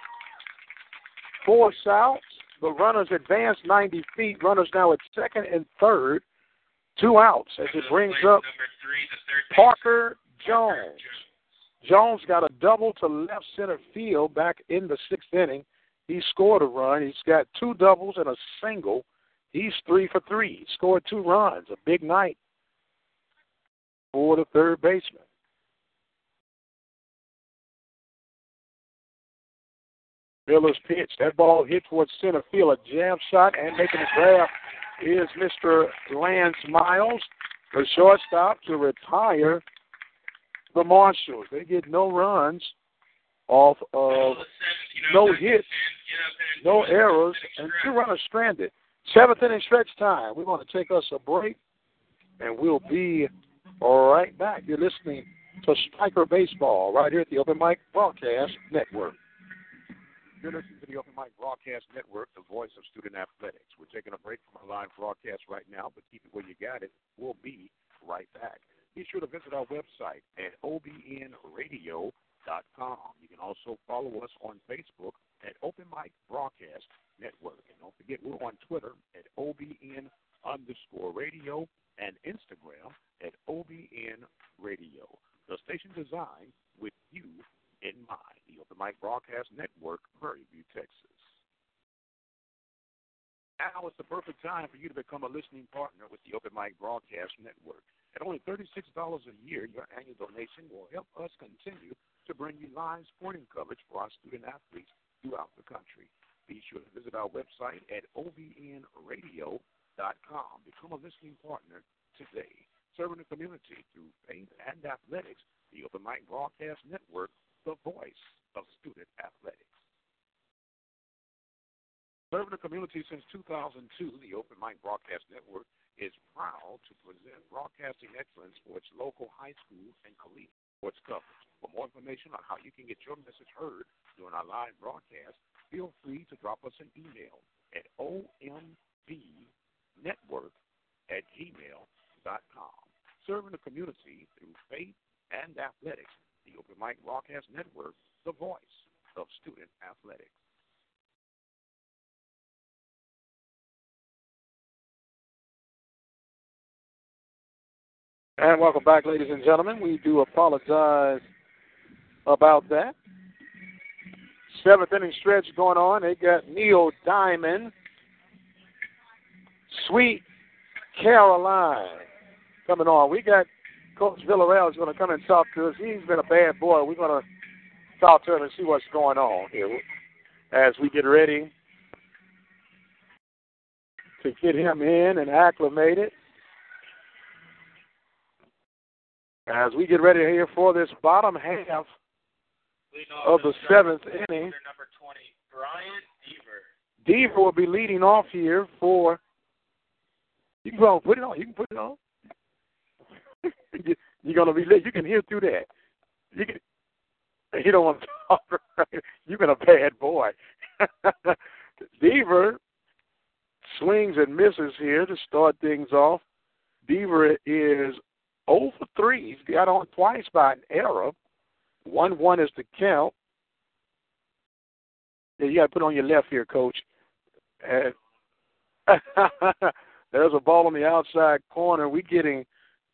C: force out. The runners advance 90 feet. Runners now at second and third. Two outs as it brings up Parker Jones. Jones got a double to left center field back in the sixth inning. He scored a run. He's got two doubles and a single. He's three for three. He scored two runs. A big night for the third baseman. Miller's pitch. That ball hit towards center field. A jam shot and making the grab is Mr. Lance Miles, the shortstop, to retire the Marshals. They get no runs off of no hits, no errors, and two runners stranded. Seventh inning stretch time. We're going to take us a break, and we'll be right back. You're listening to Striker Baseball right here at the Open Mic Broadcast Network. You're listening to the Open Mic Broadcast Network, the voice of student athletics. We're taking a break from our live broadcast right now, but keep it where you got it. We'll be right back. Be sure to visit our website at obnradio.com. You can also follow us on Facebook at Open Mic Broadcast Network. And don't forget, we're on Twitter at OBN underscore radio and Instagram at OBN Radio. The station designed with you in mind. The Open Mic Broadcast Network, Prairie View, Texas. Now is the perfect time for you to become a listening partner with the Open Mic Broadcast Network. At only $36 a year, your annual donation will help us continue to bring you live sporting coverage for our student athletes throughout the country. Be sure to visit our website at obnradio.com. Become a listening partner today. Serving the community through faith and athletics, the Open Mic Broadcast Network, the voice of student athletics. Serving the community since 2002, the Open Mic Broadcast Network is proud to present broadcasting excellence for its local high school and collegiate sports coverage. For more information on how you can get your message heard during our live broadcast, feel free to drop us an email at ombnetwork at gmail.com. Serving the community through faith and athletics, the Open Mic Broadcast Network, the voice of student athletics. And welcome back, ladies and gentlemen. We do apologize about that. Seventh inning stretch going on. They got Neil Diamond, Sweet Caroline coming on. We got Coach Villarreal is going to come and talk to us. He's been a bad boy. We're going to talk to him and see what's going on here as we get ready to get him in and acclimated. As we get ready here for this bottom half of the seventh inning,
E: Number 20, Brian Deaver.
C: Deaver will be leading off here for. You can put it on. You can put it on. [laughs] You're gonna be lit. You can hear through that. You can. You don't want to [laughs] talk. Right? You've been a bad boy. [laughs] Deaver swings and misses here to start things off. Deaver is 0 for 3. He's got on twice by an error. 1 1 is the count. Yeah, you got to put on your left here, coach. And [laughs] there's a ball on the outside corner. We getting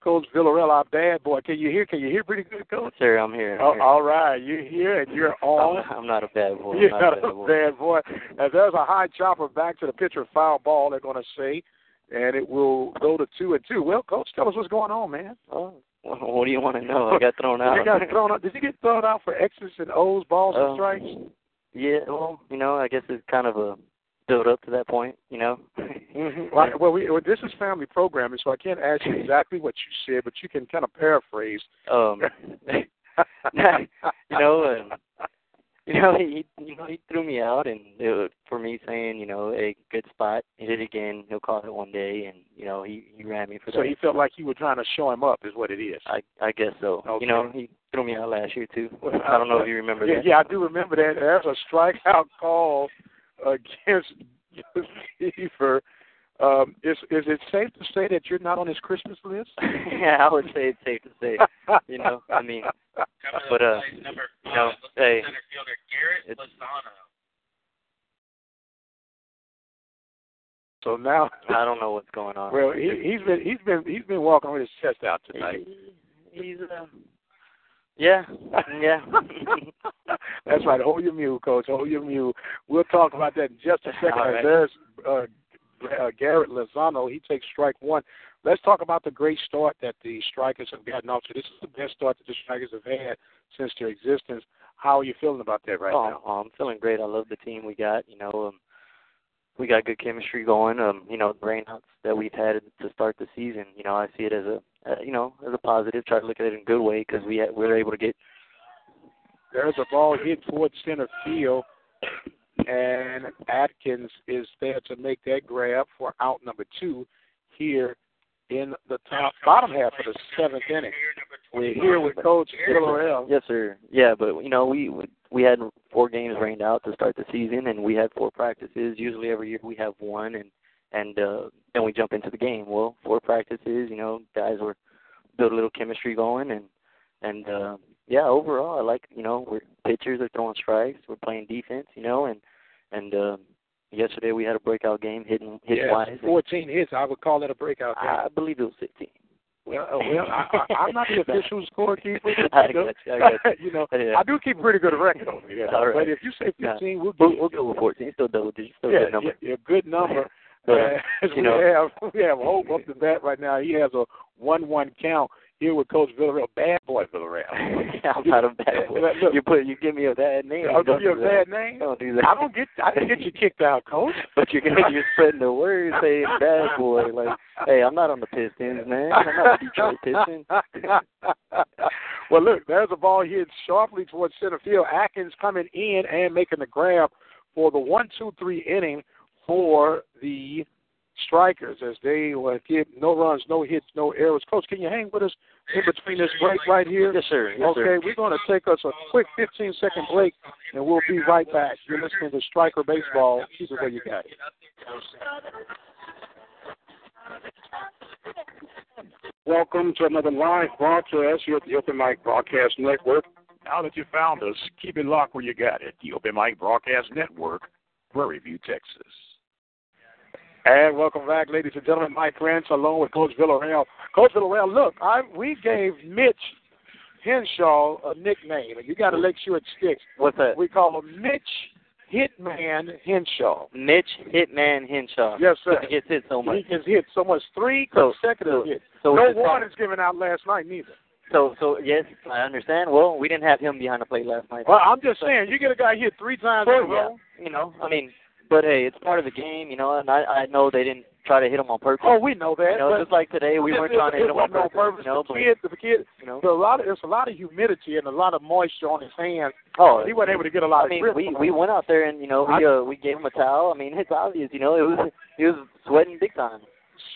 C: Coach Villarreal, our bad boy. Can you hear? Can you hear pretty good, Coach?
K: Sir, I'm here. I'm
C: Oh,
K: here.
C: all right, you're here and you're on.
K: I'm, not a bad boy. [laughs]
C: You're
K: not
C: not
K: a bad boy.
C: boy. And there's a high chopper back to the pitcher, foul ball. They're going to say, and it will go to two and two. Well, Coach, tell us what's going on, man.
K: Oh, what do you want to know? I got thrown out.
C: You got thrown out. Did you get thrown out for X's and O's, balls and
K: Um,
C: strikes?
K: Yeah, well, you know, I guess it's kind of a build up to that point, you know.
C: Mm-hmm. Well, well, we, well, this is family programming, so I can't ask you exactly what you said, but you can kind of paraphrase.
K: Um, [laughs] you know, and [laughs] you know, he you know he threw me out, and it was for me saying, you know, a good spot, hit it again, he'll call it one day, and you know, he he ran me for
C: so
K: that.
C: he felt like you were trying to show him up, is what it is.
K: I I guess so.
C: Okay.
K: You know, he threw me out last year too. I don't know if you remember
C: yeah,
K: that.
C: Yeah, I do remember that. There's a strikeout call against [laughs] Deaver. Um, is is it safe to say that you're not on his Christmas list? [laughs]
K: yeah, I would say it's safe to say. You know, I mean, but uh,
E: Number
K: you know, hey,
E: center fielder Garrett Lozano.
C: So now,
K: I don't know what's going on.
C: well, he, he's been he's been he's been walking with his chest out tonight.
K: He's uh, yeah, yeah. [laughs]
C: That's right. Hold your mule, coach. Hold your mule. We'll talk about that in just a [laughs] second.
K: All right.
C: There's uh, uh, Garrett Lozano. He takes strike one. Let's talk about the great start that the Strikers have gotten off to. This is the best start that the Strikers have had since their existence. How are you feeling about that right
K: oh,
C: now?
K: oh, I'm feeling great. I love the team we got. You know, um, we got good chemistry going. Um, you know, the rainouts that we've had to start the season. You know, I see it as a, uh, you know, as a positive. Try to look at it in a good way because we had, we were able to get.
C: There's a ball hit towards center field, and Atkins is there to make that grab for out number two here in the top bottom half of the seventh inning. We're here with Coach Villarreal.
K: Yes, sir. Yeah, but you know, we we had four games rained out to start the season, and we had four practices. Usually, every year we have one, and and uh, then we jump into the game. Well, four practices. You know, guys were build a little chemistry going, and and uh, yeah, overall, I like you know, we're pitchers are throwing strikes. We're playing defense. You know, and and uh, yesterday we had a breakout game, hitting hit
C: Yes,
K: wise.
C: 14 hits. I would call that a breakout game.
K: I believe it was 15.
C: Well, uh, well, I, I, I'm not the [laughs] official scorekeeper.
K: I
C: you know,
K: got you, I got you.
C: you know, [laughs]
K: Yeah.
C: I do keep a pretty good record over here.
K: All right.
C: But if you say
K: Yeah.
C: 15, we'll
K: We'll, we'll go with 14. Still double digits. Still a
C: yeah,
K: good number.
C: Yeah, yeah, good number. [laughs]
K: But, Uh, you
C: we
K: know-
C: have we have Hope up to bat right now. He has a one-one count here with Coach Villarreal. Bad boy Villarreal. [laughs]
K: I'm not a bad boy.
C: Look,
K: You put you give me a bad name.
C: I'll
K: Don't
C: give you a bad name.
K: Don't do that.
C: I don't get I didn't get you kicked out, Coach. [laughs]
K: But you're gonna [laughs] you're spreading the word saying bad boy. Like, hey, I'm not on the Pistons, man. I'm not a Detroit Piston.
C: well, look, there's a ball hit sharply towards center field. Atkins coming in and making the grab for the one-two-three inning for the Strikers as they will get no runs, no hits, no errors. Coach, can you hang with us in between this break right here?
K: Yes, sir. Yes,
C: okay,
K: sir.
C: we're going to take us a quick 15 second break, and we'll be right back. You're listening to Striker Baseball. Keep it where you got it. Welcome to another live broadcast here at the Open Mic Broadcast Network. Now that you found us, keep it locked where you got it. The Open Mic Broadcast Network, Prairie View, Texas. And welcome back, ladies and gentlemen. Mike Prince, along with Coach Villarreal. Coach Villarreal, look, I we gave Mitch Henshaw a nickname, and you got to make sure it sticks.
K: What's that?
C: We call him Mitch Hitman Henshaw.
K: Mitch Hitman Henshaw.
C: Yes, sir.
K: He gets hit so much.
C: He gets hit so much, three consecutive
K: so-
C: hits.
K: so
C: no warnings given out last night, neither.
K: So, so yes, I understand. Well, we didn't have him behind the plate last night.
C: Well, I'm just saying, you get a guy hit three times in a
K: yeah,
C: row.
K: you know, I mean, but hey, it's part of the game, you know. And I, I know they didn't try to hit him on purpose.
C: Oh, we know that.
K: You know, just like today, we
C: it-
K: weren't
C: it-
K: trying to
C: it
K: hit him on purpose.
C: purpose.
K: You know,
C: the
K: but
C: kid, the kid,
K: you know,
C: there's a lot of there's a lot of humidity and a lot of moisture on his hands.
K: oh,
C: he wasn't able to get a lot
K: I
C: of
K: mean,
C: grip.
K: we we went out there and you know we uh, we gave him a towel. I mean, it's obvious, you know, it was he was sweating big time.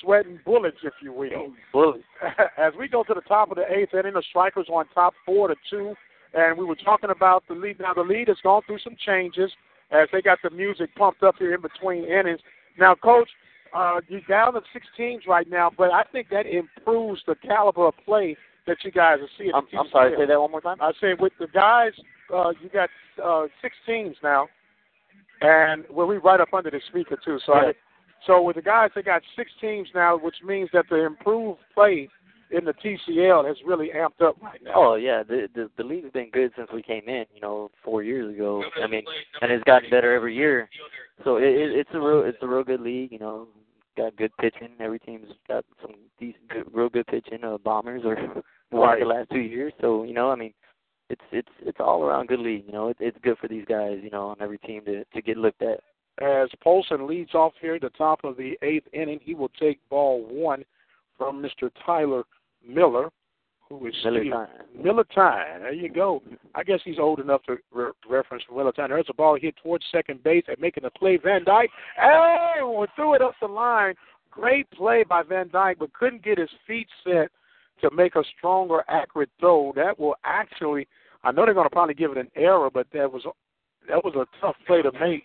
C: sweating bullets, if you will.
K: Bullets. [laughs]
C: As we go to the top of the eighth inning, the strikers on top four to two, and we were talking about the lead. Now the lead has gone through some changes as they got the music pumped up here in between innings. Now, coach, uh, you're down to six teams right now, but I think that improves the caliber of play that you guys are seeing.
K: I'm, I'm sorry. Say that one more time.
C: I say with the guys, uh, you got uh, six teams now, and well, we right up under the speaker too. So, I, so with the guys, they got six teams now, which means that the improved play in the TCL has really amped up right now.
K: Oh yeah, the the the league's been good since we came in. You know, four years ago. I mean, and it's gotten better every year. So it, it it's a real it's a real good league. You know, got good pitching. Every team's got some decent, good, real good pitching. Uh, bombers or [laughs]
C: Right.
K: the last two years. So you know, I mean, it's it's it's all around good league. You know, it, it's good for these guys. You know, on every team to to get looked at.
C: As Polson leads off here at the top of the eighth inning, he will take ball one from Mr. Tyler Miller, who is
K: Miller
C: still-
K: time.
C: Miller time. There you go. I guess he's old enough to re- reference Miller time. There's a ball hit towards second base and making a play. Van Dyke, hey, we threw it up the line. Great play by Van Dyke, but couldn't get his feet set to make a stronger, accurate throw. That will actually, I know they're going to probably give it an error, but that was that was a tough play to make.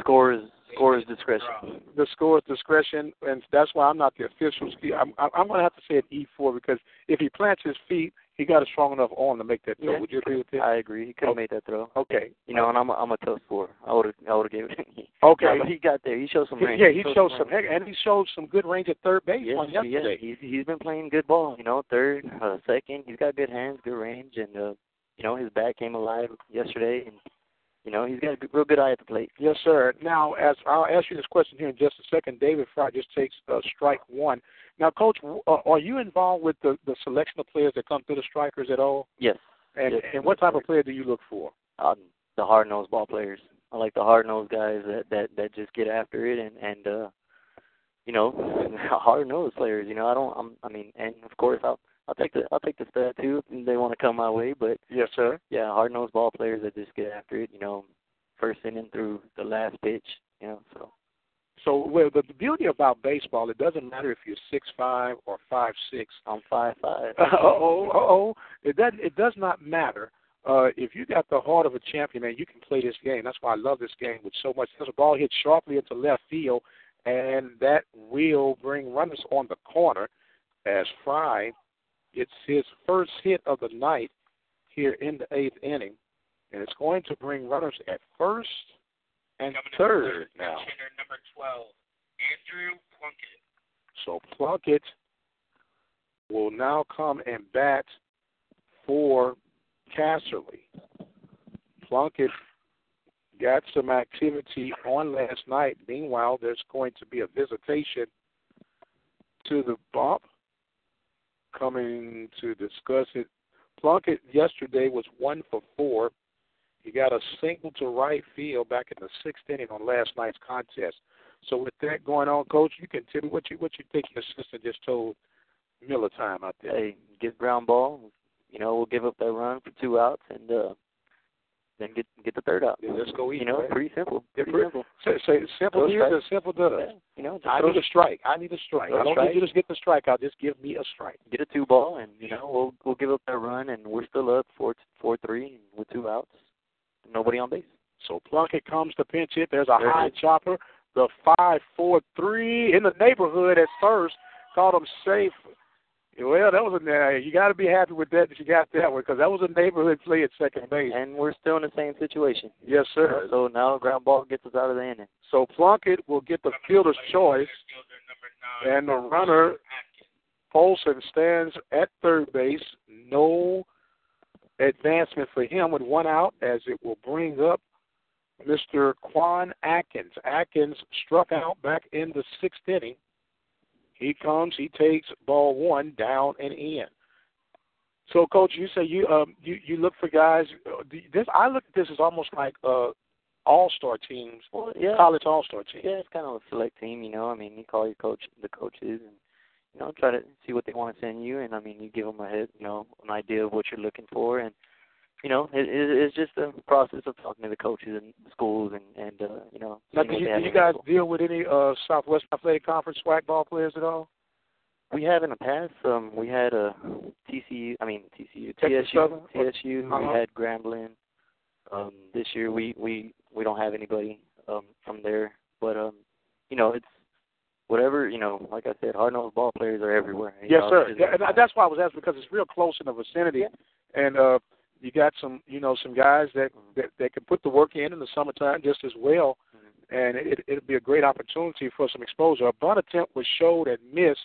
K: Scores scores discretion.
C: The score's discretion, and that's why I'm not the official. I'm, I'm, I'm going to have to say an E4 because if he plants his feet, he got a strong enough arm to make that throw.
K: Yeah.
C: Would you agree with that?
K: I agree. He could have made that throw.
C: Okay.
K: You know, and I'm a, I'm a tough scorer. I would have I would have gave it. [laughs]
C: Okay.
K: No, but he got there. He showed some range.
C: Yeah, he showed some,
K: range.
C: and he showed some good range at third base
K: Yes,
C: on yesterday.
K: yes, he's he's been playing good ball. You know, third, uh, second. He's got good hands, good range, and uh, you know his bat came alive yesterday, and you know he's got a real good eye at the plate.
C: Yes, sir. Now, as I'll ask you this question here in just a second, David Fry just takes uh, strike one. Now, Coach, uh, are you involved with the, the selection of players that come through the strikers at all?
K: Yes.
C: And
K: Yes.
C: and what type of player do you look for?
K: Um, the hard nosed ball players. I like the hard nosed guys that that that just get after it and and uh, you know [laughs] hard nosed players. You know I don't I'm I mean and of course I'll I'll take the I'll take the stud too if they want to come my way. But
C: Yes, sir.
K: yeah, hard nosed ball players that just get after it. You know, first inning through the last pitch. You know, so
C: So, well, the, beauty about baseball, it doesn't matter if you're six five or five six.
K: I'm five five. [laughs]
C: Oh, oh. It does. It does not matter. Uh, if you got the heart of a champion, man, you can play this game. That's why I love this game with so much. There's a ball hit sharply into left field, and that will bring runners on the corner. As Fry, it's his first hit of the night here in the eighth inning, and it's going to bring runners at first and third now.
E: Number 12, Andrew Plunkett.
C: So Plunkett will now come and bat for Casserly. Plunkett got some activity on last night. Meanwhile, there's going to be a visitation to the bump coming to discuss it. Plunkett yesterday was one for four. He got a single to right field back in the sixth inning on last night's contest. So with that going on, Coach, you can tell me what you what you think your assistant just told Miller time out there.
K: Hey, get ground ball. You know, we'll give up that run for two outs and uh then get get the third out.
C: Yeah, let's go eat,
K: You know,
C: right?
K: pretty simple. Pretty
C: pretty-
K: simple.
C: Say, say simple here,
K: strikes.
C: simple does.
K: Yeah, you know, just
C: I
K: throw-
C: need a strike. I need a strike. I don't
K: strike.
C: need you to just get the strike out. Just give me a strike.
K: get a two ball and you know we'll we'll give up that run and we're still up four four three with two outs nobody on base
C: So Plunkett comes to pinch hit. There's a
K: There
C: high
K: is.
C: chopper. The five four three in the neighborhood at first. Caught him safe. Well, that was a uh, you got to be happy with that that you got that one because that was a neighborhood play at second base.
K: And we're still in the same situation.
C: Yes, sir.
K: So now ground ball gets us out of the inning.
C: So Plunkett will get the fielder's choice, and the runner Polson stands at third base. No advancement for him with one out, as it will bring up Mr. Quan Atkins. Atkins struck out back in the sixth inning. He comes, he takes ball one down and in. So, coach, you say you um you you look for guys. uh, This I look at this as almost like uh all star teams,
K: Well, yeah.
C: college all star teams.
K: Yeah, it's kind of a select team, you know. I mean, you call your coach, the coaches, and you know, try to see what they want to send you, and I mean, you give them a hit, you know, an idea of what you're looking for, and you know, it, it, it's just a process of talking to the coaches and schools, and and uh, you know,
C: Now, do you, do you guys deal with any uh Southwest Athletic Conference SWAC ball players at all?
K: We have in the past. Um, we had a TCU. I mean TCU,
C: Texas
K: TSU,
C: Southern?
K: TSU.
C: Uh-huh.
K: We had Grambling. Um, this year we we we don't have anybody um from there, but um, you know, it's whatever you know. Like I said, hard nosed ball players are everywhere.
C: Yes,
K: know,
C: sir. Yeah, and that's why I was asking because it's real close in the vicinity, and uh, you got some, you know, some guys that that, that can put the work in in the summertime just as well, and it it'd be a great opportunity for some exposure. A bunt attempt was showed and missed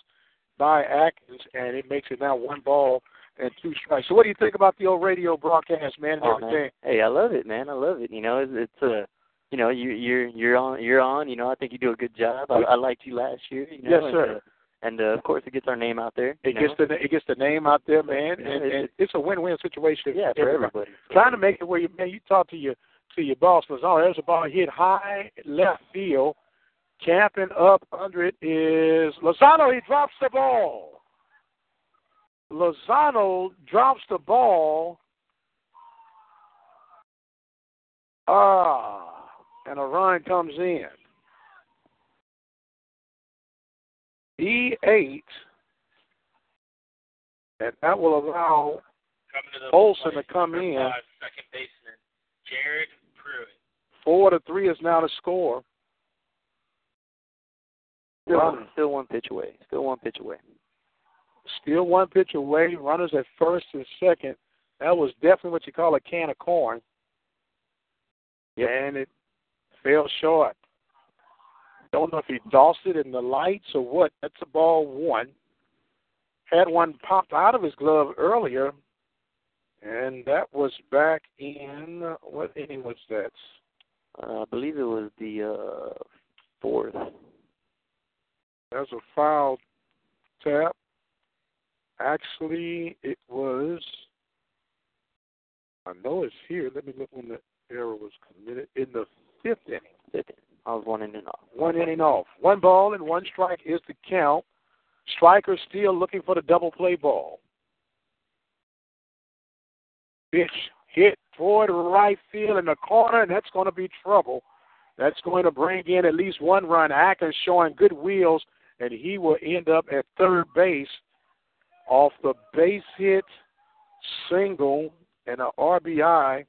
C: by Atkins, and it makes it now one ball and two strikes. So, what do you think about the old radio broadcast, man, and
K: Oh,
C: everything?
K: man. Hey, I love it, man. I love it. You know, it's, it's uh, you know, you you're you're on you're on. You know, I think you do a good job. I, I liked you last year. You know,
C: Yes,
K: and,
C: sir.
K: Uh, and uh, of course, it gets our name out there.
C: It
K: you
C: gets
K: know?
C: the it gets the name out there, man, and, and it's a win-win situation.
K: yeah for everybody.
C: Trying to make it where you man, you talk to your to your boss. Lozano, there's a ball hit high left field. Camping up under it is Lozano. He drops the ball. Lozano drops the ball. Ah, and a run comes in. E eight, and that will allow
E: Coming to
C: Olson to come in.
E: Five, second baseman Jared Pruitt.
C: Four to three is now the score.
K: Still,
C: Run-
K: still one pitch away. Still one pitch away.
C: Still one pitch away. Runners at first and second. That was definitely what you call a can of corn. And it fell short. Don't know if he lost it in the lights or what. That's a ball one. Had one popped out of his glove earlier, and that was back in what inning was that?
K: Uh, I believe it was the uh, fourth.
C: That was a foul tap. Actually, it was. I know it's here. Let me look when the error was committed. In the fifth inning.
K: Fifth inning. I was one inning off.
C: One inning off. One ball and one strike is the count. Striker still looking for the double play ball. Pitch hit toward right field in the corner, and that's going to be trouble. That's going to bring in at least one run. Atkins showing good wheels, and he will end up at third base off the base hit single and an RBI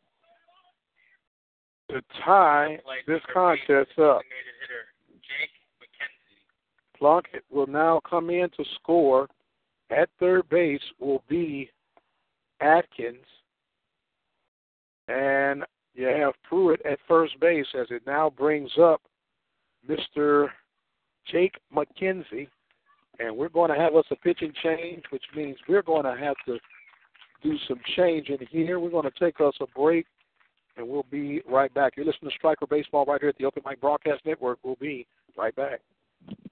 C: to tie this contest up. Plunkett will now come in to score. At third base will be Atkins. And you have Pruitt at first base as it now brings up Mr. Jake McKenzie. And we're going to have us a pitching change, which means we're going to have to do some change in here. We're going to take us a break, and we'll be right back. You're listening to Striker Baseball right here at the Open Mic Broadcast Network. We'll be right back.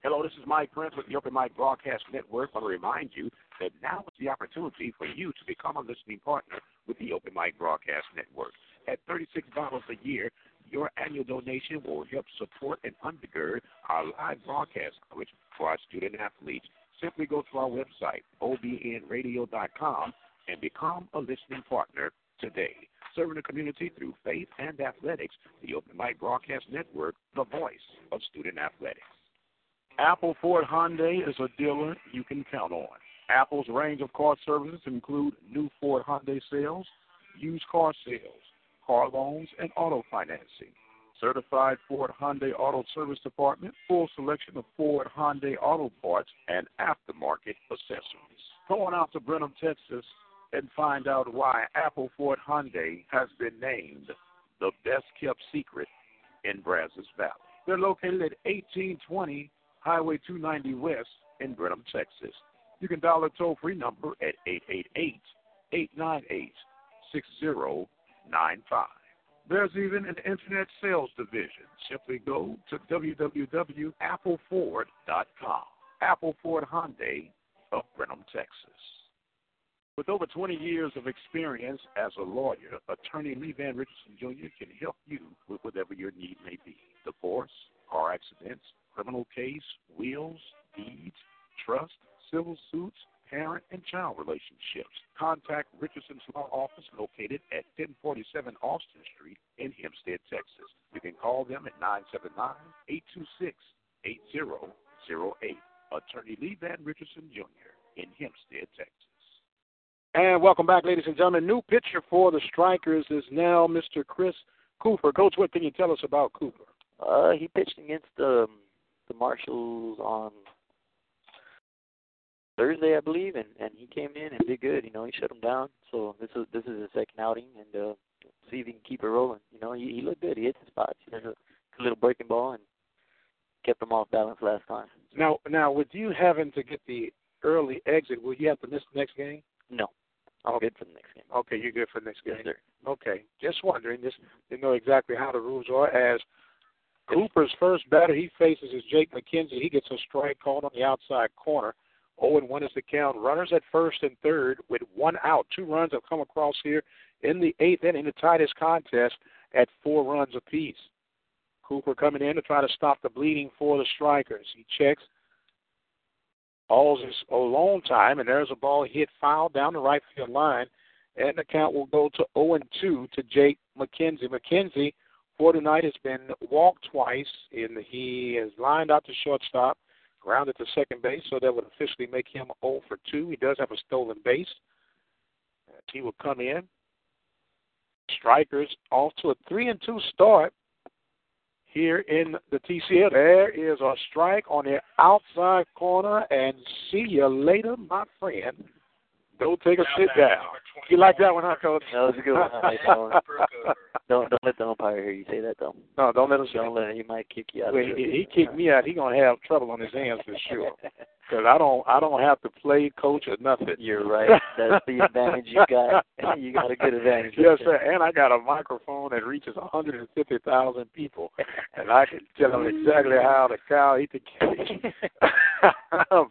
B: Hello, this is Mike Prince with the Open Mic Broadcast Network. I want to remind you that now is the opportunity for you to become a listening partner with the Open Mic Broadcast Network. At $36 a year, your annual donation will help support and undergird our live broadcast coverage for our student athletes. Simply go to our website, obnradio.com, and become a listening partner today. Serving the community through faith and athletics, the Open Mic Broadcast Network, the voice of student athletics. Apple Ford Hyundai is a dealer you can count on. Apple's range of car services include new Ford Hyundai sales, used car sales, car loans, and auto financing. certified Ford Hyundai Auto Service Department, full selection of Ford Hyundai auto parts and aftermarket accessories. On out to Brenham, Texas, and find out why Apple Ford Hyundai has been named the best kept secret in Brazos Valley. They're located at 1820 Highway 290 West in Brenham, Texas. You can dial a toll free number at 888 898 6095. There's even an internet sales division. Simply go to www.appleford.com. Apple Ford Hyundai of Brenham, Texas. With over 20 years of experience as a lawyer, attorney Lee Van Richardson Jr. can help you with whatever your need may be divorce, car accidents, criminal case, wills, deeds, trust, civil suits, parent and child relationships. Contact Richardson's Law Office located at 1047 Austin Street in Hempstead, Texas. You can call them at 979 826 8008. Attorney Lee Van Richardson Jr. in Hempstead, Texas.
C: And welcome back, ladies and gentlemen. New pitcher for the Strikers is now Mr. Chris Cooper. Coach, what can you tell us about Cooper?
K: Uh, he pitched against the the Marshals on Thursday, I believe, and and he came in and did good. You know, he shut them down. So this is this is his second outing, and uh, see if he can keep it rolling. You know, he, he looked good. He hit the spots. He had a little breaking ball and kept them off balance last time.
C: Now, now, with you having to get the early exit, will you have to miss the next game?
K: No, I'm good for the next game.
C: Okay, you're good for the next game.
K: Yes.
C: Okay, just wondering, just to know exactly how the rules are. As Cooper's first batter he faces is Jake McKenzie. He gets a strike called on the outside corner. 0 and 1 is the count. Runners at first and third with one out. Two runs have come across here in the eighth inning, the tightest contest at four runs apiece. Cooper coming in to try to stop the bleeding for the strikers. He checks. All's is a long time, and there's a ball hit foul down the right field line, and the count will go to 0 and 2 to Jake McKenzie. McKenzie for tonight has been walked twice, and he has lined out to shortstop, grounded to second base, so that would officially make him 0 for 2. He does have a stolen base. He will come in. Strikers off to a 3 and 2 start here in the TCL. There is a strike on the outside corner, and see you later, my friend. Go take a sit down. You like that one, huh, Coach?
K: That was a good one. I like that one. [laughs] don't don't let the umpire hear you say that though.
C: No, don't let him.
K: Don't let him. He might kick you out.
C: Well,
K: of
C: he, he kicked me out. He gonna have trouble on his hands for sure. [laughs] Because I don't, I don't have to play coach or nothing.
K: You're right. That's the [laughs] advantage you got. You got a good advantage.
C: yes, sir. And I got a microphone that reaches 150,000 people, and I can tell them exactly how the cow eat the cage.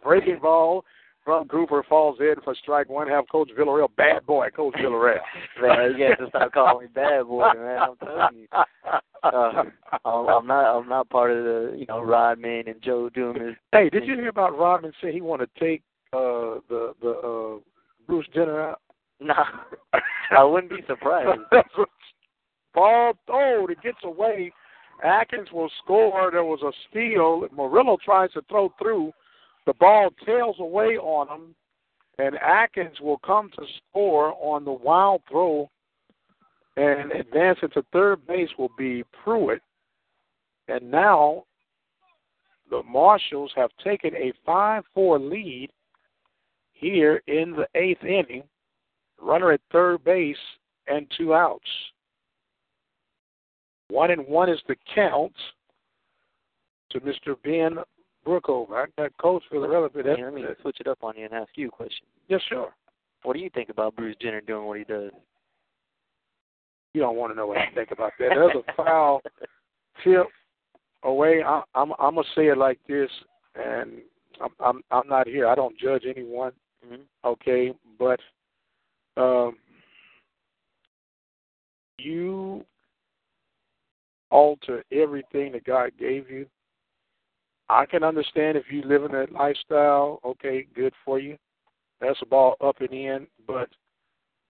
C: Breaking ball from Cooper falls in for strike one. Have Coach Villarreal, bad boy, Coach Villarreal. [laughs]
K: man, you got to stop calling me bad boy, man. I'm telling you. Uh, I'm, not. I'm not part of the, you know, Rodman and Joe Dumars.
C: Hey, did you hear about Rodman say he want to take uh the the uh Bruce Jenner out?
K: Nah, [laughs] I wouldn't be surprised. [laughs]
C: Ball thrown, it gets away. Atkins will score. There was a steal. Murillo tries to throw through. The ball tails away on him, and Atkins will come to score on the wild throw. And advancing to third base will be Pruitt. And now the Marshals have taken a 5 4 lead here in the eighth inning. Runner at third base and two outs. One and one is the count to Mr. Ben Brookover. I got coach Villarreal.
K: Hey, let me switch it up on you and ask you a question.
C: Yes, sure.
K: What do you think about Bruce Jenner doing what he does?
C: You don't want to know what I think about that. There's a foul tip away. I, I'm I'm gonna say it like this, and I'm I'm I'm not here. I don't judge anyone.
K: Mm-hmm.
C: Okay, but um, you alter everything that God gave you. I can understand if you live in that lifestyle. Okay, good for you. That's a ball up and in, but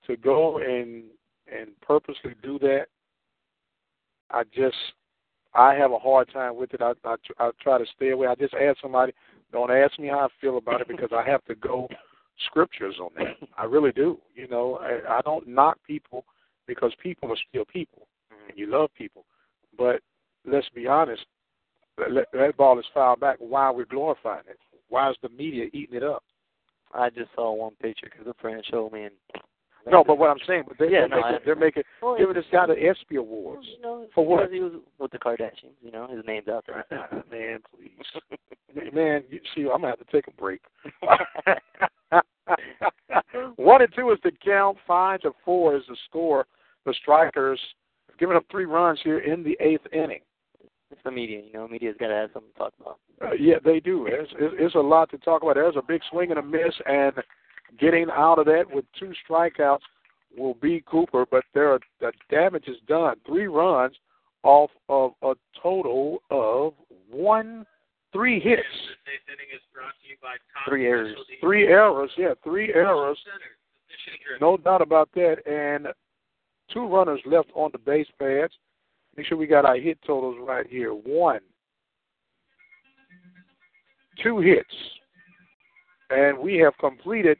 C: to go and and purposely do that, I just I have a hard time with it. I I, I try to stay away. I just ask somebody, don't ask me how I feel about it because I have to go scriptures on that. I really do. You know, I, I don't knock people because people are still people, and you love people. But let's be honest, that, that ball is fouled back. Why are we glorifying it? Why is the media eating it up?
K: I just saw one picture because a friend showed me, and
C: No, but what I'm saying, but they,
K: Yeah,
C: they're,
K: no,
C: making, they're making
K: Well,
C: giving this guy the ESPY awards
K: you know,
C: for what?
K: because he was with the Kardashians. You know, his name's out there. [laughs]
C: Man, please, [laughs] man, you see, I'm gonna have to take a break. [laughs] One and two is the count. Five to four is the score. The Strikers have given up three runs here in the eighth inning.
K: It's the media. You know, media's got to have something to talk about.
C: Uh, yeah, they do. There's, there's a lot to talk about. There's a big swing and a miss, and getting out of that with two strikeouts will be Cooper. But there are the damage is done. Three runs off of a total of one, three hits,
E: is brought to you by Tom
K: Three errors.
C: Three errors. Yeah, three errors.
E: Center. Position driven.
C: No doubt about that. And two runners left on the base pads. Make sure we got our hit totals right here. One, two hits, and we have completed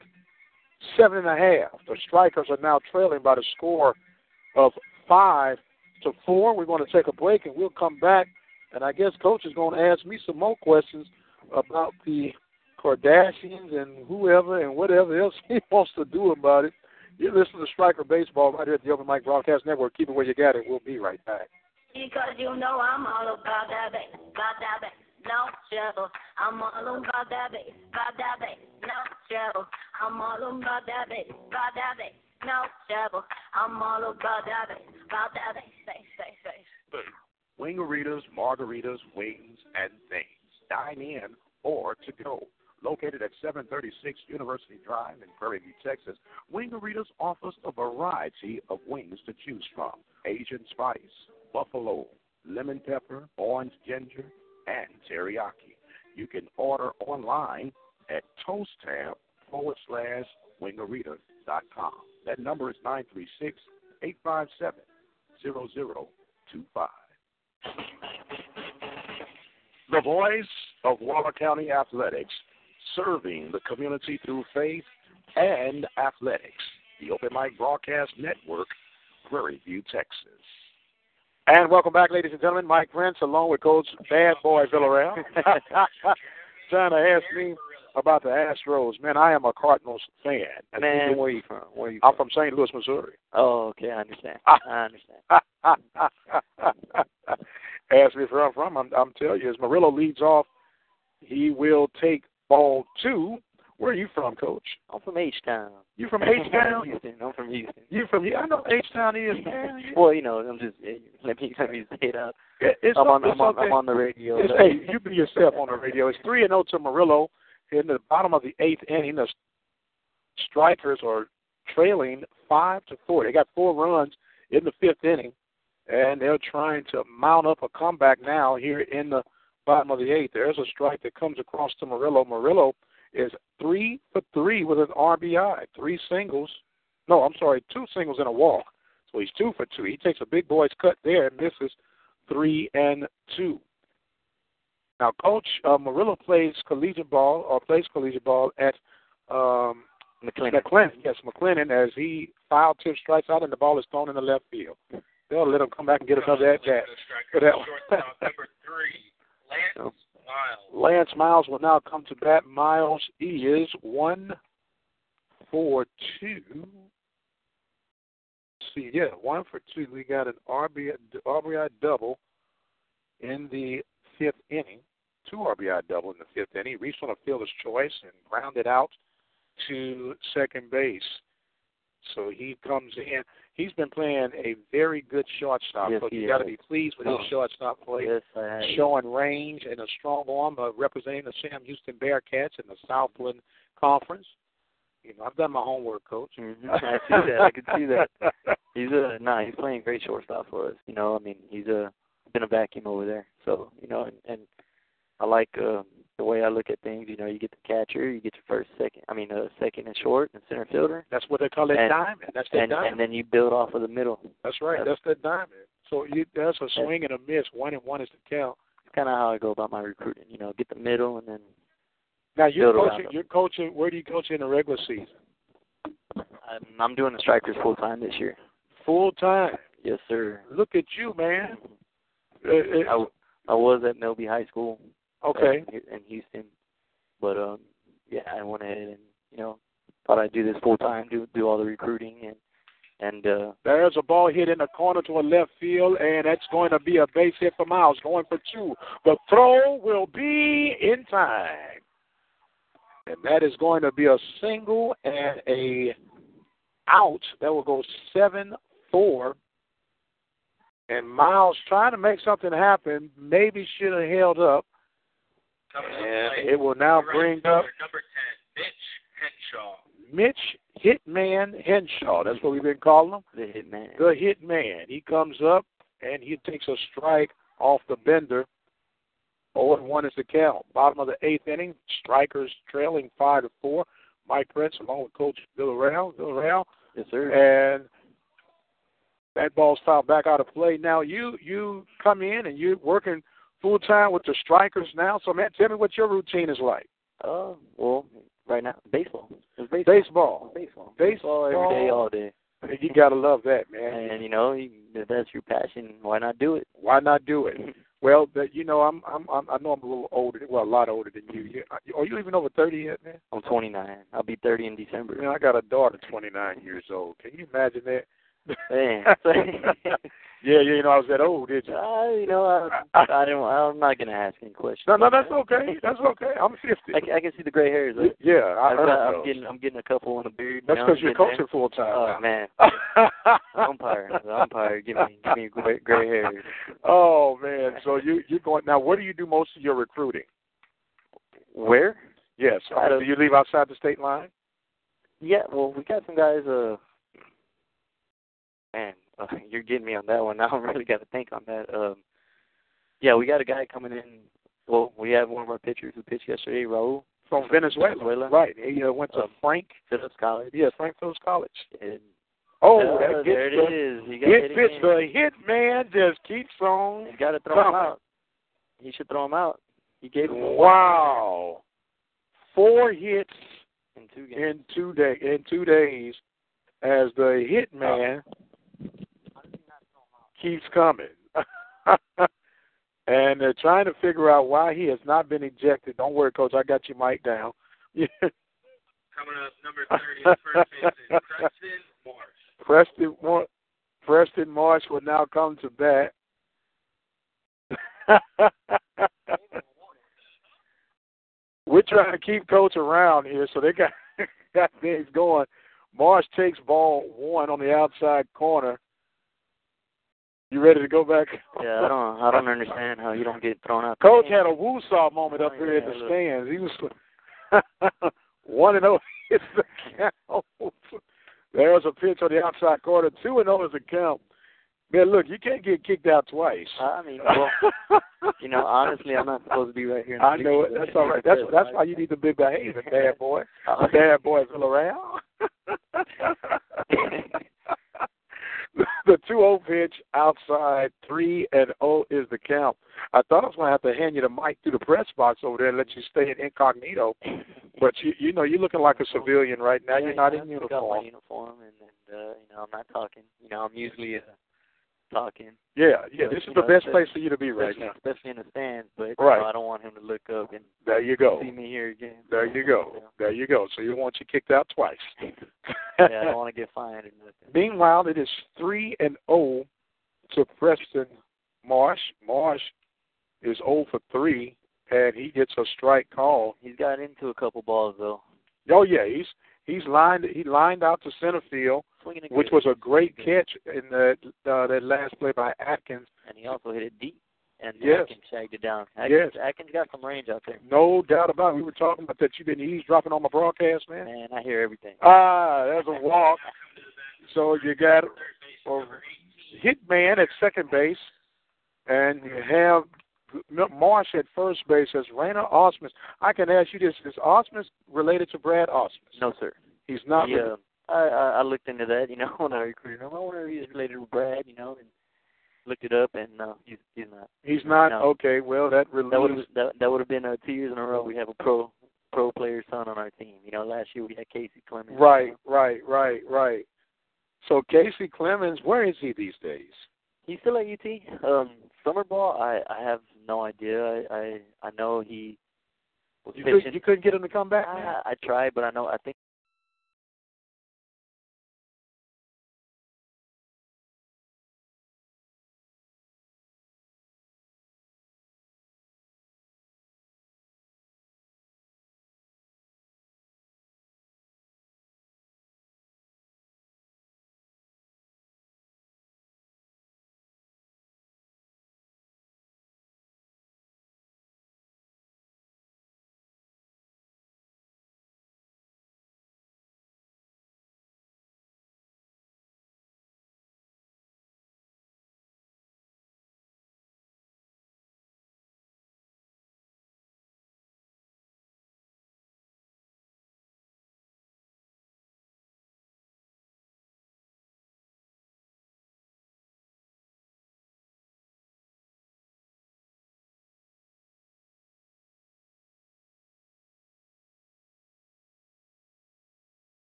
C: seven and a half. The strikers are now trailing by the score of five to four. We're going to take a break, and we'll come back. And I guess Coach is going to ask me some more questions about the Kardashians and whoever and whatever else [laughs] he wants to do about it. You listen to Striker Baseball right here at the Open Mic Broadcast Network. Keep it where you got it. We'll be right back.
F: Because you know I'm all about that bass, about that bass, no trouble. I'm all about that bass, about that bass, no trouble. I'm all about that bass, about that bass, no trouble. I'm all about that bass, about that bass, bass, bass, bass.
B: Wingaritas, margaritas, wings, and things. Dine in or to go. Located at 736 University Drive in Prairie View, Texas, Wingaritas offers a variety of wings to choose from. Asian spice, buffalo, lemon pepper, orange ginger, and teriyaki. You can order online at toasttab forward slash wingaritas.com. That number is 936 857 0025. The voice of Waller County Athletics, serving the community through faith and athletics. The Open Mic Broadcast Network, Prairie View, Texas.
C: And welcome back, ladies and gentlemen. Mike Prince, along with Coach Bad Boy Villarreal, [laughs] trying to ask me about the Astros. Man, I am a Cardinals fan.
K: Man, where are you from? Where you
C: I'm from St. Louis, Missouri.
K: Oh, okay, I understand. [laughs] I understand. [laughs]
C: Ask me where I'm from. I'm, I'm telling you, as Murillo leads off, he will take ball two. Where are you from, Coach?
K: I'm from H Town.
C: You from H Town? [laughs]
K: Houston. I'm from Houston.
C: You from? I know H Town is [laughs] man.
K: Well, you know, I'm just eh, let me let me say it out.
C: It- It's
K: I'm on
C: it's
K: I'm on. I'm on the radio.
C: It's, hey, you be yourself on the radio. It's three and zero to Murillo in the bottom of the eighth inning. The strikers are trailing five to four. They got four runs in the fifth inning, and they're trying to mount up a comeback now here in the bottom of the eighth. There's a strike that comes across to Murillo. Murillo is three for three with an RBI, three singles. No, I'm sorry, two singles and a walk. So he's two for two. He takes a big boy's cut there and misses three and two. Now, Coach uh, Murillo plays collegiate ball or plays collegiate ball at um,
K: McLennan.
C: McLennan. Yes, McLennan, as he foul tip strikes out and the ball is thrown in the left field. They'll let him come back and get another at bat for that one.
E: Number three, Lance. [laughs]
C: Lance Miles will now come to bat. Miles is one for two. Let's see, yeah, one for two. We got an RBI, RBI double in the fifth inning. Two RBI double in the fifth inning. He reached on a fielder's choice and grounded out to second base. So he comes in. He's been playing a very good shortstop.
K: Yes,
C: so you got to be pleased with his
K: Oh.
C: shortstop play
K: Yes,
C: showing range and a strong arm, uh, representing the Sam Houston Bearkats in the Southland Conference. You know, I've done my homework, Coach.
K: Mhm. I see that. I can see that. He's a [laughs] nah. He's playing great shortstop for us. You know, I mean, he's a been a vacuum over there. So you know, and, and I like uh, the way I look at things. You know, you get the catcher, you get your first, second. I mean, uh, second and short, and center fielder.
C: That's what they call that
K: and,
C: diamond. That's that
K: and,
C: diamond.
K: and then you build off of the middle.
C: that's right. That's that diamond. So you, that's a swing and a miss. One and one is the count.
K: It's kind of how I go about my recruiting. You know, get the middle, and then
C: Now you're coaching. You're coaching. Where do you coach in the regular season?
K: I'm, I'm doing the strikers full time this year.
C: Full time.
K: Yes, sir.
C: Look at you, man. it, it,
K: I, I was at Milby High School.
C: Okay.
K: uh, In Houston, but um, yeah, I went ahead and you know thought I'd do this full time, do do all the recruiting and and uh
C: There's a ball hit in the corner to a left field, and that's going to be a base hit for Miles, going for two. The throw will be in time. And that is going to be a single and a out. That will go 7 4. And Miles trying to make something happen, maybe should have held up. And it will now bring up
E: Number 10, Mitch Henshaw.
C: Mitch Hitman Henshaw. That's what we've been calling him.
K: the Hitman.
C: The Hitman. He comes up and he takes a strike off the bender. 0 and 1 is the count. Bottom of the eighth inning, strikers trailing 5 to 4. Mike Prince along with Coach Villarreal. Villarreal.
K: Yes, sir.
C: And that ball's fouled back out of play. Now you you come in and you're working full time with the strikers now. So man, tell me what your routine is like.
K: Uh, well, right now baseball. It's baseball.
C: Baseball.
K: Baseball.
C: Baseball
K: every day, all day.
C: You gotta love that, man.
K: And you know, if that's your passion, why not do it?
C: Why not do it? [laughs] Well, that you know, I'm, I'm, I'm, I know I'm a little older, well, a lot older than you. you are you even over thirty yet, man?
K: I'm 29. I'll be 30 in December.
C: Man, I got a daughter, 29 years old. Can you imagine that?
K: Man. [laughs] [laughs]
C: yeah, yeah, you know, I was that old, did you?
K: Uh, you know, I, I don't. I'm not gonna ask any questions.
C: No, no, that's okay. That's okay. I'm 50.
K: I, can- I can see the gray hairs. Though.
C: Yeah, I
K: got, I'm getting, I'm getting a couple on the beard.
C: That's because you're coaching full time.
K: Oh man, [laughs] umpire, umpire, give me, give me gray, gray hairs.
C: oh man, so you you're going now? Where do you do most of your recruiting?
K: Where?
C: Yes. Do you leave outside the state line?
K: Yeah, well, we got some guys. Uh, man, [laughs] uh, you're getting me on that one. [laughs] I don't really got to think on that. Um, yeah, we got a guy coming in. Well, we have one of our pitchers who pitched yesterday, Raul
C: From Venezuela.
K: Venezuela.
C: Right. He uh, went to
K: Um,
C: Frank.
K: Phillips College.
C: Yeah, Frank Phillips College.
K: And,
C: Oh,
K: uh,
C: that
K: there it is. He got
C: pitch.
K: again.
C: The hit man just keeps on.
K: He's got to throw him out. He should throw him out. He gave him
C: Wow. Four hits
K: in two games.
C: in two day in two days as the hit man keeps coming. [laughs] and they're trying to figure out why he has not been ejected. Don't worry, coach, I got you mic down. [laughs]
E: Coming up, number 30 is first baseman Preston Marsh.
C: Preston Mar- Preston Marsh will now come to bat. [laughs] We're trying to keep coach around here, so they got got things going. Marsh takes ball one on the outside corner. You ready to go back?
K: Yeah, I don't. I don't understand how you don't get thrown out.
C: Coach had a woosaw moment up oh, here in the stands. He was [laughs] one and oh, [laughs] zero. It's the count. There's a pitch on the outside corner. Two and zero is the count. Man, look, you can't get kicked out twice.
K: I mean, well, you know, honestly, I'm not supposed to be right here. In the
C: I know it. That's all right. That's that's why you need to be behaving, bad boy. [laughs] Bad boy still around. [laughs] the two zero pitch outside, three and zero is the count. I thought I was going to have to hand you the mic through the press box over there and let you stay in incognito, but you you know you're looking like a civilian right now.
K: Yeah,
C: You're not
K: you
C: in
K: know, I took off my
C: uniform.
K: uniform, and, and uh, you know, I'm not talking. You know, I'm usually uh, talking.
C: Yeah, yeah. This is
K: you
C: the
K: know,
C: best place for you to be right now.
K: especially in the stands. But you
C: Right.
K: know, I don't want him to look up and
C: There you go.
K: see me here again.
C: There you go. There you go. So you want you kicked out twice. [laughs]
K: yeah, I don't want to get fined or nothing.
C: Meanwhile, it is three and zero to Preston Marsh. Marsh is zero for three, and he gets a strike call.
K: He's got into a couple balls though.
C: Oh yeah, he's he's lined he lined out to center field, which was a great catch in that uh, that last play by Atkins.
K: and he also hit it deep. And
C: Yes.
K: Atkins shagged it down. Atkins,
C: Yes.
K: Atkins got some range out there.
C: No doubt about it. We were talking about that. You've been eavesdropping on my broadcast, man.
K: Man, I hear everything.
C: Ah, there's a walk. So you got a hit man at second base, and you have Marsh at first base as Rainer Osmus. I can ask you this: Is Osmus related to Brad Ausmus?
K: No, sir.
C: He's not.
K: He, uh, I, I I looked into that, you [laughs] know, when I recruited him. I wonder if he's related to Brad, you know, and looked it up, and no, he's he's not.
C: He's not.
K: No.
C: Okay, well that
K: That would that, that would have been uh, two years in a row. We have a pro pro player son on our team. You know, last year we had Kacy Clemens.
C: Right, right, right, right. So Kacy Clemens, where is he these days?
K: He's still at UT. Um, Summer ball, I I have no idea. I I, I know he was
C: You,
K: pitching.
C: could, you couldn't get him to come back.
K: I, I tried, but I know I think